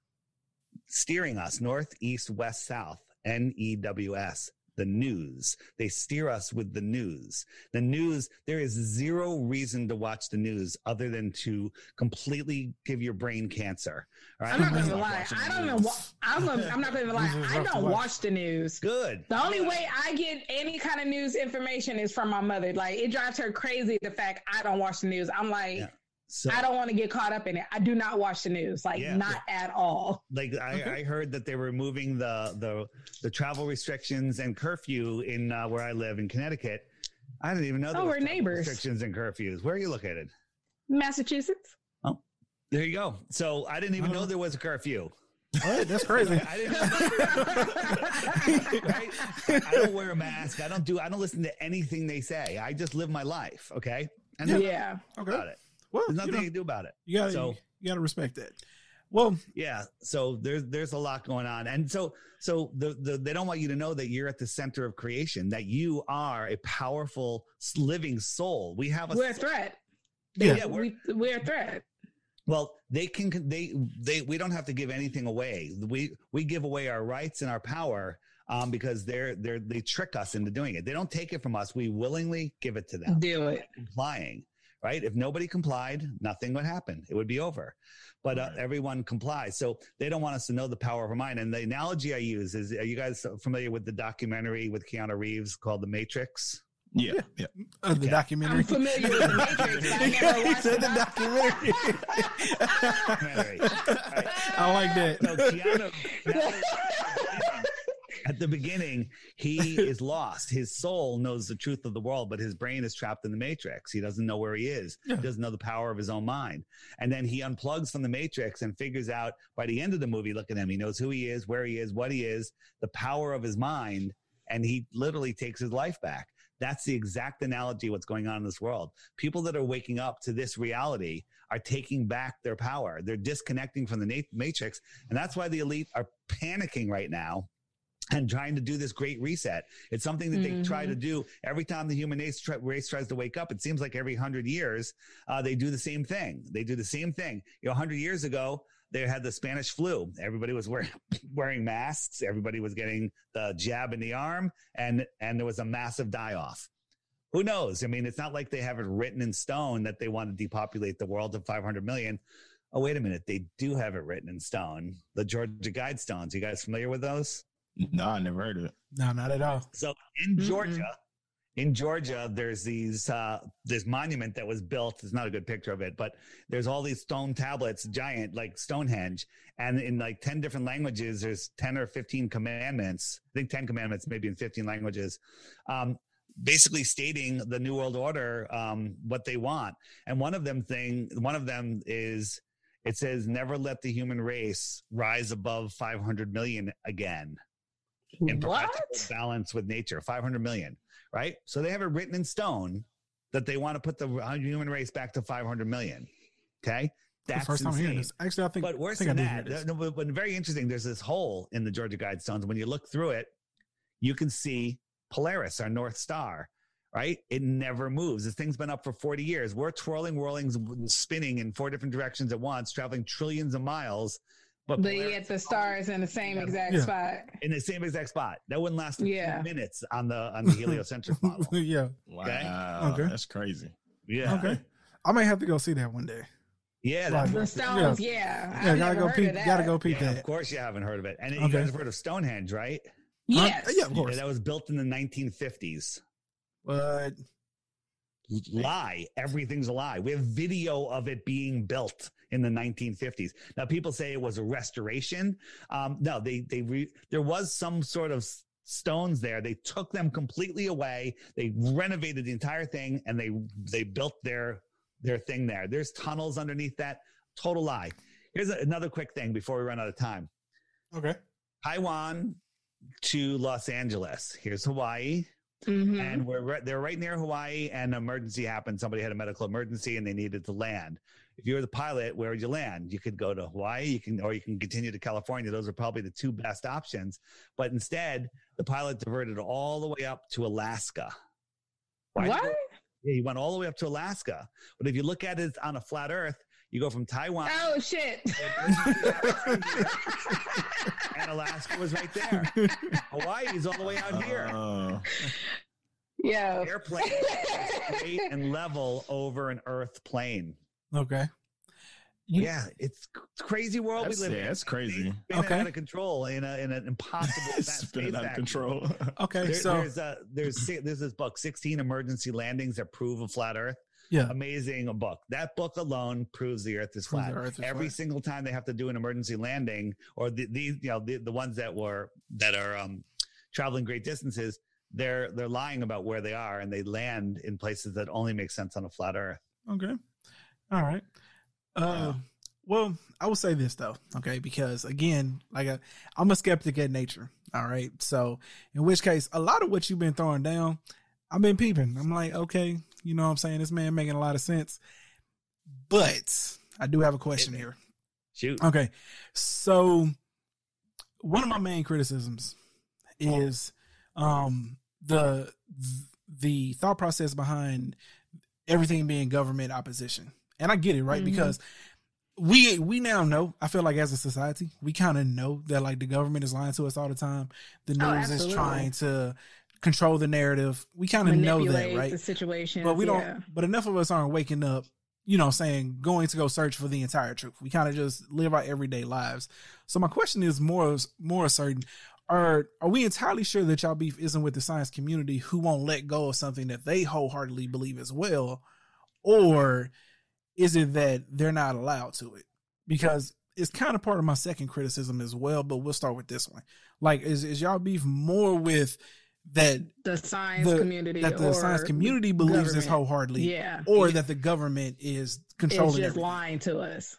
steering us north, east, west, south. N E W S. The news. They steer us with the news. The news. There is zero reason to watch the news other than to completely give your brain cancer. All right? I'm not gonna lie. I don't know. news. Wa- I'm, gonna, I'm not gonna lie. I don't watch. watch the news. Good. The only way I get any kind of news information is from my mother. Like it drives her crazy the fact I don't watch the news. I'm like, Yeah. So I don't want to get caught up in it. I do not watch the news, like Yeah. not at all. like I, I heard that they were removing the the the travel restrictions and curfew in uh, where I live in Connecticut. I didn't even know there Oh, we're neighbors. Restrictions and curfews. Where are you located? Massachusetts. Oh, there you go. So I didn't even Uh-huh. know there was a curfew. What? That's crazy. I didn't. right? I don't wear a mask. I don't do. I don't listen to anything they say. I just live my life. Okay. And there's yeah. nothing Okay. about it. Well, There's you, nothing know, you can do about it. you gotta So- you gotta respect that. Well, Yeah. So there's there's a lot going on, and so so the, the they don't want you to know that you're at the center of creation, that you are a powerful living soul. We have a We're a threat. Yeah. Yeah, we're- we, we're a threat. well, they can they they we don't have to give anything away. We we give away our rights and our power. Um, because they're they're they trick us into doing it. They don't take it from us. We willingly give it to them. Do it. complying, right? If nobody complied, nothing would happen. It would be over. But uh, everyone complies. So they don't want us to know the power of our mind. And the analogy I use is are you guys familiar with the documentary with Keanu Reeves called The Matrix? Yeah. Yeah. uh, the Okay. documentary. I'm familiar with the Matrix. I never he watched said the it. documentary. Documentary. Right. I like that. So Keanu, at the beginning, he is lost. His soul knows the truth of the world, but his brain is trapped in the matrix. He doesn't know where he is. Yeah. He doesn't know the power of his own mind. And then he unplugs from the matrix and figures out by the end of the movie, look at him. He knows who he is, where he is, what he is, the power of his mind, and he literally takes his life back. That's the exact analogy of what's going on in this world. People that are waking up to this reality are taking back their power. They're disconnecting from the matrix. And that's why the elite are panicking right now and trying to do this great reset. It's something that they try to do every time the human race, race tries to wake up. It seems like every hundred years, uh, they do the same thing. They do the same thing. You know, hundred years ago, they had the Spanish flu. Everybody was wearing wearing masks. Everybody was getting the jab in the arm, and and there was a massive die off. Who knows? I mean, it's not like they have it written in stone that they want to depopulate the world to 500 million. Oh, wait a minute. They do have it written in stone. The Georgia Guidestones. You guys familiar with those? No, I never heard of it. no, not at all. So in Mm-mm. Georgia, in Georgia, there's these uh this monument that was built. It's not a good picture of it, but there's all these stone tablets, giant like Stonehenge, and in like 10 different languages, there's 10 or 15 commandments. I think 10 commandments, maybe in 15 languages. Um, basically stating the new world order um what they want and one of them thing one of them is it says never let the human race rise above 500 million again in What? perpetual balance with nature 500 million right so they have it written in stone that they want to put the human race back to 500 million okay The that's first time hearing insane. this. Actually, I think. but worse I think than I that no, but, but very interesting there's this hole in the georgia guidestones when you look through it you can see polaris our north star right it never moves this thing's been up for 40 years we're twirling whirling spinning in four different directions at once traveling trillions of miles But, But Polaris yet the stars in the same exact Yeah. spot. in the same exact spot. That wouldn't last a Yeah. few minutes on the on the heliocentric model. yeah. Wow. Okay. That's crazy. Yeah. Okay. I might have to go see that one day. Yeah. Right. The stones, yeah. Yeah, I've gotta never go heard peep. of that. Gotta go peep that. of course you haven't heard of it. And you guys have heard of Stonehenge, right? Yes. Uh, yeah, of Yeah, course. that was built in the 1950s. But Lie. Everything's a lie. We have video of it being built in the 1950s. Now, people say it was a restoration. Um, no, they they re- there was some sort of stones there. They took them completely away. They renovated the entire thing, and they they built their their thing there. There's tunnels underneath that. Total lie. Here's a- another quick thing before we run out of time. okay. Taiwan to Los Angeles. Here's Hawaii. Mhm. And we're they're right near Hawaii, and an emergency happened. Somebody had a medical emergency, and they needed to land. If you were the pilot, where would you land? You could go to Hawaii, you can, or you can continue to California. Those are probably the two best options. But instead, the pilot diverted all the way up to Alaska. Why What? Yeah, he went all the way up to Alaska. But if you look at it on a flat Earth, you go from Taiwan, Oh shit. and Alaska was right there. Hawaii is all the way out here. Uh, yeah. airplane straight and level over an earth plane. Okay. Yeah, it's crazy world That's- we live yeah, in. it's crazy. It's Okay. out of control in, a, in an impossible fat it's space spinning out of control. Okay. There- so there's a, there's there's this book, 16 emergency landings that prove a flat Earth. Yeah. Amazing book. That book alone proves the Earth is Proves flat. Earth is Every flat. single time they have to do an emergency landing, or the, these you know the, the ones that were that are um, traveling great distances, they're they're lying about where they are, and they land in places that only make sense on a flat Earth. Okay. All right. Uh, well, I will say this though, okay, because again, like i I'm a skeptic at nature. All right. So, in which case, a lot of what you've been throwing down, I've been peeping. I'm like, okay, you know what I'm saying? This man making a lot of sense. But I do have a question here. Shoot. Okay. So one of my main criticisms is um the the thought process behind everything being government opposition. And I get it, right? Mhm. Because we we now know, I feel like as a society, we kind of know that like the government is lying to us all the time. The Oh, news is trying to control the narrative. We kind of know that, right? The situation. but we don't Yeah. but enough of us aren't waking up you know saying going to go search for the entire truth we kind of just live our everyday lives so my question is more more certain are are we entirely sure that y'all beef isn't with the science community who won't let go of something that they wholeheartedly believe as well or is it that they're not allowed to it because it's kind of part of my second criticism as well but we'll start with this one like is, is y'all beef more with that The science the- community. that the or science community believes this government. wholeheartedly Yeah. or that the government is controlling, It's controlling just everything. lying to us.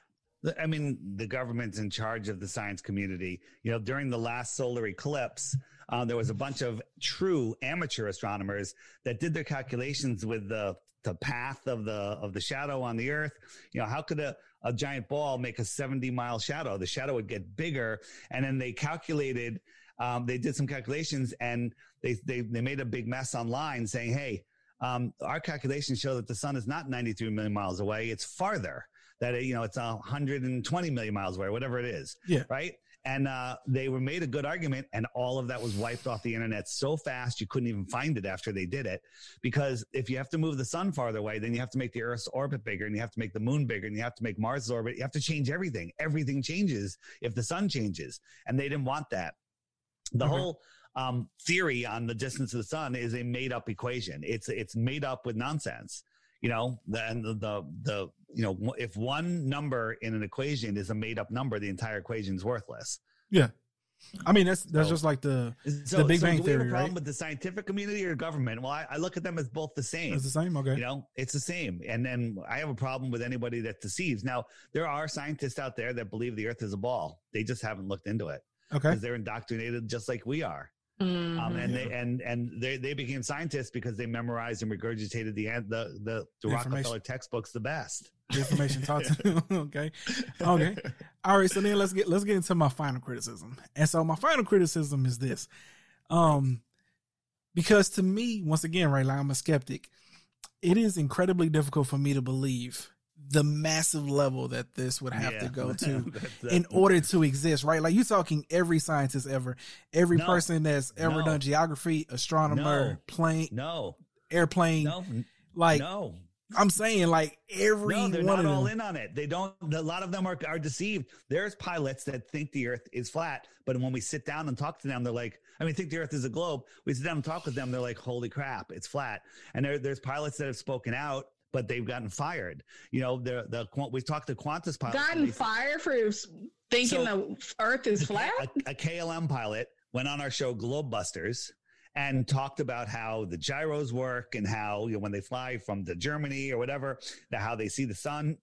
I mean, the government's in charge of the science community. You know, during the last solar eclipse, uh, there was a bunch of true amateur astronomers that did their calculations with the the path of the of the shadow on the Earth. You know, how could a a giant ball make a 70 mile shadow? The shadow would get bigger, and then they calculated. Um, they did some calculations, and they they they made a big mess online, saying, "Hey, um, our calculations show that the sun is not 93 million miles away; it's farther." that you know it's 120 million miles away, whatever it is. Yeah. Right. And uh, they were made a good argument, and all of that was wiped off the internet so fast you couldn't even find it after they did it. Because if you have to move the sun farther away, then you have to make the Earth's orbit bigger, and you have to make the moon bigger, and you have to make Mars' orbit. You have to change everything. Everything changes if the sun changes, and they didn't want that. The Okay. whole um, theory on the distance of the sun is a made up equation. It's it's made up with nonsense. You know, the, and the, the the you know if one number in an equation is a made up number, the entire equation is worthless. Yeah. I mean, that's that's So- just like the So, the Big so Bang do we have Theory, a problem right? with the scientific community or government? Well, I, I look at them as both the same. It's the same. Okay. You know, it's the same. And then I have a problem with anybody that deceives. Now, there are scientists out there that believe the earth is a ball. They just haven't looked into it Okay. because they're indoctrinated just like we are. Um, Mhm. and they and and they, they became scientists because they memorized and regurgitated the an- the the, the Rockefeller textbooks the best. The information taught to them. okay. Okay. All right. So then let's get let's get into my final criticism. And so my final criticism is this. Um because to me, once again, right, like I'm a skeptic, it is incredibly difficult for me to believe the massive level that this would have to go to in order to exist, right? Like you're talking every scientist ever, every No. person that's ever No. done geography, astronomer, No. plane, no, airplane. no, Like no. I'm saying, like every No, they're one not of all them. in on it. They don't. A lot of them are are deceived. There's pilots that think the Earth is flat, but when we sit down and talk to them, they're like, I mean, think the Earth is a globe. We sit down and talk with them, they're like, holy crap, it's flat. And there, there's pilots that have spoken out, but they've gotten fired. You know, the the we've talked to Qantas pilots. Gotten fired for thinking So- the Earth is flat. a, a KLM pilot went on our show Globebusters and talked about how the gyros work and how you know, when they fly from to Germany or whatever, that how they see the sun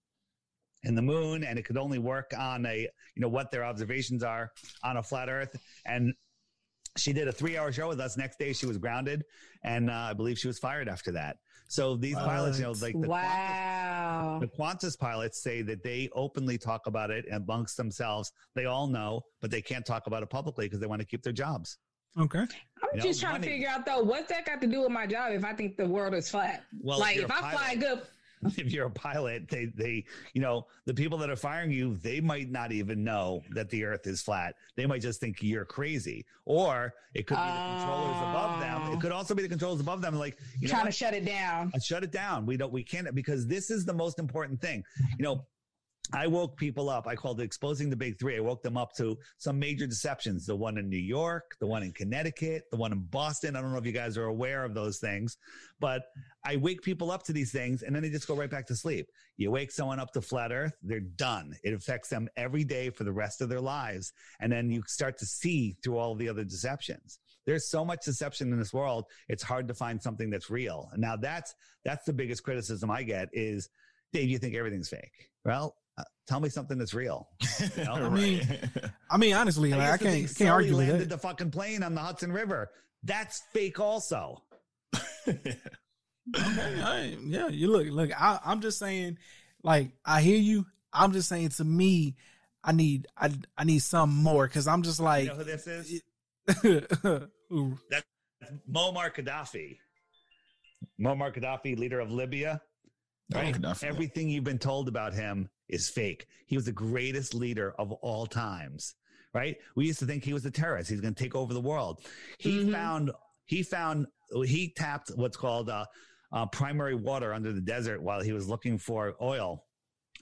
and the moon, and it could only work on a you know what their observations are on a flat Earth. And she did a three-hour show with us. Next day, she was grounded, and uh, I believe she was fired after that. So these pilots, you know, like the Qantas the Qantas pilots say that they openly talk about it amongst themselves. They all know, but they can't talk about it publicly because they want to keep their jobs. Okay. I'm You know, just trying money. to figure out though, what's that got to do with my job if I think the world is flat? Well, like you're if I pilot. fly good, If you're a pilot, they, they, you know, the people that are firing you, they might not even know that the earth is flat. They might just think you're crazy. Or it could be the controllers above them. It could also be the controllers above them. Like, you know, trying to shut it down. Uh, shut it down. We don't, we can't, because this is the most important thing. You know, I woke people up. I called it exposing the big three. I woke them up to some major deceptions. The one in New York, the one in Connecticut, the one in Boston. I don't know if you guys are aware of those things, but I wake people up to these things and then they just go right back to sleep. You wake someone up to flat earth, they're done. It affects them every day for the rest of their lives. And then you start to see through all the other deceptions. There's so much deception in this world. It's hard to find something that's real. And now that's, that's the biggest criticism I get is, Dave, you think everything's fake. Well, uh, tell me something that's real. You know? I mean, I mean, honestly, like, I used to think can't can't Sully argue with landed that. the fucking plane on the Hudson River. That's fake also. Okay, I- yeah, you look, look. I, I'm just saying, like, I hear you. I'm just saying, to me, I need, I, I need some more because I'm just You like, know who this is? Ooh, That's Muammar Gaddafi. Muammar Gaddafi, leader of Libya. Right? Everything you've been told about him is fake. He was the greatest leader of all times. Right? We used to think he was a terrorist. He's going to take over the world. He Mhm. found he found he tapped what's called uh, uh, primary water under the desert while he was looking for oil.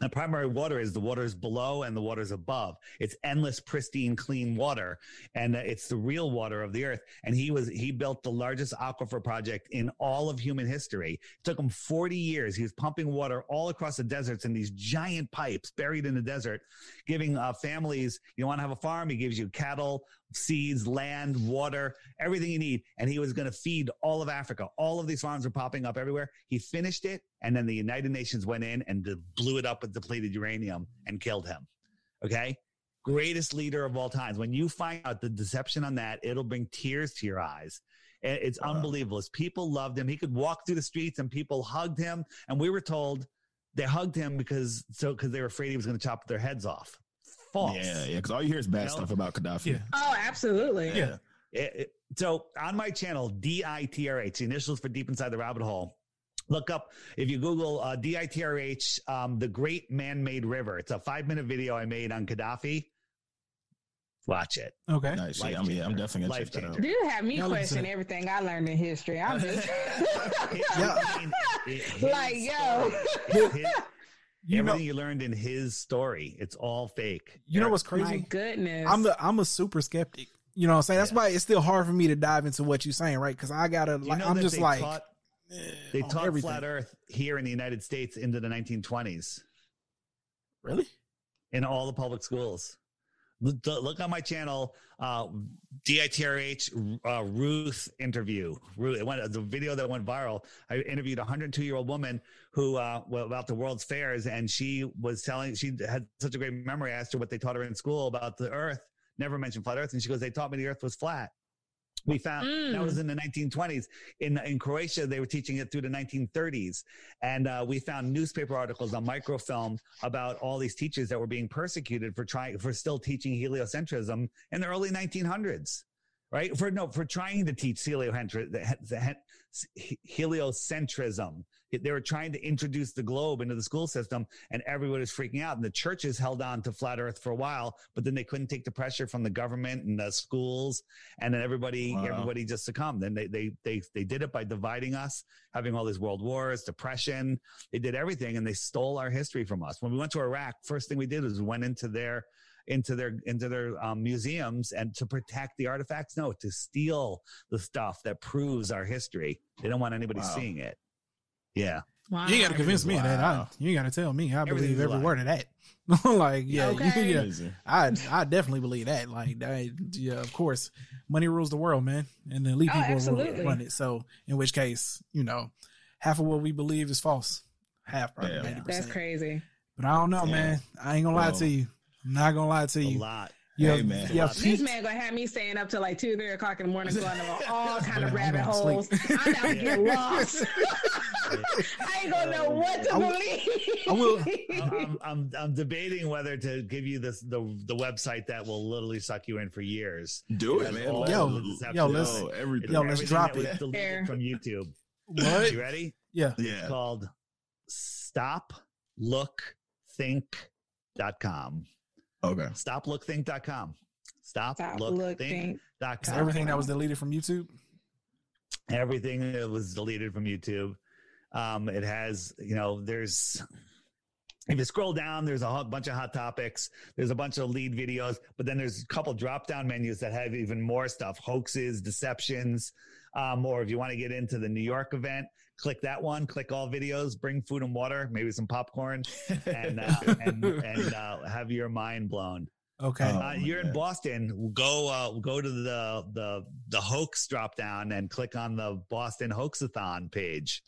And primary water is the waters below and the waters above. It's endless, pristine, clean water, and it's the real water of the earth. And he was he built the largest aquifer project in all of human history. It took him 40 years. He was pumping water all across the deserts in these giant pipes buried in the desert, giving uh, families. You want to have a farm? He gives you cattle, seeds, land, water, everything you need. And he was going to feed all of Africa. All of these farms are popping up everywhere. He finished it. And then the United Nations went in and blew it up with depleted uranium and killed him. Okay. Greatest leader of all times. When you find out the deception on that, it'll bring tears to your eyes. It's unbelievable. As people loved him, he could walk through the streets and people hugged him. And we were told they hugged him because so because they were afraid he was going to chop their heads off. False. Yeah, yeah. Because all you hear is bad You know? stuff about Gaddafi. Yeah. Oh, absolutely. Yeah. It- it- so on my channel, DITRH, the initials for Deep Inside the Rabbit Hole. Look up if you Google uh, DITRH, um, the Great Man-Made River. It's a five-minute video I made on Gaddafi. Watch it. okay. Nice. Life Yeah, I mean, I'm definitely gonna Life check that out. changer. You have me Y'all question everything I learned in history. I'm just I mean, it- his Like, yo. his- You know, everything you learned in his story, it's all fake. you know what's crazy? my crazy? goodness. I'm the I'm a super skeptic. You know what I'm saying? That's Yeah. why it's still hard for me to dive into what you're saying, right? Because I gotta Do you like know I'm just they like taught, eh, they on taught everything. flat Earth here in the United States into the 1920s. Really? in all the public schools. Look, on my channel, uh, DITRH uh, Ruth interview. Ruth, it went, the video that went viral. I interviewed a 102 year old woman who, uh, about the World's Fairs, and she was telling, she had such a great memory. I asked her what they taught her in school about the Earth. Never mentioned flat Earth, and she goes, "They taught me the Earth was flat." We found that Mm. was in the 1920s. In in Croatia, they were teaching it through the 1930s, and uh, we found newspaper articles on microfilm about all these teachers that were being persecuted for trying for still teaching heliocentrism in the early 1900s. Right? For no, for trying to teach heliocentri- the, the, he- heliocentrism. They were trying to introduce the globe into the school system, and everyone was freaking out. And the churches held on to flat Earth for a while, but then they couldn't take the pressure from the government and the schools, and then everybody Wow. everybody just succumbed. And they they they they did it by dividing us, having all these world wars, depression. They did everything, and they stole our history from us. When we went to Iraq, first thing we did was we went into their into their into their um, museums and to protect the artifacts no to steal the stuff that proves our history they don't want anybody Wow. seeing it yeah Wow. You ain't got to convince me of that. I, you ain't got to tell me. I believe every lie. word of that. like, yeah, Okay. yeah. Crazy. I I definitely believe that. Like, that, yeah, of course, money rules the world, man, and the elite Oh, people absolutely. run it. So, in which case, you know, half of what we believe is false. Half, probably Yeah. ninety That's crazy. But I don't know, Yeah. man. I ain't gonna lie Well, to you. I'm not gonna lie to you. a lot Yeah, Hey, man. yeah. This This man gonna have me staying up till like two, three o'clock in the morning, going to all kind of rabbit holes. sleep. I'm about to get lost. I ain't gonna know oh, what to I will- believe. I will- I'm, I'm I'm debating whether to give you this the the website that will literally suck you in for years. Do it, man. all Yo, yo, let's- Yo, everything. yo, let's Everything drop it. from YouTube. What? You ready? Yeah. yeah. Called stoplookthink.com. Okay. Stoplookthink.com. Stop, Stop, look, look, think. think. Dot So com. everything that was deleted from YouTube. everything that was deleted from YouTube. Um, it has, you know, there's if you scroll down, there's a hot bunch of hot topics. There's a bunch of lead videos, but then there's a couple drop down menus that have even more stuff: hoaxes, deceptions. Um, or if you want to get into the New York event, click that one. Click all videos. Bring food and water, maybe some popcorn, and uh, and and uh, have your mind blown. Okay. Oh, Uh, you're in. Boston. Go uh, go to the the the hoax drop down and click on the Boston Hoaxathon page.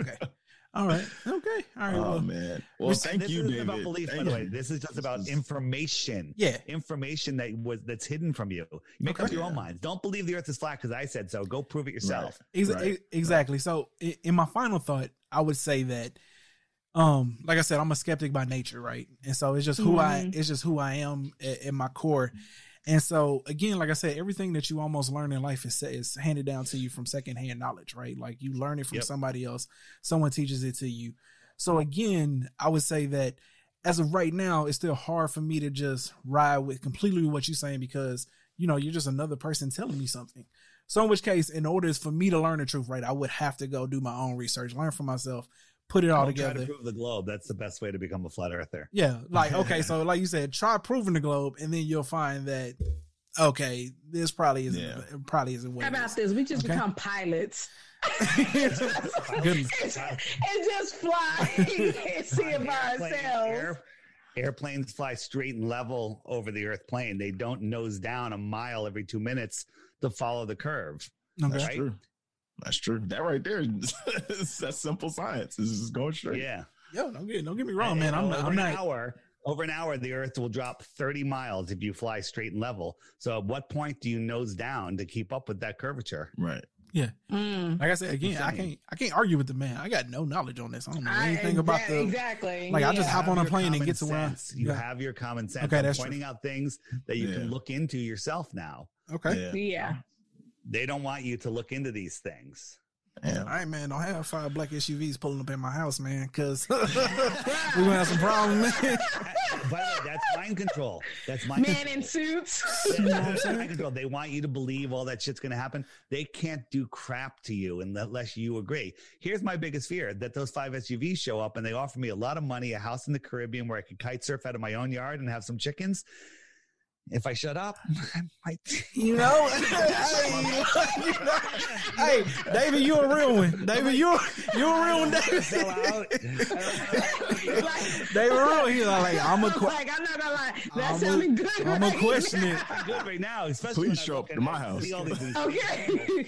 okay. All right. Okay. All right. oh well, man. Well, This- thank this you, isn't David. about belief, by the way. This is just about is- information. yeah. Information that was that's hidden from you. You make up Okay. your own minds. Don't believe the Earth is flat because I said so. Go prove it yourself. Ex- Right. exactly. So in my final thought, I would say that um like I said, I'm a skeptic by nature, right? And so it's just who I Mhm. it's just who I am at, at my core. And so again, like I said, everything that you almost learn in life is is handed down to you from secondhand knowledge, right? Like you learn it from Yep. somebody else, someone teaches it to you. So again, I would say that as of right now, it's still hard for me to just ride with completely what you're saying because you know you're just another person telling me something. So in which case, in order for me to learn the truth, right, I would have to go do my own research, learn for myself, put it all Don't try together. to prove the globe. That's the best way to become a flat earther. Yeah, like okay, so like you said, try proving the globe, and then you'll find that okay, this probably isn't Yeah. probably isn't what How about this? We just Okay. become pilots. Goodness. and, and just fly and see it by Airplane- ourselves. air- airplanes fly straight and level over the Earth plane. They don't nose down a mile every two minutes to follow the curve. Okay. That's Right? True. That's true. That right there, that's simple science. This is going straight. Yeah. Yo, don't get don't get me wrong, And man. I'm over I'm an not hour. Over an hour, the Earth will drop 30 miles if you fly straight and level. So, at what point do you nose down to keep up with that curvature? Right. Mm. like I said again. I can't I can't argue with the man. I got no knowledge on this. I don't know I- anything about exa- the. exactly. like, I just hop on a plane and get to where I- sense. you Yeah. have your common sense. Okay, I'm that's true. pointing out things that you Yeah. can look into yourself now. Okay. Yeah. Yeah. They don't want you to look into these things. Yeah. All right, man. Don't have five black SUVs pulling up in my house, man, because we're gonna have some problems, man. By the way, that's mind control. That's mind control. Man in suits. You know what I'm That's mind control. They want you to believe all that shit's going to happen. They can't do crap to you unless you agree. Here's my biggest fear that those five SUVs show up and they offer me a lot of money, a house in the Caribbean where I could kite surf out of my own yard and have some chickens. If I shut up, I might. You know, hey, hey, David, you a real one. David, you you a real one, David. Sell out. like, David, real. He's like, I'm a. was Qu- like, I'm not gonna lie. That I'ma- sounded good. I'ma right question it. now. good right now, especially Please when show up to my house. see Okay.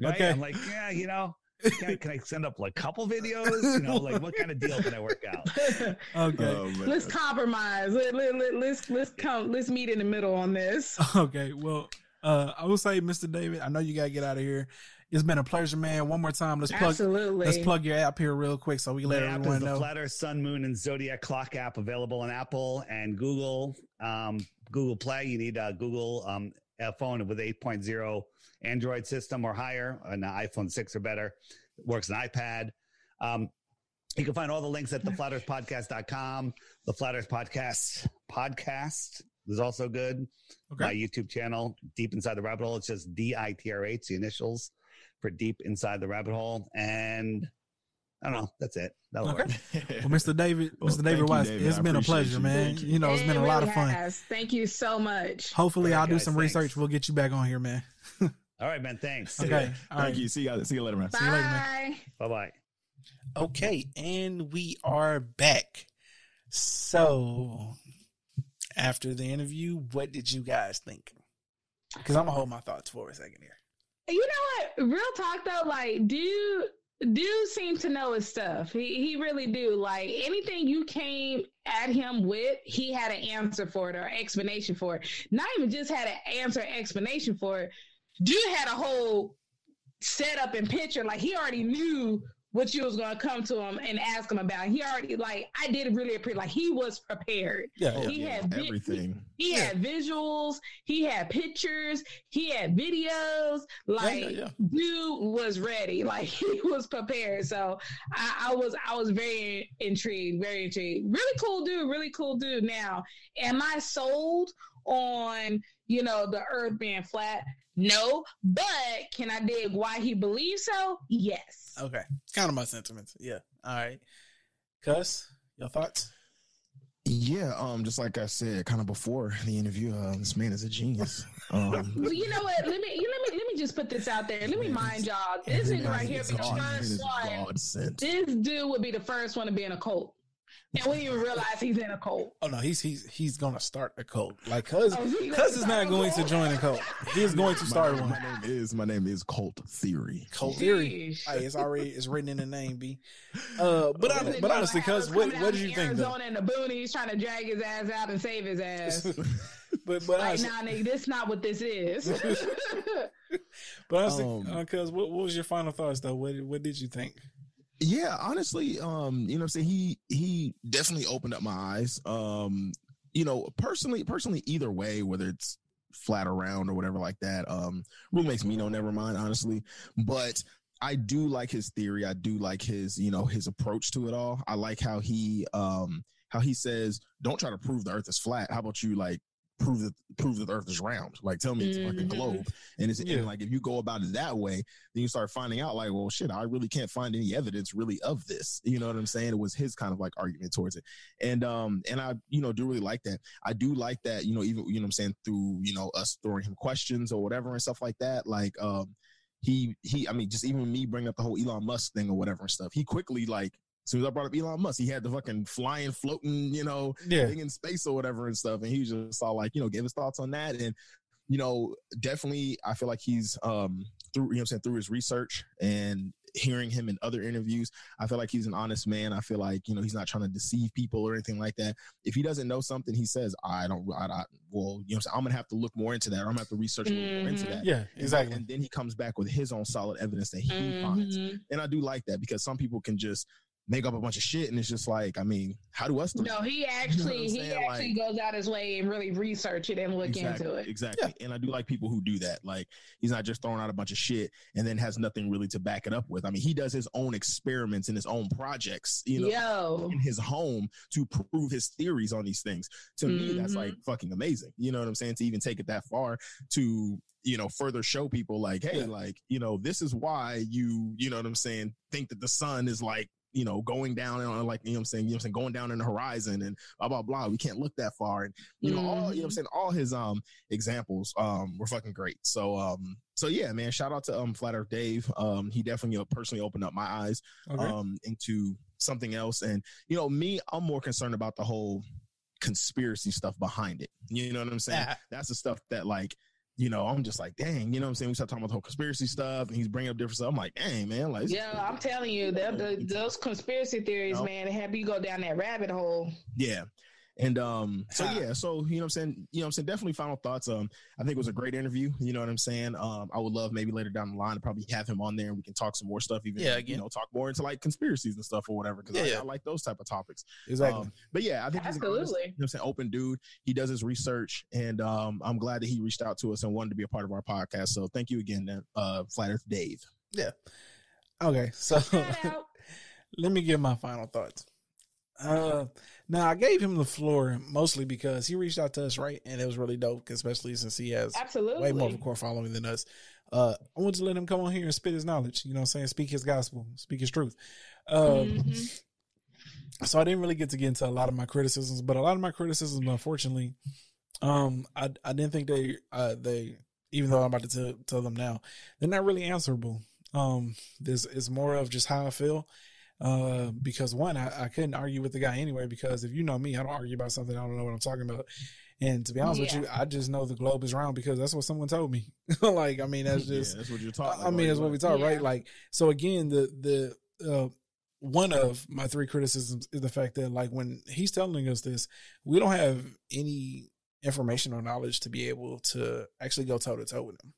Right? Okay. I'm like, yeah, you know, can I, can I send up like a couple videos? You know, like what kind of deal can I work out? Okay. Oh, let's compromise. Let, let, let, let's let's come. Let's meet in the middle on this. Okay. Well, uh, I will say, Mr. David, I know you gotta get out of here. It's been a pleasure, man. One more time, let's plug. Absolutely. Let's plug your app here real quick so we can let the app is everyone the know. Flat Earth, Sun, Moon, and Zodiac Clock app available on Apple and Google. Um, Google Play. You need uh, Google um, a phone with 8.0 Android system or higher, an iPhone 6 or better, works an iPad. Um, you can find all the links at theflatearthpodcast.com. The Flat Earth Podcast podcast is also good. Okay. My YouTube channel, Deep Inside the Rabbit Hole. It's just D I T R H, the initials for Deep Inside the Rabbit Hole. And I don't know. That's it. That'll Okay. work. Well, Mr. David, Well, Mr. thank David you, Weiss, David. it's I been a pleasure, you. man. You. You know, it's been a lot of fun. has. Thank you so much. Hopefully, All right, I'll do some thanks. research. We'll get you back on here, man. All right, man. Thanks. Okay. All Thank right. you. See you. See you later, man. See you later, man. Bye. Bye bye. Okay, and we are back. So, after the interview, what did you guys think? Because I'm gonna hold my thoughts for a second here. You know what? Real talk though, like dude, dude seem to know his stuff. He he really do. Like anything you came at him with, he had an answer for it or explanation for it. Not even just had an answer, explanation for it. Dude had a whole setup and picture. Like he already knew what you was gonna come to him and ask him about. He already like I did really appreciate. Like he was prepared. Yeah, Oh, He yeah, had vi- everything. He Yeah. had visuals, he had pictures, he had videos. Like yeah, yeah. dude was ready, like he was prepared. So I, I was I was very intrigued, very intrigued. Really cool dude, really cool dude. Now, am I sold on you know the earth being flat? No, but can I dig why he believes so? Yes. Okay, it's kind of my sentiments. Yeah. All right. Cuss, your thoughts? Yeah, um, just like I said, kind of before the interview, uh, this man is a genius. Um, Well, you know what? Let me you let me let me just put this out there. Let me mind y'all. This nigga right here be the first one. This dude would be the first one to be in a cult. And we even realize he's in a cult. Oh no, he's he's he's gonna start a cult. Like Cuz Oh, Cuz is not going to join a cult. He's going to My- start my, one. name is my name is Cult Theory. Cult theory. Sheesh. Hey, it's already it's written in the name, B. Uh, but hon- This but honestly, like cuz what coming what out did you in think? Though? Arizona in the boonies trying to drag his ass out and save his ass. but but like, honestly, nah, nigga, this not what this is. but honestly, Um, uh, cuz what, what was your final thoughts though? What what did you think? Yeah, honestly, um, you know what I'm saying? He he definitely opened up my eyes. Um, you know, personally, personally, either way, whether it's flat around or whatever like that, um, really makes me know never mind, honestly. But I do like his theory. I do like his, you know, his approach to it all. I like how he um how he says, Don't try to prove the earth is flat. How about you like prove that prove that the earth is round? Like tell me it's like a globe. And it's Yeah. and like if you go about it that way, then you start finding out like, well, shit, I really can't find any evidence really of this. You know what I'm saying? It was his kind of like argument towards it. And um and I, you know, do really like that. I do like that, you know, even you know what I'm saying, through, you know, us throwing him questions or whatever and stuff like that. Like um he he I mean, just even me bringing up the whole Elon Musk thing or whatever and stuff, he quickly like as soon as I brought up Elon Musk, he had the fucking flying, floating, you know, Yeah. thing in space or whatever and stuff. And he just saw like, you know, gave his thoughts on that. And, you know, definitely I feel like he's um through, you know what I'm saying, through his research and hearing him in other interviews, I feel like he's an honest man. I feel like, you know, he's not trying to deceive people or anything like that. If he doesn't know something, he says, I don't, I, I well, you know what I'm saying? I'm going to have to look more into that. Or I'm going to have to research a little more into Mhm. that. Yeah, exactly. And then he comes back with his own solid evidence that he finds. Mhm. And I do like that because some people can just make up a bunch of shit and it's just like, I mean, how do us three? No, he You know what actually I'm he actually goes out his way and really research it and look exactly, into it. Exactly. And I do like people who do that. Like he's not just throwing out a bunch of shit and then has nothing really to back it up with. I mean, he does his own experiments and his own projects, you know, Yo. in his home to prove his theories on these things. To me, that's like mm-hmm. fucking amazing. You know what I'm saying? To even take it that far to, you know, further show people like, hey, Yeah. like, you know, this is why you, you know what I'm saying, think that the sun is like, you know, going down on like, you know what I'm saying, you know what I'm saying, going down in the horizon and blah blah blah. We can't look that far. And you know, all you know what I'm Mhm. saying, all his um examples um were fucking great. So um so yeah, man, shout out to um Flat Earth Dave. Um he definitely uh, personally opened up my eyes Okay. um into something else. And you know, me, I'm more concerned about the whole conspiracy stuff behind it. You know what I'm saying? That's the stuff that like you know, I'm just like, dang, you know what I'm saying? We start talking about the whole conspiracy stuff and he's bringing up different stuff. I'm like, dang, man, like, Yeah, I'm telling you, the, the, those conspiracy theories, No. man, have you go down that rabbit hole. Yeah. And um, so yeah, so you know what I'm saying, you know what I'm saying, definitely final thoughts. Um, I think it was a great interview. You know what I'm saying? Um, I would love maybe later down the line to probably have him on there and we can talk some more stuff, even Yeah, again. you know, talk more into like conspiracies and stuff or whatever. Cause Yeah, I, yeah. I like those type of topics. Exactly. Um, but yeah, I think he's an honest, Absolutely. you know what I'm saying, open dude. He does his research and um, I'm glad that he reached out to us and wanted to be a part of our podcast. So thank you again, uh, Flat Earth Dave. Yeah. Okay, so let me give my final thoughts. Uh, now I gave him the floor mostly because he reached out to us, right, and it was really dope, especially since he has Absolutely. way more of a core following than us. Uh, I wanted to let him come on here and spit his knowledge. You know, what I'm saying, speak his gospel, speak his truth. Um, Mhm. so I didn't really get to get into a lot of my criticisms, but a lot of my criticisms, unfortunately, um, I I didn't think they uh they even though I'm about to tell, tell them now, they're not really answerable. Um, this is more of just how I feel. Uh, because one, I, I couldn't argue with the guy anyway. Because if you know me, I don't argue about something I don't know what I'm talking about. And to be honest with you, I just know the globe is round because that's what someone told me. like, I mean, that's Yeah, just that's what you're talking. I mean, that's what we talk, Yeah. right? Like, so again, the the uh, one of my three criticisms is the fact that, like, when he's telling us this, we don't have any information or knowledge to be able to actually go toe to toe with him.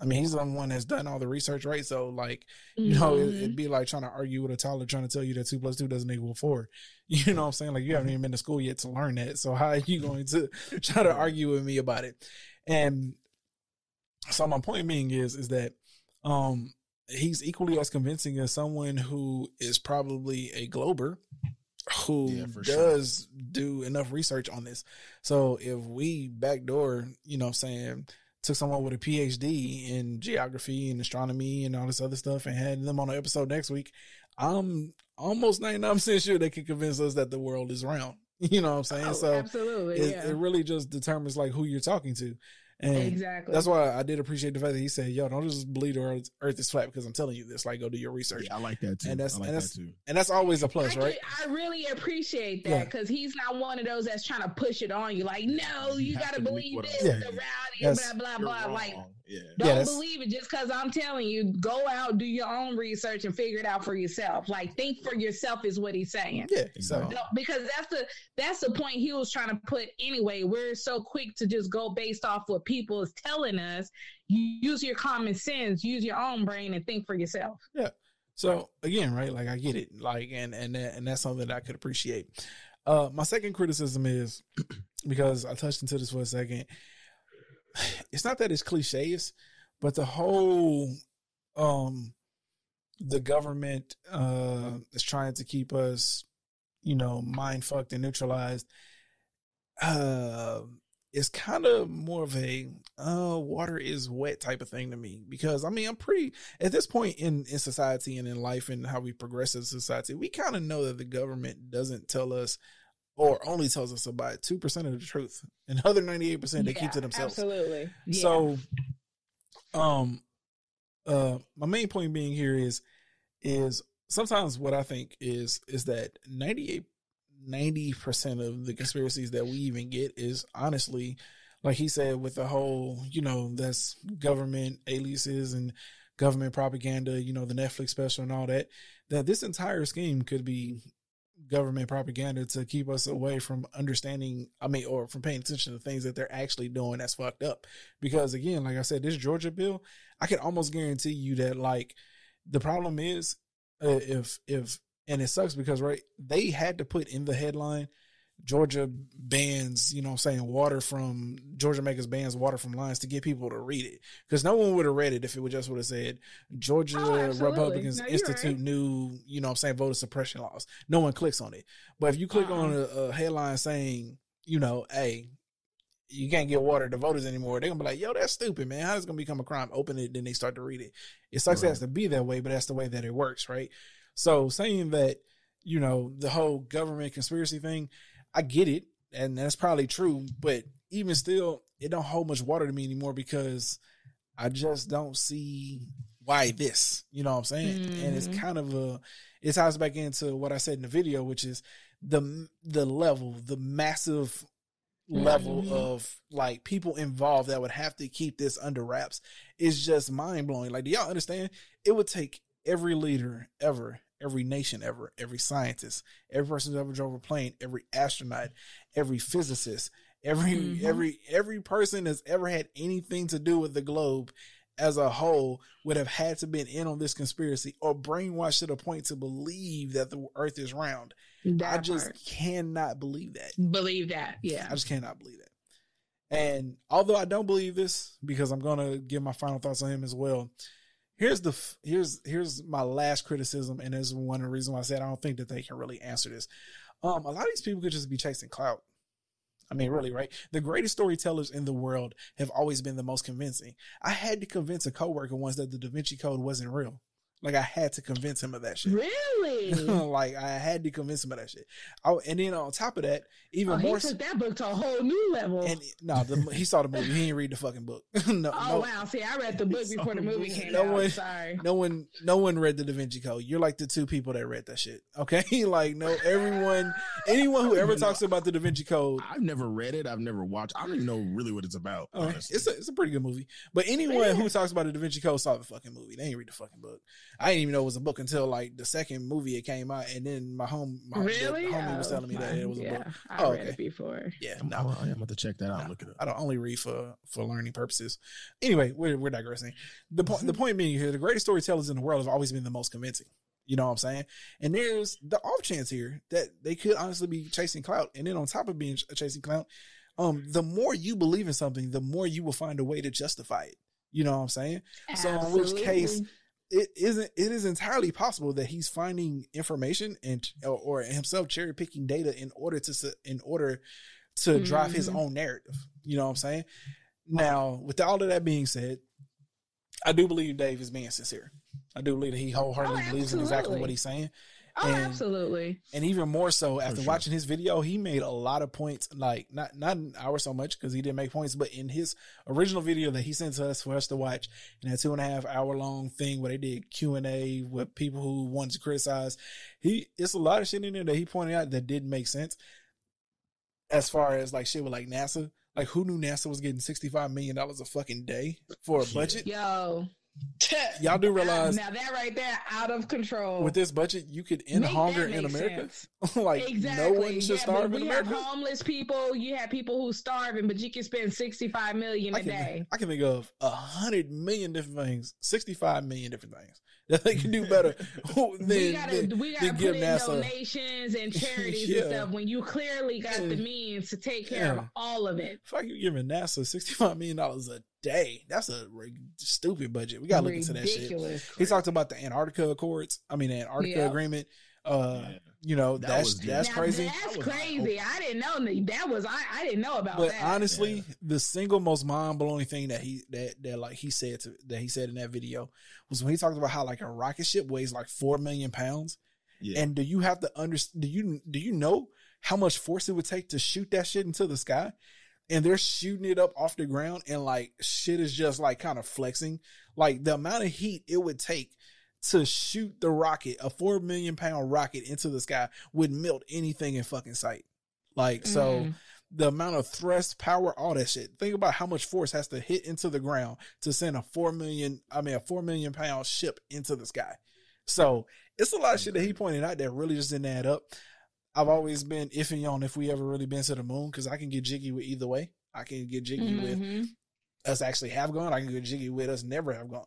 I mean, he's the one that's done all the research, right? So, like, you know, it, Mhm. it'd be like trying to argue with a toddler trying to tell you that two plus two doesn't equal four. You know what I'm saying? Like, you haven't even been to school yet to learn that. So, how are you going to try to argue with me about it? And so, my point being is, is that um he's equally as convincing as someone who is probably a glober who Yeah, for sure. does do enough research on this. So if we backdoor, you know what I'm saying, took someone with a PhD in geography and astronomy and all this other stuff and had them on an episode next week, I'm almost 99% sure they could convince us that the world is round. You know what I'm saying? Oh, so absolutely. it, yeah. it really just determines like who you're talking to. And exactly. that's why I did appreciate the fact that he said, "Yo, don't just believe the earth, earth is flat because I'm telling you this. Like, go do your research." Yeah, I like that too. And that's- I like and that that's- too. And that's always a plus, I, right? get- I really appreciate that because he's not one of those that's trying to push it on you. Like, no, You you, got to to believe believe what I'm this, saying. the rowdy, Yes. blah, blah, You're blah. Like, wrong. Yeah. don't Yeah, believe it just because I'm telling you. Go out, do your own research, and figure it out for yourself. Like, think for yourself is what he's saying. Yeah. So Exactly. No, because that's the that's the point he was trying to put anyway. We're so quick to just go based off what people is telling us. You use your common sense, use your own brain, and think for yourself. Yeah. So again, right? Like I get it, like and and that, and that's something that I could appreciate. Uh, my second criticism is because I touched into this for a second. It's not that it's cliches, but the whole um the government uh is trying to keep us, you know, mind fucked and neutralized. Uh, it's kind of more of a uh water is wet type of thing to me because I mean I'm pretty at this point in in society and in life and how we progress as a society, we kind of know that the government doesn't tell us or only tells us about two percent of the truth, and the other ninety eight percent they keep to themselves. Absolutely. Yeah. So, um, uh, my main point being here is, is sometimes what I think is is that 98 90 percent of the conspiracies that we even get is honestly, like he said, with the whole, you know, that's government aliases and government propaganda, you know, the Netflix special and all that. That this entire scheme could be government propaganda to keep us away from understanding i mean or from paying attention to things that they're actually doing that's fucked up. Because again like i said this georgia bill i can almost guarantee you that like the problem is uh, if if and it sucks because right they had to put in the headline georgia bans you know what i'm saying water from georgia makers bans water from lines to get people to read it because no one would have read it if it would just would have said georgia Oh, republicans No, institute right. new you know what i'm saying voter suppression laws no one clicks on it but if you click uh-uh. on a, a headline saying you know hey you can't get water to voters anymore. They're gonna be like, "Yo, that's stupid, man. How is it gonna become a crime?" Open it, then they start to read it. It sucks it has to be that way, but that's the way that it works, right? So saying that, you know, the whole government conspiracy thing, I get it, and that's probably true. But even still, it don't hold much water to me anymore because I just don't see why this. You know what I'm saying? And it's Mhm. kind of a it ties back into what I said in the video, which is the the level, the massive level Mhm. of like people involved that would have to keep this under wraps is just mind blowing. Like, do y'all understand? It would take every leader ever, every nation ever, every scientist, every person who ever drove a plane, every astronaut, every physicist, every Mhm. every every person that's ever had anything to do with the globe as a whole would have had to been in on this conspiracy or brainwashed to the point to believe that the earth is round. That I just part. cannot believe that. believe that. Yeah. I just cannot believe that. And although I don't believe this, because I'm gonna give my final thoughts on him as well. Here's the here's here's my last criticism, and this is one of the reasons why I said I don't think that they can really answer this. Um, a lot of these people could just be chasing clout. I mean, really, right? The greatest storytellers in the world have always been the most convincing. I had to convince a coworker once that the Da Vinci Code wasn't real. Like I had to convince him of that shit. Really? like I had to convince him of that shit. I, and then on top of that, even Oh, he more. took that book to a whole new level. and no, the, he saw the movie. He didn't read the fucking book. no, oh no, wow! See, I read the book before the movie came No out. one- Sorry. no one, no one read the Da Vinci Code. You're like the two people that read that shit. Okay, like no, everyone, anyone who ever talks about the Da Vinci Code. I've never read it. I've never watched. I don't even know really what it's about. Oh, honestly. it's a it's a pretty good movie. But anyone who talks about the Da Vinci Code saw the fucking movie. They didn't read the fucking book. I didn't even know it was a book until like the second movie it came out, and then my home, my Really? the homie was Oh, telling me that it was a yeah, book. I Oh, read okay. it before. Yeah, I'm, no, I'm, I'm about to check that out. No. Look it up. I don't only read for for learning purposes. Anyway, we're we're digressing. The point the point being here, the greatest storytellers in the world have always been the most convincing. You know what I'm saying? And there's the off chance here that they could honestly be chasing clout. And then on top of being ch- chasing clout, um, the more you believe in something, the more you will find a way to justify it. You know what I'm saying? So in which case, Absolutely. It isn't it is entirely possible that he's finding information and or, himself cherry picking data in order to in order to drive his Mhm. own narrative. You know what I'm saying? Now, with all of that being said, I do believe Dave is being sincere. I do believe that he wholeheartedly Oh, believes in exactly what he's saying. Oh, and- absolutely. And even more so after sure. watching his video, he made a lot of points. Like not not an hour so much because he didn't make points, but in his original video that he sent to us for us to watch, in that two and a half hour long thing where they did Q and A with people who wanted to criticize, he it's a lot of shit in there that he pointed out that didn't make sense. As far as like shit with like NASA, like who knew NASA was getting sixty five million dollars a fucking day for a budget? Yo. Y'all do realize now that right there out of control. with this budget you could end Make hunger in America. like exactly. no one should yeah, starve in America. have homeless people. You have people who starving, but you can spend sixty five million I a can, day. I can think of a hundred million different things, sixty-five million different things that they can do better than, we gotta than- we gotta give put in NASA. donations and charities Yeah. and stuff when you clearly got the mm. means to take care of all of it. Fuck you giving NASA sixty-five million dollars a day. That's a re- stupid budget. We gotta look into that shit. Ridiculous. He talked about the Antarctica Accords. I mean, the Antarctica Yeah. Agreement. Uh, Yeah. you know, That that's was- that's Now, crazy. That's That was crazy. I didn't know that. That was I. I didn't know about But that. honestly, the single most mind blowing thing that he that that like he said to that he said in that video was when he talked about how like a rocket ship weighs like four million pounds. Yeah. And do you have to understand? Do you do you know how much force it would take to shoot that shit into the sky? And they're shooting it up off the ground, and like shit is just like kind of flexing. Like the amount of heat it would take to shoot the rocket, a four million pound rocket into the sky, would melt anything in fucking sight. Like so, Mm. the amount of thrust, power, all that shit. Think about how much force has to hit into the ground to send a four million, I mean, a four million pound ship into the sky. So it's a lot of shit that he pointed out that really just didn't add up. I've always been iffy on if we ever really been to the moon because I can get jiggy with either way. I can get jiggy with Mhm. us actually have gone. I can get jiggy with us never have gone.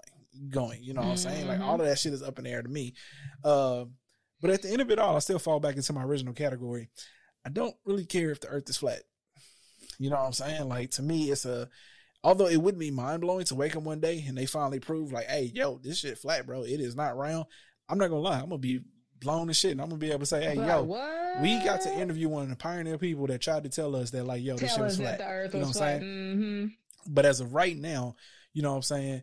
Going, you know what I'm saying? Like all of that shit is up in the air to me. Uh, but at the end of it all, I still fall back into my original category. I don't really care if the Earth is flat. You know what I'm saying? Like to me, it's a. Although it wouldn't be mind blowing to wake up one day and they finally prove like, hey, yo, this shit flat, bro. It is not round. I'm not gonna lie. I'm gonna be blown as shit, and I'm gonna be able to say, hey, Like, yo, what? we got to interview one of the pioneer people that tried to tell us that like, yo, this shit was flat. the Earth You know was what I'm flat. saying? hmm But as of right now, you know what I'm saying?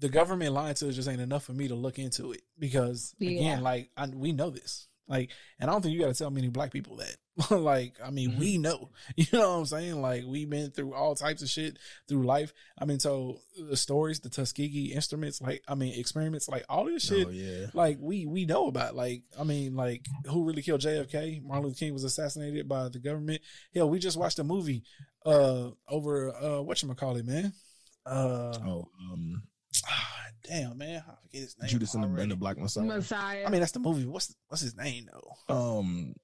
The government lying to us just ain't enough for me to look into it because Yeah. again, like I, we know this, like, and I don't think you got to tell many black people that. like, I mean, we know, you know what I'm saying? Like, we've been through all types of shit through life. I mean, so the stories, the Tuskegee instruments, like, I mean, experiments, like all this shit, Oh yeah. like we we know about. Like, I mean, like who really killed JFK? Martin Luther King was assassinated by the government. Hell, we just watched a movie uh over uh what you call it, man. Uh Oh, um, damn man, I forget his name. Judas and the, and already. the Black Messiah. Messiah. I mean, that's the movie. What's what's his name though? um,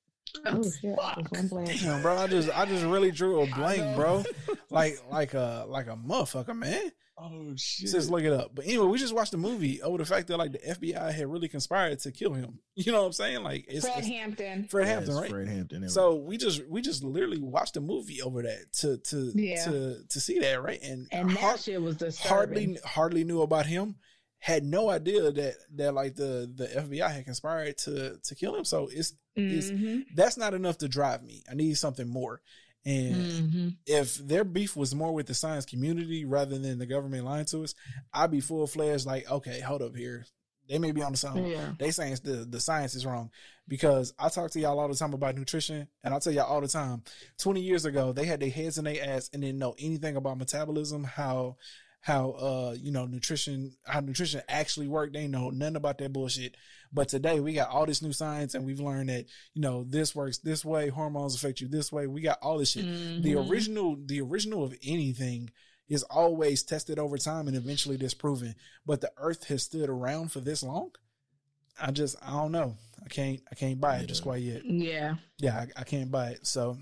oh shit. Just one blank. Damn, bro, I just I just really drew a blank, bro. Like like a like a motherfucker, man. oh shit. Just look it up. But anyway, we just watched the movie over the fact that like the FBI had really conspired to kill him. You know what I'm saying? Like it's Fred it's Hampton. Fred Yeah, Hampton, right? Fred Hampton. So we just we just literally watched the movie over that to to Yeah. to to see that right and, And that har- shit was disturbing. hardly hardly knew about him had no idea that that like the the FBI had conspired to to kill him so it's it's Mhm. that's not enough to drive me I need something more and Mhm. if their beef was more with the science community rather than the government lying to us I'd be full fledged like okay hold up here they may be on the something Yeah. they saying the the science is wrong because I talk to y'all all the time about nutrition, and I tell y'all all the time. Twenty years ago, they had their heads in their ass and didn't know anything about metabolism, how how uh you know nutrition how nutrition actually worked. They know nothing about that bullshit. But today we got all this new science, and we've learned that you know this works this way, hormones affect you this way. We got all this shit. The Mhm. original the original of anything is always tested over time and eventually disproven. But the Earth has stood around for this long. I just I don't know. I can't I can't buy it just quite yet. Yeah. Yeah, I, I can't buy it. So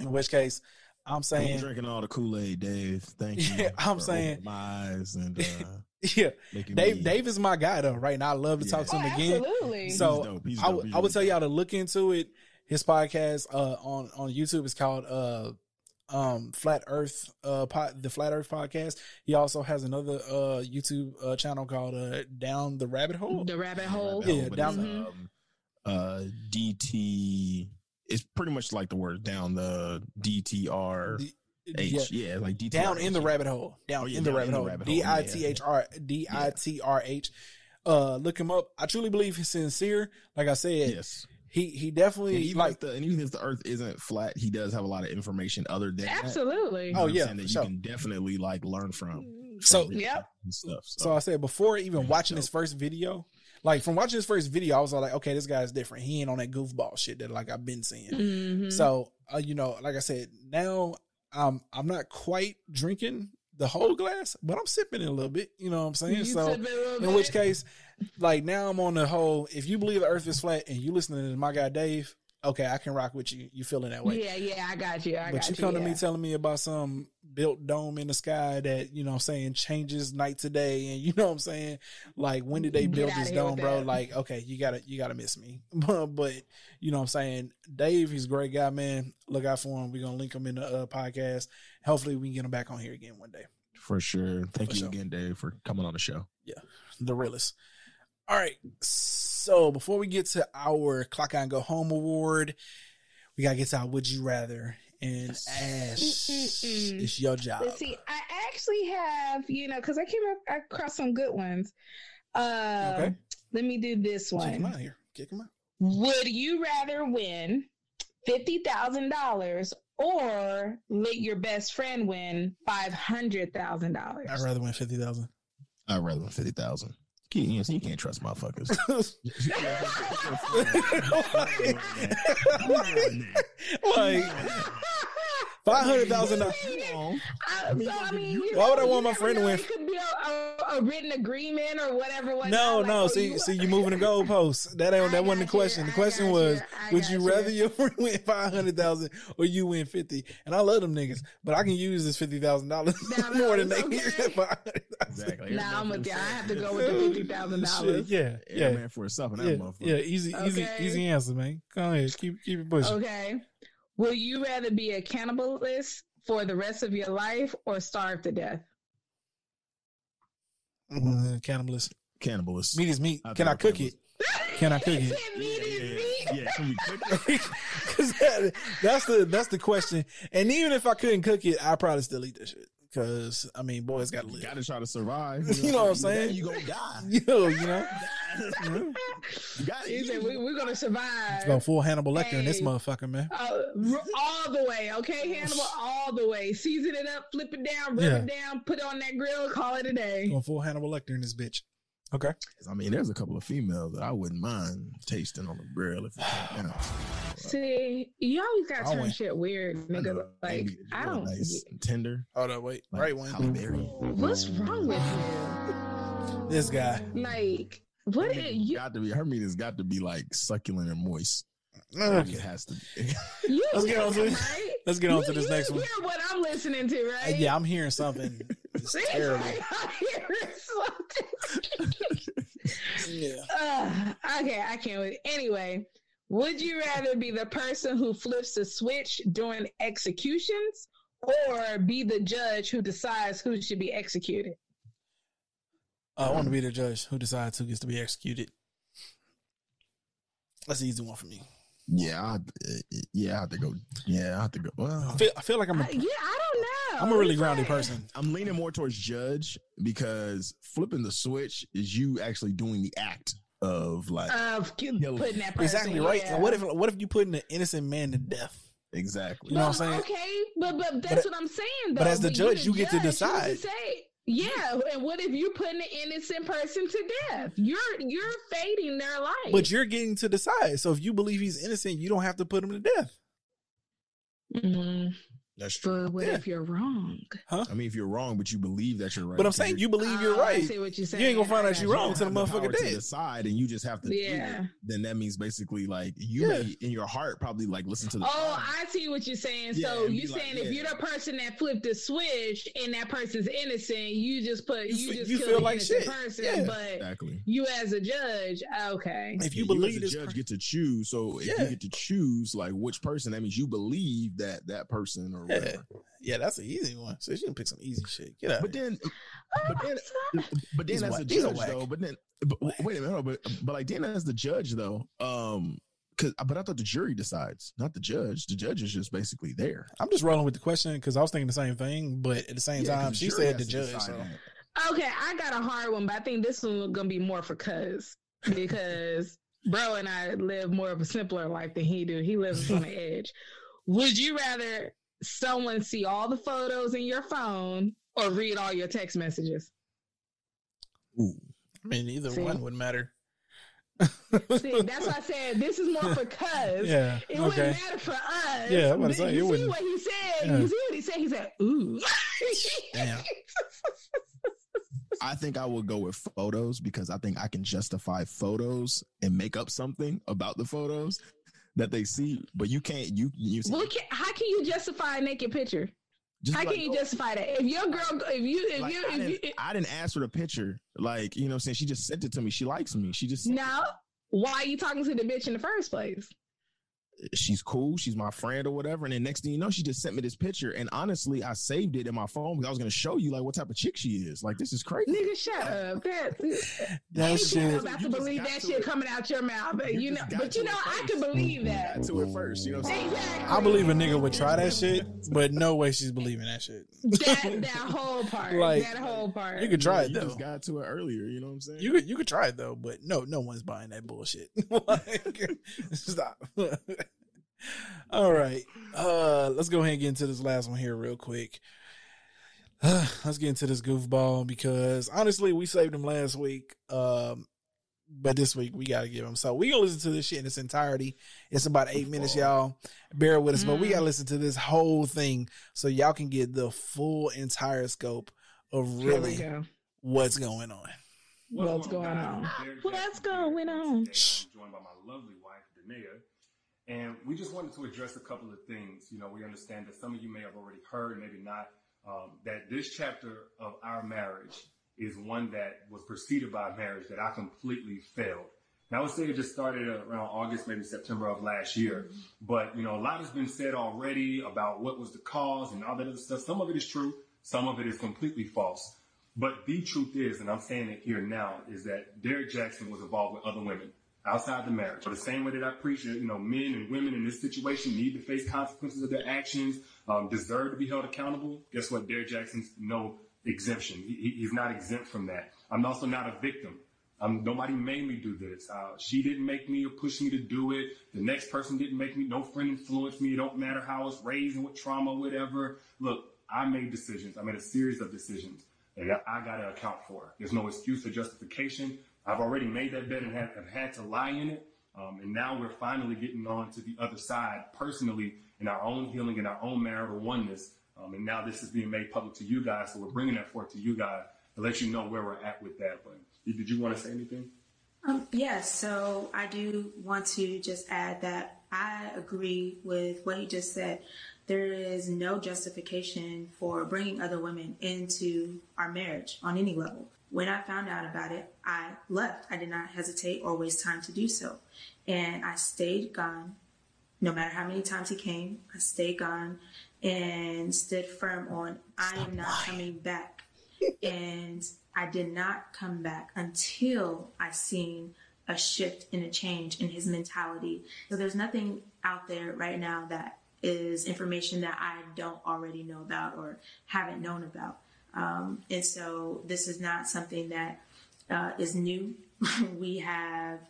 in which case I'm I'm saying drinking all the Kool Aid, Dave. Thank you. Yeah, I'm saying- my eyes and uh, yeah, making Dave me, Dave is my guy though, right? now I love to talk to Oh, him again. absolutely. So He's dope. He's I dope. would He's I would tell y'all to look into it. His podcast uh on on YouTube is called uh um Flat Earth uh pod, the Flat Earth podcast. He also has another uh YouTube uh channel called uh Down the Rabbit Hole. the rabbit hole. Rabbit Yeah, hole, but down- it's, um, uh, DT. It's pretty much like the word down the DTR D- H. yeah. Yeah, like DTR. down in the rabbit hole. Down Oh, yeah, in the down rabbit in hole. rabbit hole. D Yeah, I yeah, T H R D I T R H. Uh, look him up. I truly believe he's sincere. Like I said, Yes. he he And definitely even like the and even if the Earth isn't flat, he does have a lot of information other than that. Absolutely. You know Oh, yeah, saying, that you sure. can definitely like learn from. so. from Yep. and stuff. So, So I said before even Yeah, watching dope. his first video, like from watching his first video, I was like, okay, this guy's different. He ain't on that goofball shit that like I've been seeing. Mhm. So uh, you know, like I said, now um I'm not quite drinking the whole glass, but I'm sipping it a little bit. You know what I'm saying? You so sip it a little in which case, like now I'm on the whole. If you believe the Earth is flat and you listening to my guy Dave, okay, I can rock with you. You feeling that way? Yeah, yeah, I got you. I but got you come to yeah. me telling me about some built dome in the sky that you know what I'm saying changes night to day and you know what I'm saying like when did they build outta this dome bro that. like okay you gotta you gotta miss me but but you know what I'm saying Dave he's a great guy man look out for him we're gonna link him in the uh, podcast hopefully we can get him back on here again one day for sure. Thank For you sure. again, Dave, for coming on the show. Yeah, the realest all right so before we get to our clock on go home award we gotta get to our would you rather and Ash Mm-mm-mm. it's your job Let's see. I actually have, you know, because I came up across some good ones. Uh, Okay. Let me do this kick him out here kick him out Would you rather win fifty thousand dollars or let your best friend win five hundred thousand dollars? I'd rather win fifty thousand. I'd rather win fifty thousand. You, you can't trust motherfuckers. like five hundred thousand dollars. So, I mean, Why would I want my friend to win? It could be a, a, a written agreement or whatever. whatnot, No, like, no. oh, See, you- see, you moving the goalposts. That ain't that wasn't the got you, question. The question was, you, would you you. rather your friend win five hundred thousand or you win fifty? And I love them niggas, but I can use this fifty thousand dollars No, no, more than they okay. use that five hundred thousand. exactly. Nah, I'm Everybody with you. I have to go with the fifty thousand dollars. Yeah, Yeah, yeah, man, for himself and that yeah, motherfucker. yeah. Easy, easy, easy answer, man. Go ahead, keep keep it pushing. Okay. Will you rather be a cannibalist for the rest of your life or starve to death? Mm, Cannibalist. Cannibalist. Meat is meat. I Can I think cook it? Can I cook it? said yeah, yeah, can we cook it? 'Cause that- that's the that's the question. And even if I couldn't cook it, I probably still eat that shit. Cause I mean, boys got to live. gotta try to survive. You know what I'm saying? You gonna die. Yo, you know, You gotta He eat. said we, we're gonna survive. let's go full Hannibal Lecter in this motherfucker, man. Uh, all the way, okay, Hannibal, all the way. Season it up, flip it down, rub Yeah. it down, put it on that grill, call it a day. Going full Hannibal Lecter in this bitch. Okay. I mean, there's a couple of females that I wouldn't mind tasting on the grill if it came down. See, you always gotta turn shit weird, I nigga. know, Like, I don't. nice and tender. Oh no, wait. Like right one. Halle Berry. What's wrong with you? This guy. Like, what Her is meat you? got to be her meat has got to be like succulent and moist. Okay. It has to. Be. you Let's get on to this. right? Let's get on You- to this you next one. Hear what I'm listening to, Uh, right? Yeah, I'm hearing something. It's See? terrible. I'm hearing something. Yeah. Ugh, okay, I can't wait. Anyway, would you rather be the person who flips the switch during executions or be the judge who decides who should be executed? I want to be the judge who decides who gets to be executed. That's an easy one for me. Yeah, I, uh, yeah, I have to go. Yeah, I have to go. I Well, feel, I feel like I'm a, Uh, yeah, I don't know. I'm a really grounded person. I'm leaning more towards judge because flipping the switch is you actually doing the act of like Of putting that person. Exactly right. yeah. And what if what if you putting an innocent man to death? exactly. You know what I'm saying? Okay, but but that's But- what I'm saying. Though. but as the you're judge, you get to judge, you decide. say, yeah, and what if you're putting an innocent person to death? You're you're fading their life. But you're getting to decide. So if you believe he's innocent, you don't have to put him to death. Mm, That's true. but what Yeah. if you're wrong? Huh? I mean, if you're wrong, but you believe that you're right. But I'm saying you're- believe you're Oh, I right. see what you're saying. You ain't gonna find out you're wrong don't until the have the power motherfucker to decide, and you just have to. do Yeah. it, then that means basically like you Yeah. may in your heart probably like listen to the. Oh, I see what you're saying. Yeah, so and you be like, saying if you're the person that flipped the switch and that person's innocent, you just put You you, just you kill feel the like shit. person, Yeah. but exactly. you as a judge, okay. If you Yeah, believe as a judge per- get to choose. So if you get to choose like which person, that means you believe that that person or Yeah. whatever. yeah, that's an easy one. So she can pick some easy shit. Get out. But then, but then, but then as whack- a judge whack. though, but then, but, wait a minute, hold but but like then as the judge though, um, cause but I thought the jury decides, not the judge. The judge is just basically there. I'm just rolling with the question because I was thinking the same thing, but at the same Yeah, 'cause time, the she said the judge. So. Okay, I got a hard one, but I think this one gonna be more for cuz because bro and I live more of a simpler life than he do. He lives on the edge. Would you rather someone see all the photos in your phone or read all your text messages? Ooh. I mean, either See? one would matter. See, that's why I said this is more for cuz. Yeah. It Okay. wouldn't matter for us. Yeah, I'm about to say, it you see what he said. Yeah. You see what he said? He said, "Ooh." Damn. I think I would go with photos because I think I can justify photos and make up something about the photos that they see. But you can't. You you Well, can, how can you justify a naked picture? just How like, can you justify that? If your girl, if you, if like, you, I, if you, didn't, I didn't ask for the picture. Like you know, what I'm saying she just sent it to me. She likes me. She just now, why are you talking to the bitch in the first place? She's cool. She's my friend or whatever. And then next thing you know, she just sent me this picture. And honestly, I saved it in my phone because I was going to show you like what type of chick she is. Like this is crazy. Nigga, shut up. That, That I'm about You to believe that to shit it. coming out your mouth. But You you know, but you know, I first. can believe that. Got to it first. You know what I'm saying? Exactly. I believe a nigga would try that shit, but no way she's believing that shit. that that whole part. Like, that whole part. You could try Yeah, it you though. just got to it earlier. You know what I'm saying? You could you could try it though, but no, no one's buying that bullshit. like, stop. All right, uh, let's go ahead and get into this last one here real quick. let's get into this goofball because honestly, we saved him last week, um, but this week we gotta give him. So we gonna listen to this shit in its entirety. It's about eight minutes, y'all. Bear with us, but we gotta listen to this whole thing so y'all can get the full entire scope of really go. what's going on. What's going on? What's going on? Today, I'm joined by my lovely wife, Danae, and we just wanted to address a couple of things. You know, we understand that some of you may have already heard, maybe not, um, that this chapter of our marriage is one that was preceded by a marriage that I completely failed. Now, I would say it just started around August, maybe September of last year. But, you know, a lot has been said already about what was the cause and all that other stuff. Some of it is true. Some of it is completely false. But the truth is, and I'm saying it here now, is that Derek Jackson was involved with other women outside the marriage. So the same way that I preach you know, men and women in this situation need to face consequences of their actions, um, deserve to be held accountable. Guess what? Derek Jackson's no exemption. He, he- he's not exempt from that. I'm also not a victim. Um, nobody made me do this. Uh, she didn't make me or push me to do it. The next person didn't make me. No friend influenced me. It don't matter how I was raised and what trauma, whatever. Look, I made decisions. I made a series of decisions I, I got to account for. There's no excuse or justification. I've already made that bet and have, have had to lie in it. Um, and now we're finally getting on to the other side personally in our own healing and our own marital oneness. Um, and now this is being made public to you guys. So we're bringing that forth to you guys to let you know where we're at with that. But did you want to say anything? Um, yes, so I do want to just add that I agree with what you just said. There is no justification for bringing other women into our marriage on any level. When I found out about it, I left. I did not hesitate or waste time to do so. And I stayed gone. No matter how many times he came, I stayed gone and stood firm on I am not coming back. and I did not come back until I seen a shift and a change in his mentality. So there's nothing out there right now that is information that I don't already know about or haven't known about. Um, and so this is not something that uh, is new. we have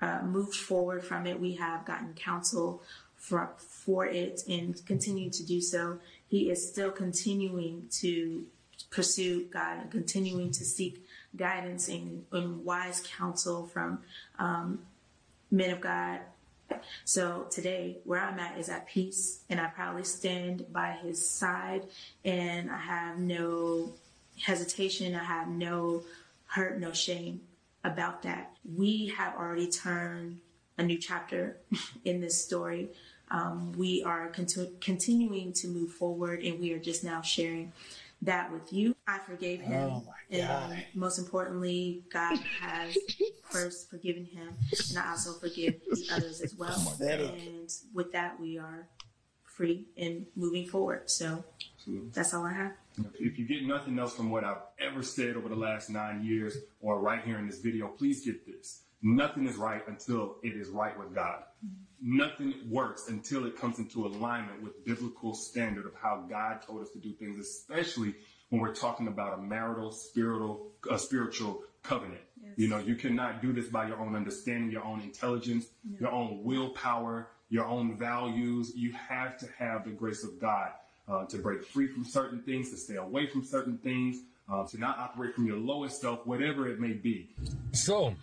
uh, moved forward from it. We have gotten counsel for, for it and continue to do so. He is still continuing to pursue God and continuing to seek guidance and, and wise counsel from um, men of God. So today, where I'm at is at peace, and I proudly stand by his side, and I have no hesitation, I have no hurt, no shame about that. We have already turned a new chapter in this story. Um, we are conti- continuing to move forward, and we are just now sharing that with you. I forgave him. Oh my God. And most importantly, God has first forgiven him, and I also forgive the others as well. Oh and with that, we are free and moving forward. So Absolutely. that's all I have. If you get nothing else from what I've ever said over the last nine years or right here in this video, please get this. Nothing is right until it is right with God. Nothing works until it comes into alignment with biblical standard of how God told us to do things, especially when we're talking about a marital, spiritual, a spiritual covenant. You know, you cannot do this by your own understanding, your own intelligence, your own willpower, your own values. You have to have the grace of God uh, to break free from certain things, to stay away from certain things, uh, to not operate from your lowest self, whatever it may be. So,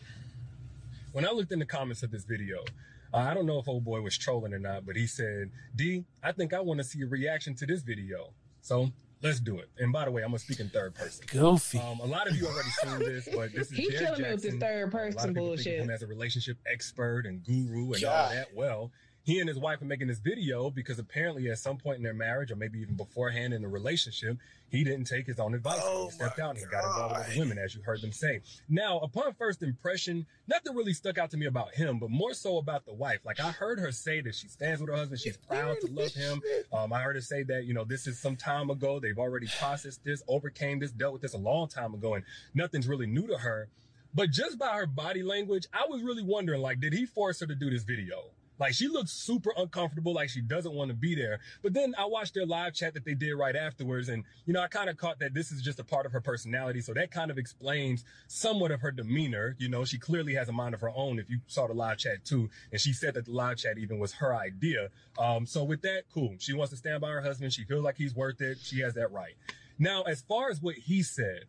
when I looked in the comments of this video, I don't know if old boy was trolling or not, but he said, D, I think I want to see a reaction to this video. So let's do it. And by the way, I'm gonna speak in third person. Goofy. Um, a lot of you already seen this, but this is He Derek killing me with this Jackson. third A lot person of people bullshit. Think of him as a relationship expert and guru and all that. Well, he and his wife are making this video because apparently at some point in their marriage, or maybe even beforehand in the relationship, he didn't take his own advice. Oh he stepped out and he got involved with other women, as you heard them say. Now, upon first impression, nothing really stuck out to me about him, but more so about the wife. Like I heard her say that she stands with her husband, she's proud to love him. Um, I heard her say that you know this is some time ago. They've already processed this, overcame this, dealt with this a long time ago, and nothing's really new to her. But just by her body language, I was really wondering, like, did he force her to do this video? Like, she looks super uncomfortable, like she doesn't want to be there. But then I watched their live chat that they did right afterwards, and, you know, I kind of caught that this is just a part of her personality. So that kind of explains somewhat of her demeanor. You know, she clearly has a mind of her own if you saw the live chat too. And she said that the live chat even was her idea. Um, so with that, cool. She wants to stand by her husband. She feels like he's worth it. She has that right. Now, as far as what he said,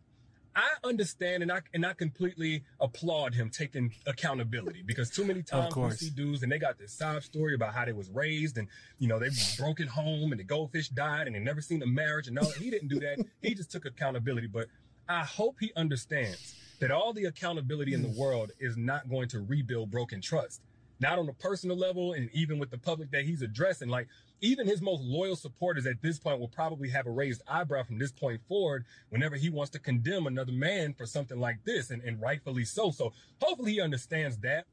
I understand and I and I completely applaud him taking accountability because too many times we see dudes and they got this sob story about how they was raised and you know they broke at home and the goldfish died and they never seen a marriage and all he didn't do that. He just took accountability. But I hope he understands that all the accountability in the mm. world is not going to rebuild broken trust not on a personal level and even with the public that he's addressing. Like even his most loyal supporters at this point will probably have a raised eyebrow from this point forward whenever he wants to condemn another man for something like this and, and rightfully so so hopefully he understands that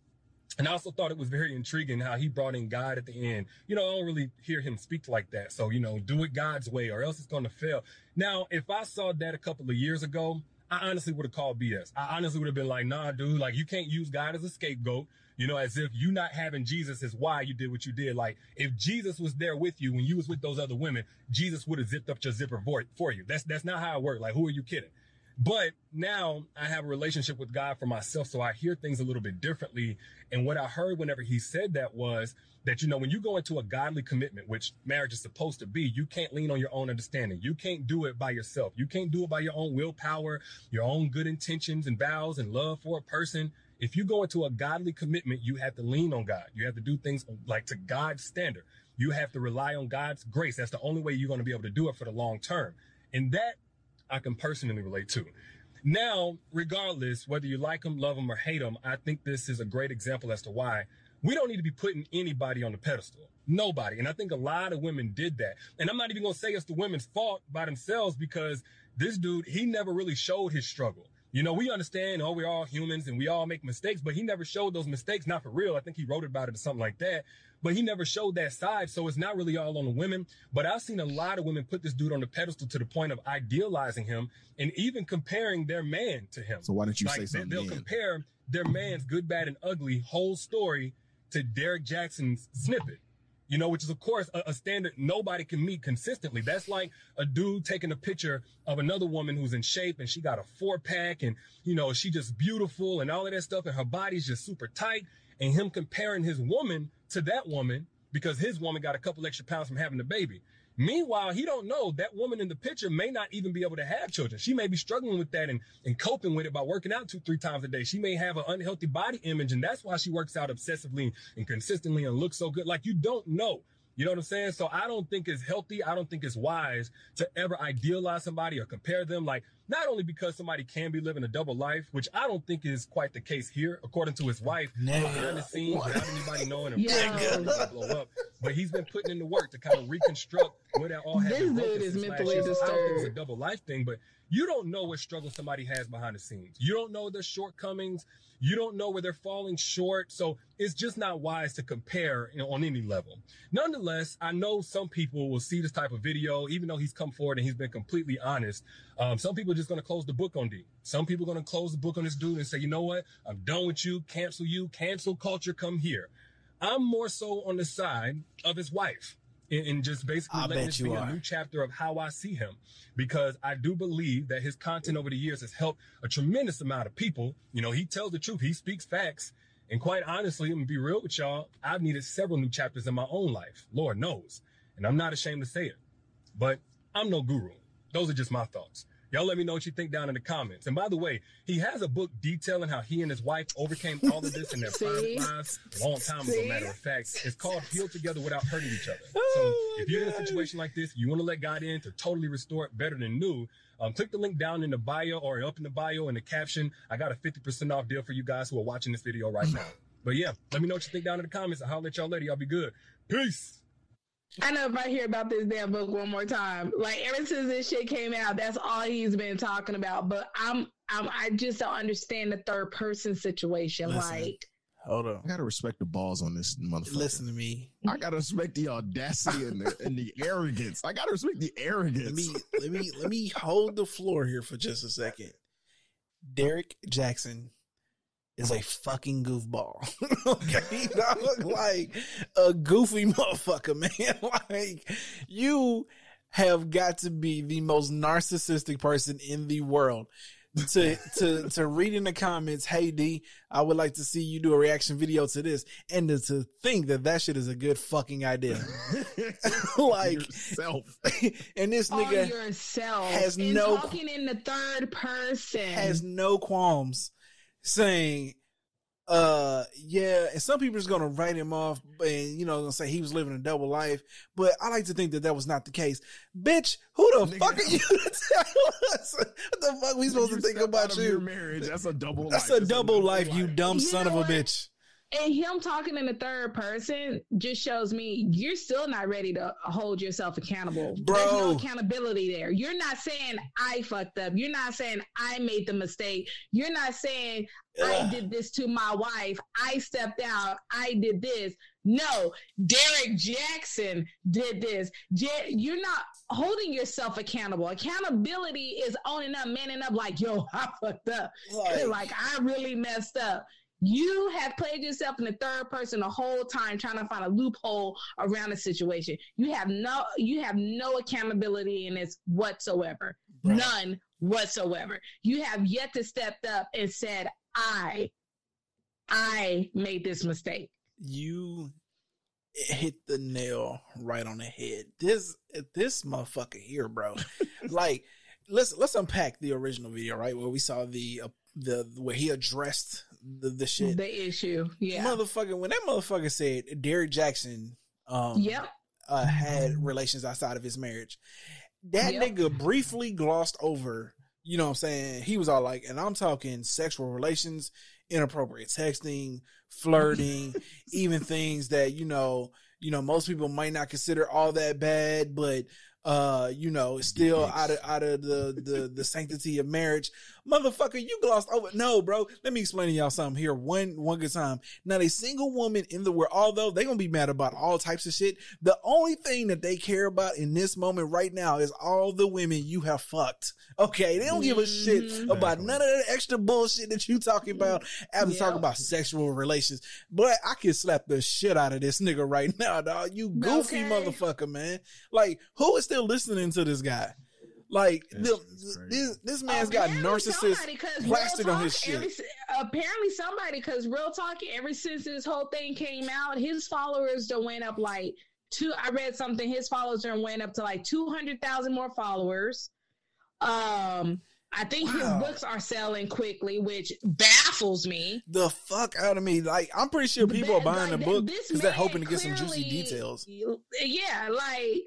and I also thought it was very intriguing how he brought in God at the end. You know, I don't really hear him speak like that. So, you know, do it God's way or else it's going to fail. Now, if I saw that a couple of years ago, I honestly would have called BS. I honestly would have been like, nah, dude, like you can't use God as a scapegoat. You know, as if you not having Jesus is why you did what you did. Like if Jesus was there with you when you was with those other women, Jesus would have zipped up your zipper for, for you. That's, that's not how it worked. Like, who are you kidding? But now I have a relationship with God for myself, so I hear things a little bit differently. And what I heard whenever he said that was that, you know, when you go into a godly commitment, which marriage is supposed to be, you can't lean on your own understanding. You can't do it by yourself. You can't do it by your own willpower, your own good intentions and vows and love for a person. If you go into a godly commitment, you have to lean on God. You have to do things like to God's standard. You have to rely on God's grace. That's the only way you're going to be able to do it for the long term. And that I can personally relate to. Now, regardless whether you like them, love them, or hate them, I think this is a great example as to why we don't need to be putting anybody on the pedestal. Nobody. And I think a lot of women did that. And I'm not even going to say it's the women's fault by themselves because this dude, he never really showed his struggle. You know, we understand, oh, we're all humans and we all make mistakes, but he never showed those mistakes, not for real. I think he wrote about it or something like that, but he never showed that side. So it's not really all on the women. But I've seen a lot of women put this dude on the pedestal to the point of idealizing him and even comparing their man to him. So why don't you Like, say they- something? They'll then? compare their man's good, bad, and ugly whole story to Derrick Jaxn's snippet. You know, which is of course a, a standard nobody can meet consistently. That's like a dude taking a picture of another woman who's in shape and she got a four pack and you know she just beautiful and all of that stuff and her body's just super tight and him comparing his woman to that woman because his woman got a couple extra pounds from having the baby. Meanwhile, he don't know that woman in the picture may not even be able to have children. She may be struggling with that and, and coping with it by working out two, three times a day. She may have an unhealthy body image and that's why she works out obsessively and consistently and looks so good. Like you don't know. You know what I'm saying? So I don't think it's healthy. I don't think it's wise to ever idealize somebody or compare them. Like not only because somebody can be living a double life, which I don't think is quite the case here, according to his wife, behind the scenes without anybody knowing and Yo. blow up. But he's been putting in the work to kind of reconstruct where that all This happened. dude is mentally I don't think it's a double life thing, but you don't know what struggle somebody has behind the scenes. You don't know their shortcomings. You don't know where they're falling short. So it's just not wise to compare you know, on any level. Nonetheless, I know some people will see this type of video, even though he's come forward and he's been completely honest. Um, some people are just going to close the book on D. Some people are going to close the book on this dude and say, you know what? I'm done with you. Cancel you. Cancel culture. Come here. I'm more so on the side of his wife and, just basically I letting this be are. a new chapter of how I see him because I do believe that his content over the years has helped a tremendous amount of people. You know, he tells the truth, he speaks facts. And quite honestly, I'm gonna be real with y'all. I've needed several new chapters in my own life. Lord knows. And I'm not ashamed to say it. But I'm no guru. Those are just my thoughts. Y'all let me know what you think down in the comments. And by the way, he has a book detailing how he and his wife overcame all of this in their private lives a long time ago, See? matter of fact. It's called Heal Together Without Hurting Each Other. So Oh, if you're in a situation like this, you want to let God in to totally restore it better than new, um, click the link down in the bio or up in the bio in the caption. I got a 50% off deal for you guys who are watching this video right now. But yeah, let me know what you think down in the comments. I'll holler at y'all later. Y'all be good. Peace. I know if I hear about this damn book one more time, like ever since this shit came out, that's all he's been talking about. But I'm, I'm, I just don't understand the third person situation. Listen. Like, Hold on. I gotta respect the balls on this motherfucker. Listen to me. I gotta respect the audacity and the and the arrogance. I gotta respect the arrogance. Let me let me let me hold the floor here for just a second. Derrick Jaxn is a fucking goofball. okay, dog, like a goofy motherfucker, man. like you have got to be the most narcissistic person in the world to to to read in the comments, "Hey D, I would like to see you do a reaction video to this," and to, to think that that shit is a good fucking idea. like yourself. and this nigga yourself has and no talking in the third person. has no qualms saying uh yeah and some people are just gonna write him off and you know gonna say he was living a double life but i like to think that that was not the case bitch who the Nigga. fuck are you to tell us what the fuck we supposed to think about out your you marriage. That's a double. that's life. a double life you dumb You son of a what? bitch and him talking in the third person just shows me you're still not ready to hold yourself accountable. There's no accountability there. You're not saying I fucked up. You're not saying I made the mistake. You're not saying I did this to my wife. I stepped out. I did this. No, Derrick Jaxn did this. You're not holding yourself accountable. Accountability is owning up, manning up, like, yo, I fucked up. Like- like I really messed up. You have played yourself in the third person the whole time trying to find a loophole around the situation. You have no you have no accountability in this whatsoever. Bro. None whatsoever. You have yet to step up and said, I I made this mistake. you hit the nail right on the head. This this motherfucker here, bro. like let's let's unpack the original video, right? Where we saw the uh, the where he addressed the the shit. The issue. Yeah. Motherfucker, when that motherfucker said Derrick Jaxn um Yep. uh, had relations outside of his marriage, that Yep. nigga briefly glossed over you know what I'm saying? He was all like, and I'm talking sexual relations, inappropriate texting, flirting, even things that, you know, you know, most people might not consider all that bad, but uh, you know, still out of out of the the the sanctity of marriage. Motherfucker, you glossed over. No, bro. Let me explain to y'all something here. One one good time. Not a single woman in the world, although they gonna be mad about all types of shit. The only thing that they care about in this moment right now is all the women you have fucked. Okay, they don't give a shit Mhm. about none of that extra bullshit that you talking about after Yep. talking about sexual relations. But I can slap the shit out of this nigga right now, dog. You goofy Okay. motherfucker, man. Like, who is still listening to this guy? Like, the, this this man's got narcissist plastic plastered on his shit. every- apparently, somebody because real talk. Ever since this whole thing came out, his followers done went up like two. I read something. His followers done went up to like two hundred thousand more followers. Um, I think Wow. his books are selling quickly, which baffles me. the fuck out of me. Like, I'm pretty sure people are buying like, the book this because they're hoping to get some juicy details. Yeah, like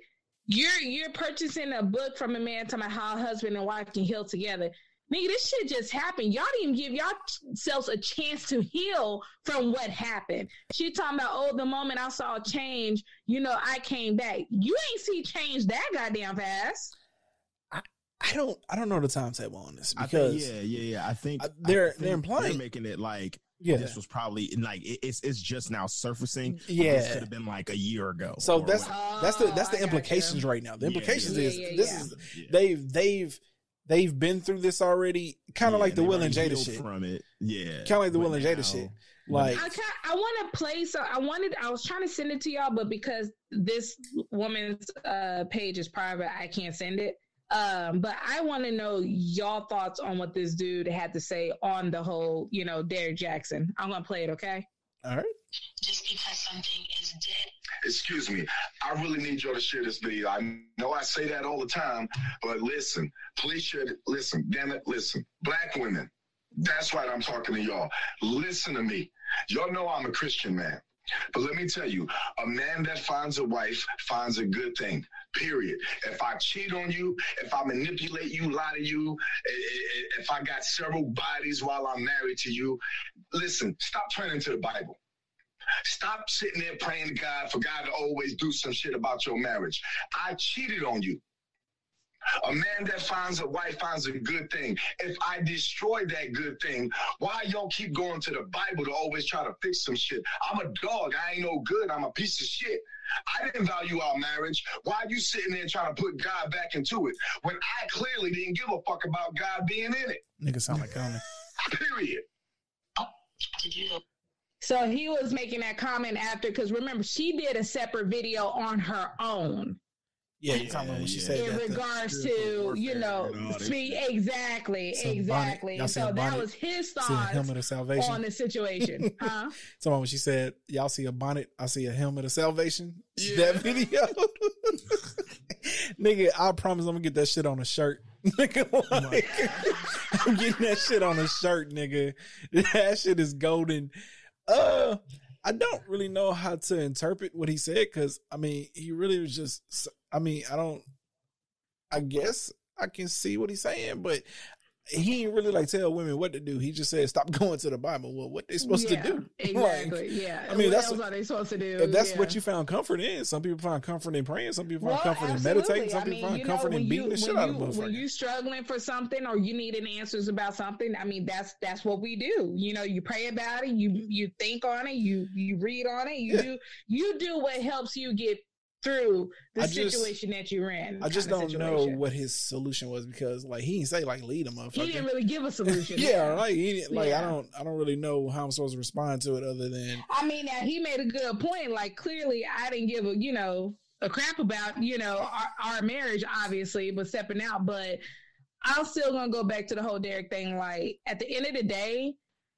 you're you're purchasing a book from a man talking about how a husband and wife can heal together. Nigga, this shit just happened. Y'all didn't even give y'all selves a chance to heal from what happened. She talking about, oh, the moment I saw change, you know, I came back. You ain't see change that goddamn fast. I don't I don't know the timetable on this I because think, yeah, yeah, yeah. I think Uh, they're- I think they're implying- making it like Yeah. this was probably like it, it's it's just now surfacing. Yeah. this could have been like a year ago. So that's whatever. that's the that's the I implications right now. The implications yeah. is Yeah, yeah, this yeah. is Yeah. they've they've they've been through this already, kind of Yeah, like the Will and already Jada shit, from it. Yeah, kind of like the But Will and Jada now- shit. Like I I want to play so I wanted I was trying to send it to y'all, but because this woman's uh, page is private, I can't send it. Um, but I want to know y'all thoughts on what this dude had to say on the whole, you know, Derrick Jaxn. I'm gonna play it, okay? all right, just because something is dead. Excuse me. I really need y'all to share this video. I know I say that all the time, but listen, please share it. Listen, damn it, listen. Black women, that's right, I'm talking to y'all. Listen to me. Y'all know I'm a Christian man. But let me tell you, a man that finds a wife finds a good thing. Period. If I cheat on you, if I manipulate you, lie to you, i- i- if I got several bodies while I'm married to you, listen, stop turning to the Bible. Stop sitting there praying to God for God to always do some shit about your marriage. I cheated on you. A man that finds a wife finds a good thing. If I destroy that good thing, why y'all keep going to the Bible to always try to fix some shit? I'm a dog. I ain't no good. I'm a piece of shit. I didn't value our marriage. Why are you sitting there trying to put God back into it when I clearly didn't give a fuck about God being in it? nigga sound like Conan. Period. So he was making that comment after because remember she did a separate video on her own. Yeah, you talking about when she yeah. said in that. the- regards to warfare you know and all that speak shit. exactly So Bonnet- exactly y'all and so that was his see a thoughts helmet of salvation. on the situation huh Someone when she said, "Y'all see a bonnet, I see a helmet of salvation." That video, nigga. I promise I'm gonna get that shit on a shirt. Nigga, like, I'm getting that shit on a shirt, nigga. That shit is golden. Uh, I don't really know how to interpret what he said because I mean, he really was just. I mean, I don't. I guess I can see what he's saying, but he ain't really like tell women what to do. He just said stop going to the Bible. Well, what they supposed yeah, to do? exactly Like, yeah I mean, what that's what- they supposed to do if that's Yeah. what you found comfort in. Some people find comfort in praying. Some people find Well, comfort in meditating. Some I people mean, find you know, comfort when in beating you- the shit when out of you- When you struggling for something or you needing answers about something, I mean, that's that's what we do. You know, you pray about it, you you think on it, you you read on it, you Yeah. do you do what helps you get through the just- situation that you're in. I just don't know what his solution was because, like, he didn't say like lead him motherfucker. He didn't really give a solution. yeah, right. He like, I don't, I don't really know how I'm supposed to respond to it other than I mean, he made a good point. Like, clearly, I didn't give a you know a crap about you know our, our marriage, obviously, but stepping out. But I'm still gonna go back to the whole Derrick thing. Like, at the end of the day,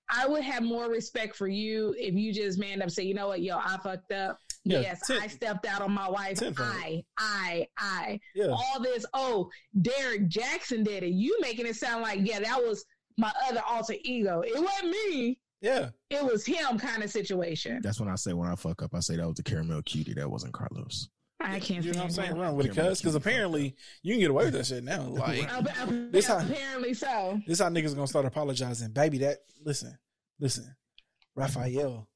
I would have more respect for you if you just manned up and say, you know what, yo, I fucked up. Yeah, yes, ten- I stepped out on my wife. tenfold. I, I, I. Yeah. All this, oh, Derrick Jaxn did it. You making it sound like, yeah, that was my other alter ego. It wasn't me. yeah. It was him kind of situation. That's when I say when I fuck up, I say that was the caramel cutie. That wasn't Carlos. I can't. You know what I'm saying? him. Run with it, cuz because apparently you can get away with that shit now. Like Ap- ap- this how apparently so. this how niggas gonna start apologizing, baby. That listen, listen, Raphael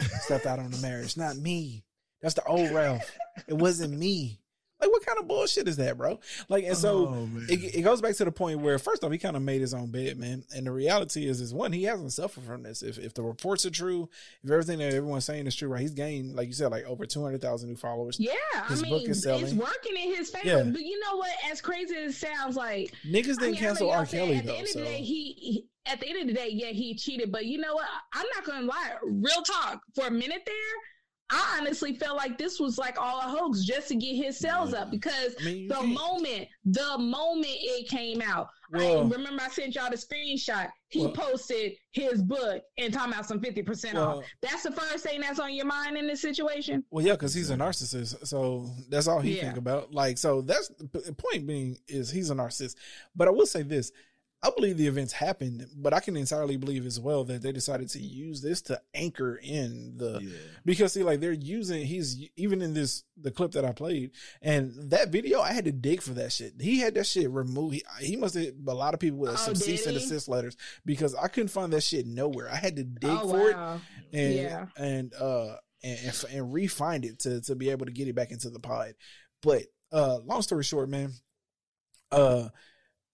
stepped out on the marriage, not me. That's the old Ralph. It wasn't me. Like, what kind of bullshit is that, bro? Like, and so Oh, it, it goes back to the point where, first off, he kind of made his own bed, man. And the reality is, is one, he hasn't suffered from this. If if the reports are true, if everything that everyone's saying is true, right? He's gained, like you said, like over two hundred thousand new followers. Yeah, his I mean, book is selling. it's working in his favor. Yeah. But you know what? As crazy as it sounds, like Niggas didn't I mean, cancel y'all R. saying Kelly At the though. end So of the day, he, he at the end of the day, yeah, he cheated. But you know what? I'm not gonna lie. Real talk. For a minute there, I honestly felt like this was like all a hoax just to get his sales up because the moment, the moment it came out, Well- I remember I sent y'all the screenshot. He Well- posted his book and talking about some 50% off. That's the first thing that's on your mind in this situation. Well, yeah, because he's a narcissist, so that's all he Yeah. think about. Like, so that's the point. Being is he's a narcissist. But I will say this: I believe the events happened, but I can entirely believe as well that they decided to use this to anchor in the because see, like they're using he's even in this the clip that I played and that video. I had to dig for that shit. He had that shit removed. He, he must have a lot of people with Oh, some did cease and he? desist letters because I couldn't find that shit nowhere. I had to dig Oh, for wow. it and Yeah. and uh and, and f- and re-find it to to be able to get it back into the pod. But uh long story short, man, uh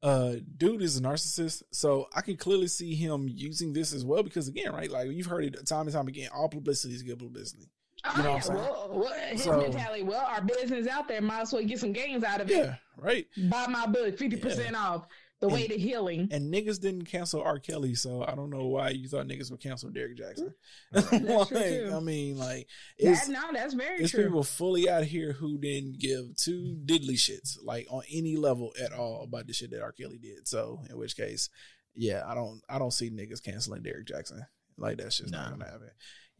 uh dude is a narcissist, so I can clearly see him using this as well because again, right, like you've heard it time and time again, all publicity is good publicity. You know what I'm? Well, well, his So- mentality, well, our business out there might as well get some gains out of it. Yeah, right. Buy my book, 50% off. The way to healing. And niggas didn't cancel R. Kelly, so I don't know why you thought niggas would cancel Derrick Jaxn. Mm. That's true, Like, too. I mean, like That, it's no, that's very There's true. people fully out here who didn't give two diddly shits, like on any level at all about the shit that R. Kelly did. So, in which case, yeah, I don't, I don't see niggas canceling Derrick Jaxn. Like that's just not gonna happen.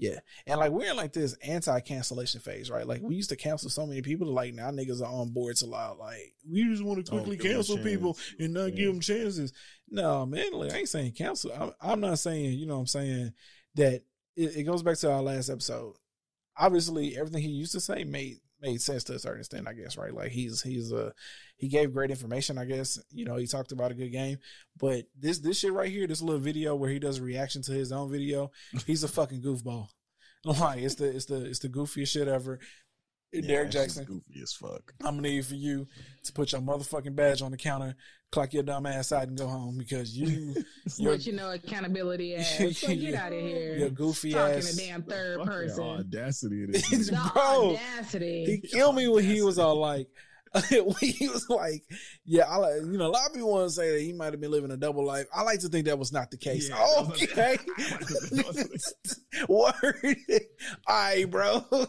Yeah, and like we're in like this anti-cancellation phase, right? Like we used to cancel so many people, like now niggas are on board to allow, like we just want to quickly a cancel people and not give them chances. No, man, like I ain't saying cancel. I'm, I'm not saying, you know, what I'm saying that it, it goes back to our last episode obviously everything he used to say made made sense to a certain extent, I guess, right? Like he's he's uh he gave great information, I guess. You know, he talked about a good game. But this this shit right here, this little video where he does a reaction to his own video, he's a fucking goofball. Like it's the it's the it's the goofiest shit ever. Derrick Jaxn. goofy as fuck. I'm gonna need for you to put your motherfucking badge on the counter, clock your dumb ass out, and go home because you, you're, What you know, accountability ass. So get out of here. Your goofy Talking ass. a damn third Fucking person. audacity it is. The Bro, audacity. he killed me when he was all like, when he was like, yeah, I like, you know, a lot of people want to say that he might have been living a double life. I like to think that was not the case. Yeah, okay, word, all right, bro. Oh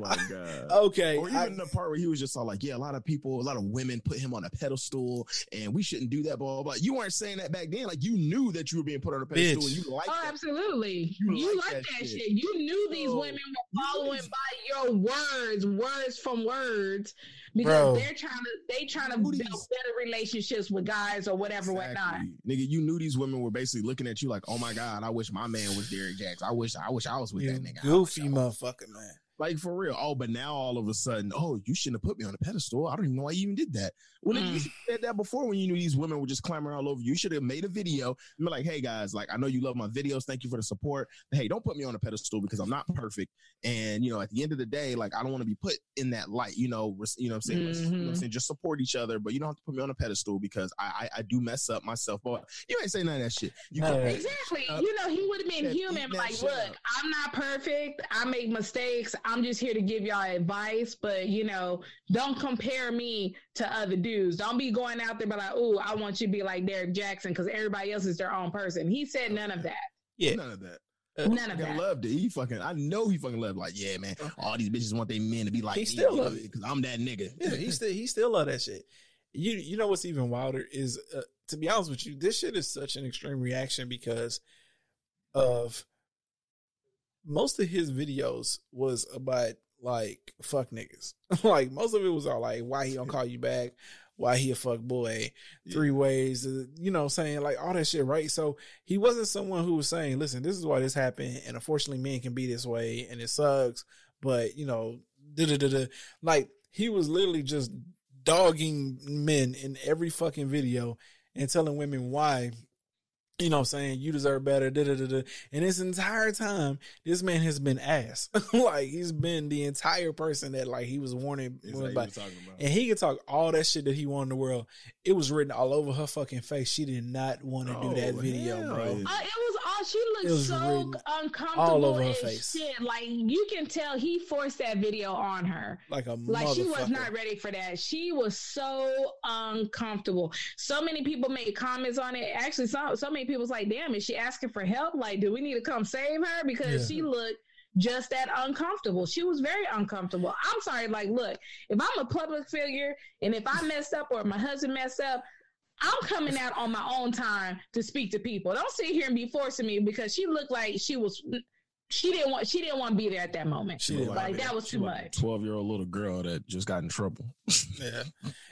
my god. Okay, Or even I- the part where he was just all like, "Yeah, a lot of people, a lot of women put him on a pedestal, and we shouldn't do that." Blah blah. blah. You weren't saying that back then. Like you knew that you were being put on a pedestal, Bitch. and you like Oh, that. absolutely. You You, like like, that that, shit. shit. You knew these Bro, women were following by your words, words from words, because Bro. they're trying to they trying to build better relationships with guys or whatever, whatnot. Exactly. Nigga, you knew these women were basically looking at you like, "Oh my god, I wish my man was Derrick Jaxn. I wish, I wish I was with You that nigga." goofy motherfucker, man. Like for real. Oh, but now all of a sudden, oh, you shouldn't have put me on a pedestal. I don't even know why you even did that. Well, nigga, you Mm. should have said that before when you knew these women were just clamoring all over you. You should have made a video and be like, hey guys, like I know you love my videos. Thank you for the support. But, hey, don't put me on a pedestal because I'm not perfect. And you know, at the end of the day, like I don't want to be put in that light. You know, res- you know what I'm saying? Let's- You know what I'm Mhm. saying? Just support each other, but you don't have to put me on a pedestal because I I, I do mess up myself. But you ain't say none of that shit. You No. come- Exactly. Uh, you know, he would have been human. Like, look, up. I'm not perfect. I make mistakes. I'm just here to give y'all advice. But you know, don't compare me to other dudes. Don't be going out there be like, "Oh, I want you to be like Derrick Jaxn," because everybody else is their own person. He said none of that. Yeah. None of that. None of that. loved it. He fucking, I know he fucking loved. Like, yeah, man. All these bitches want their men to be like He still you love it. because I'm that nigga. Yeah, he still he still love that shit. You you know what's even wilder is uh, to be honest with you, this shit is such an extreme reaction because of most of his videos was about like fuck niggas. like most of it was all like why he don't call you back, why he a fuck boy, three ways, uh, you know, saying like all that shit, right? So he wasn't someone who was saying, listen, this is why this happened, and unfortunately men can be this way and it sucks, but you know, da da da da. Like he was literally just dogging men in every fucking video and telling women why you know, what I'm saying you deserve better, da da da da. And this entire time, this man has been ass. like he's been the entire person that like he was warning, That's warning about. you was about. and he could talk all that shit that he wanted in the world. It was written all over her fucking face. She did not want to do that Oh, video, hell bro. yeah. Uh, it was all she looked so uncomfortable all over her as face. shit. Like you can tell he forced that video on her. Like a Like she was not ready for that. She was so uncomfortable. So many people made comments on it. Actually, so so many people was like, "Damn, is she asking for help? Like, do we need to come save her?" Because Yeah. she looked just that uncomfortable. She was very uncomfortable. I'm sorry. Like, look, if I'm a public figure and if I messed up or my husband messed up. I'm coming out on my own time to speak to people. Don't sit here and be forcing me because she looked like she was she didn't want she didn't want to be there at that moment. She looked like that was she too like much. Twelve year old little girl that just got in trouble. Yeah.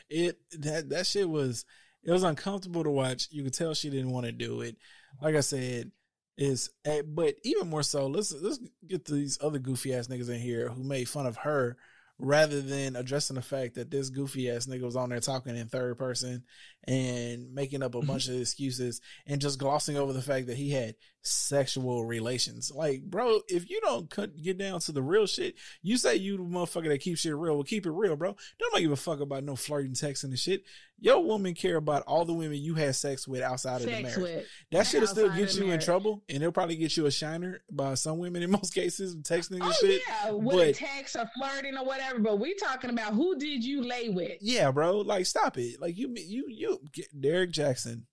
It that that shit was it was uncomfortable to watch. You could tell she didn't want to do it. Like I said, is eh, but even more so, let's let's get these other goofy ass niggas in here who made fun of her rather than addressing the fact that this goofy ass nigga was on there talking in third person and making up a mm-hmm. bunch of excuses and just glossing over the fact that he had sexual relations. Like, bro, if you don't cut, get down to the real shit, you say you the motherfucker that keeps shit real. Well, keep it real, bro. Don't give a fuck about no flirting, texting and shit. Your woman care about all the women you had sex with outside of the marriage. with. That shit'll still get you in trouble, and it'll probably get you a shiner by some women in most cases, texting and Oh shit. yeah, with a But text or flirting or whatever. But we talking about who did you lay with? yeah, bro, like stop it. Like you, you, you. Derrick Jaxn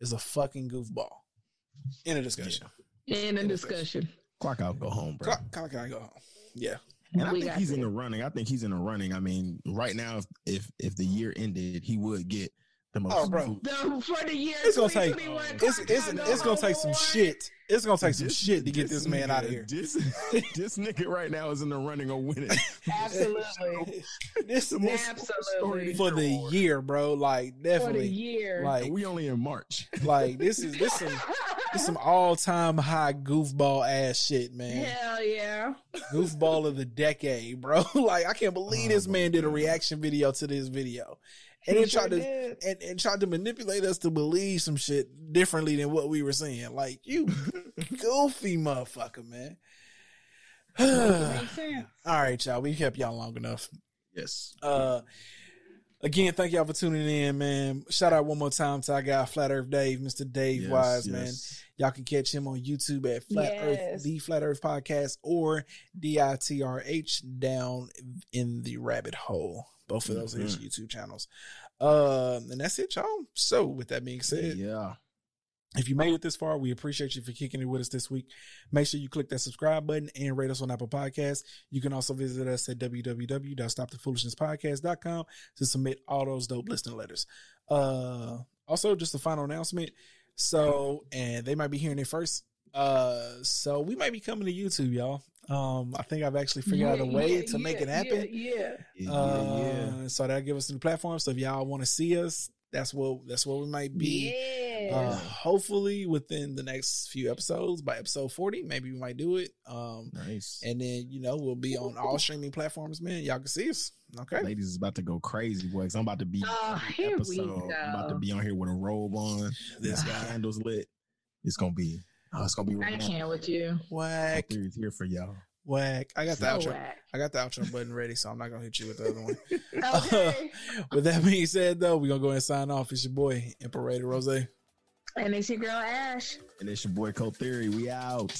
is a fucking goofball. In a discussion. In a discussion. Clock out, go home, bro. Clock, clock out, go home. Yeah. And I We think got he's in the running. I think he's in the running. I mean, right now, if if, if the year ended, he would get the most. Oh, bro. The, for the year It's gonna take oh, it's it's, it's gonna take some shit. It's gonna take some This- shit to get this man nigga- out of here. This, this nigga right now is in the running of winning. Absolutely. This, this Absolutely. for the year, bro. Like For definitely. the year. Like we only in March. Like this is this some this some all time high goofball ass shit, man. Hell yeah. Goofball of the decade, bro. like I can't believe this Oh, man did a reaction video to this video. And He then tried to and, and tried to manipulate us to believe some shit differently than what we were saying. Like you goofy motherfucker, man. All right, y'all. We kept y'all long enough. Yes. Uh again, thank y'all for tuning in, man. Shout out one more time to our guy Flat Earth Dave, Mr. Dave Yes, Weiss, yes. man. Y'all can catch him on YouTube at Flat Earth, the Flat Earth Podcast, or D-I-T-R-H down in the rabbit hole. Both of those his Mhm. YouTube channels. Um, and that's it, y'all. So with that being said, Yeah. if you made it this far, we appreciate you for kicking it with us this week. Make sure you click that subscribe button and rate us on Apple Podcasts. You can also visit us at www.stopthefoolishness.podcast.com to submit all those dope listening letters. Uh, also, just a final announcement. So, and they might be hearing it first. Uh, so we might be coming to YouTube, y'all. Um, I think I've actually figured out a way yeah, to make it happen. Yeah, yeah. Uh, so that'll give us a new platform. So if y'all want to see us, that's what that's what we might be. Yeah. Uh, hopefully within the next few episodes, by episode forty, maybe we might do it. Um, Nice. and then you know we'll be on all streaming platforms, man. Y'all can see us. Okay. Ladies is about to go crazy, boy. 'cause I'm about to be Oh, every here we episode. I'm about to be on here with a robe on, This candles lit. It's gonna be. Oh, it's gonna be. I can't with you. Whack, Theory's here for y'all. whack. I got the So outro. whack. I got the outro button ready, so I'm not gonna hit you with the other one. Okay. with that being said, though, we're gonna go ahead and sign off. It's your boy, Imperator Rose. and it's your girl Ash. And it's your boy Cole Theory. We out.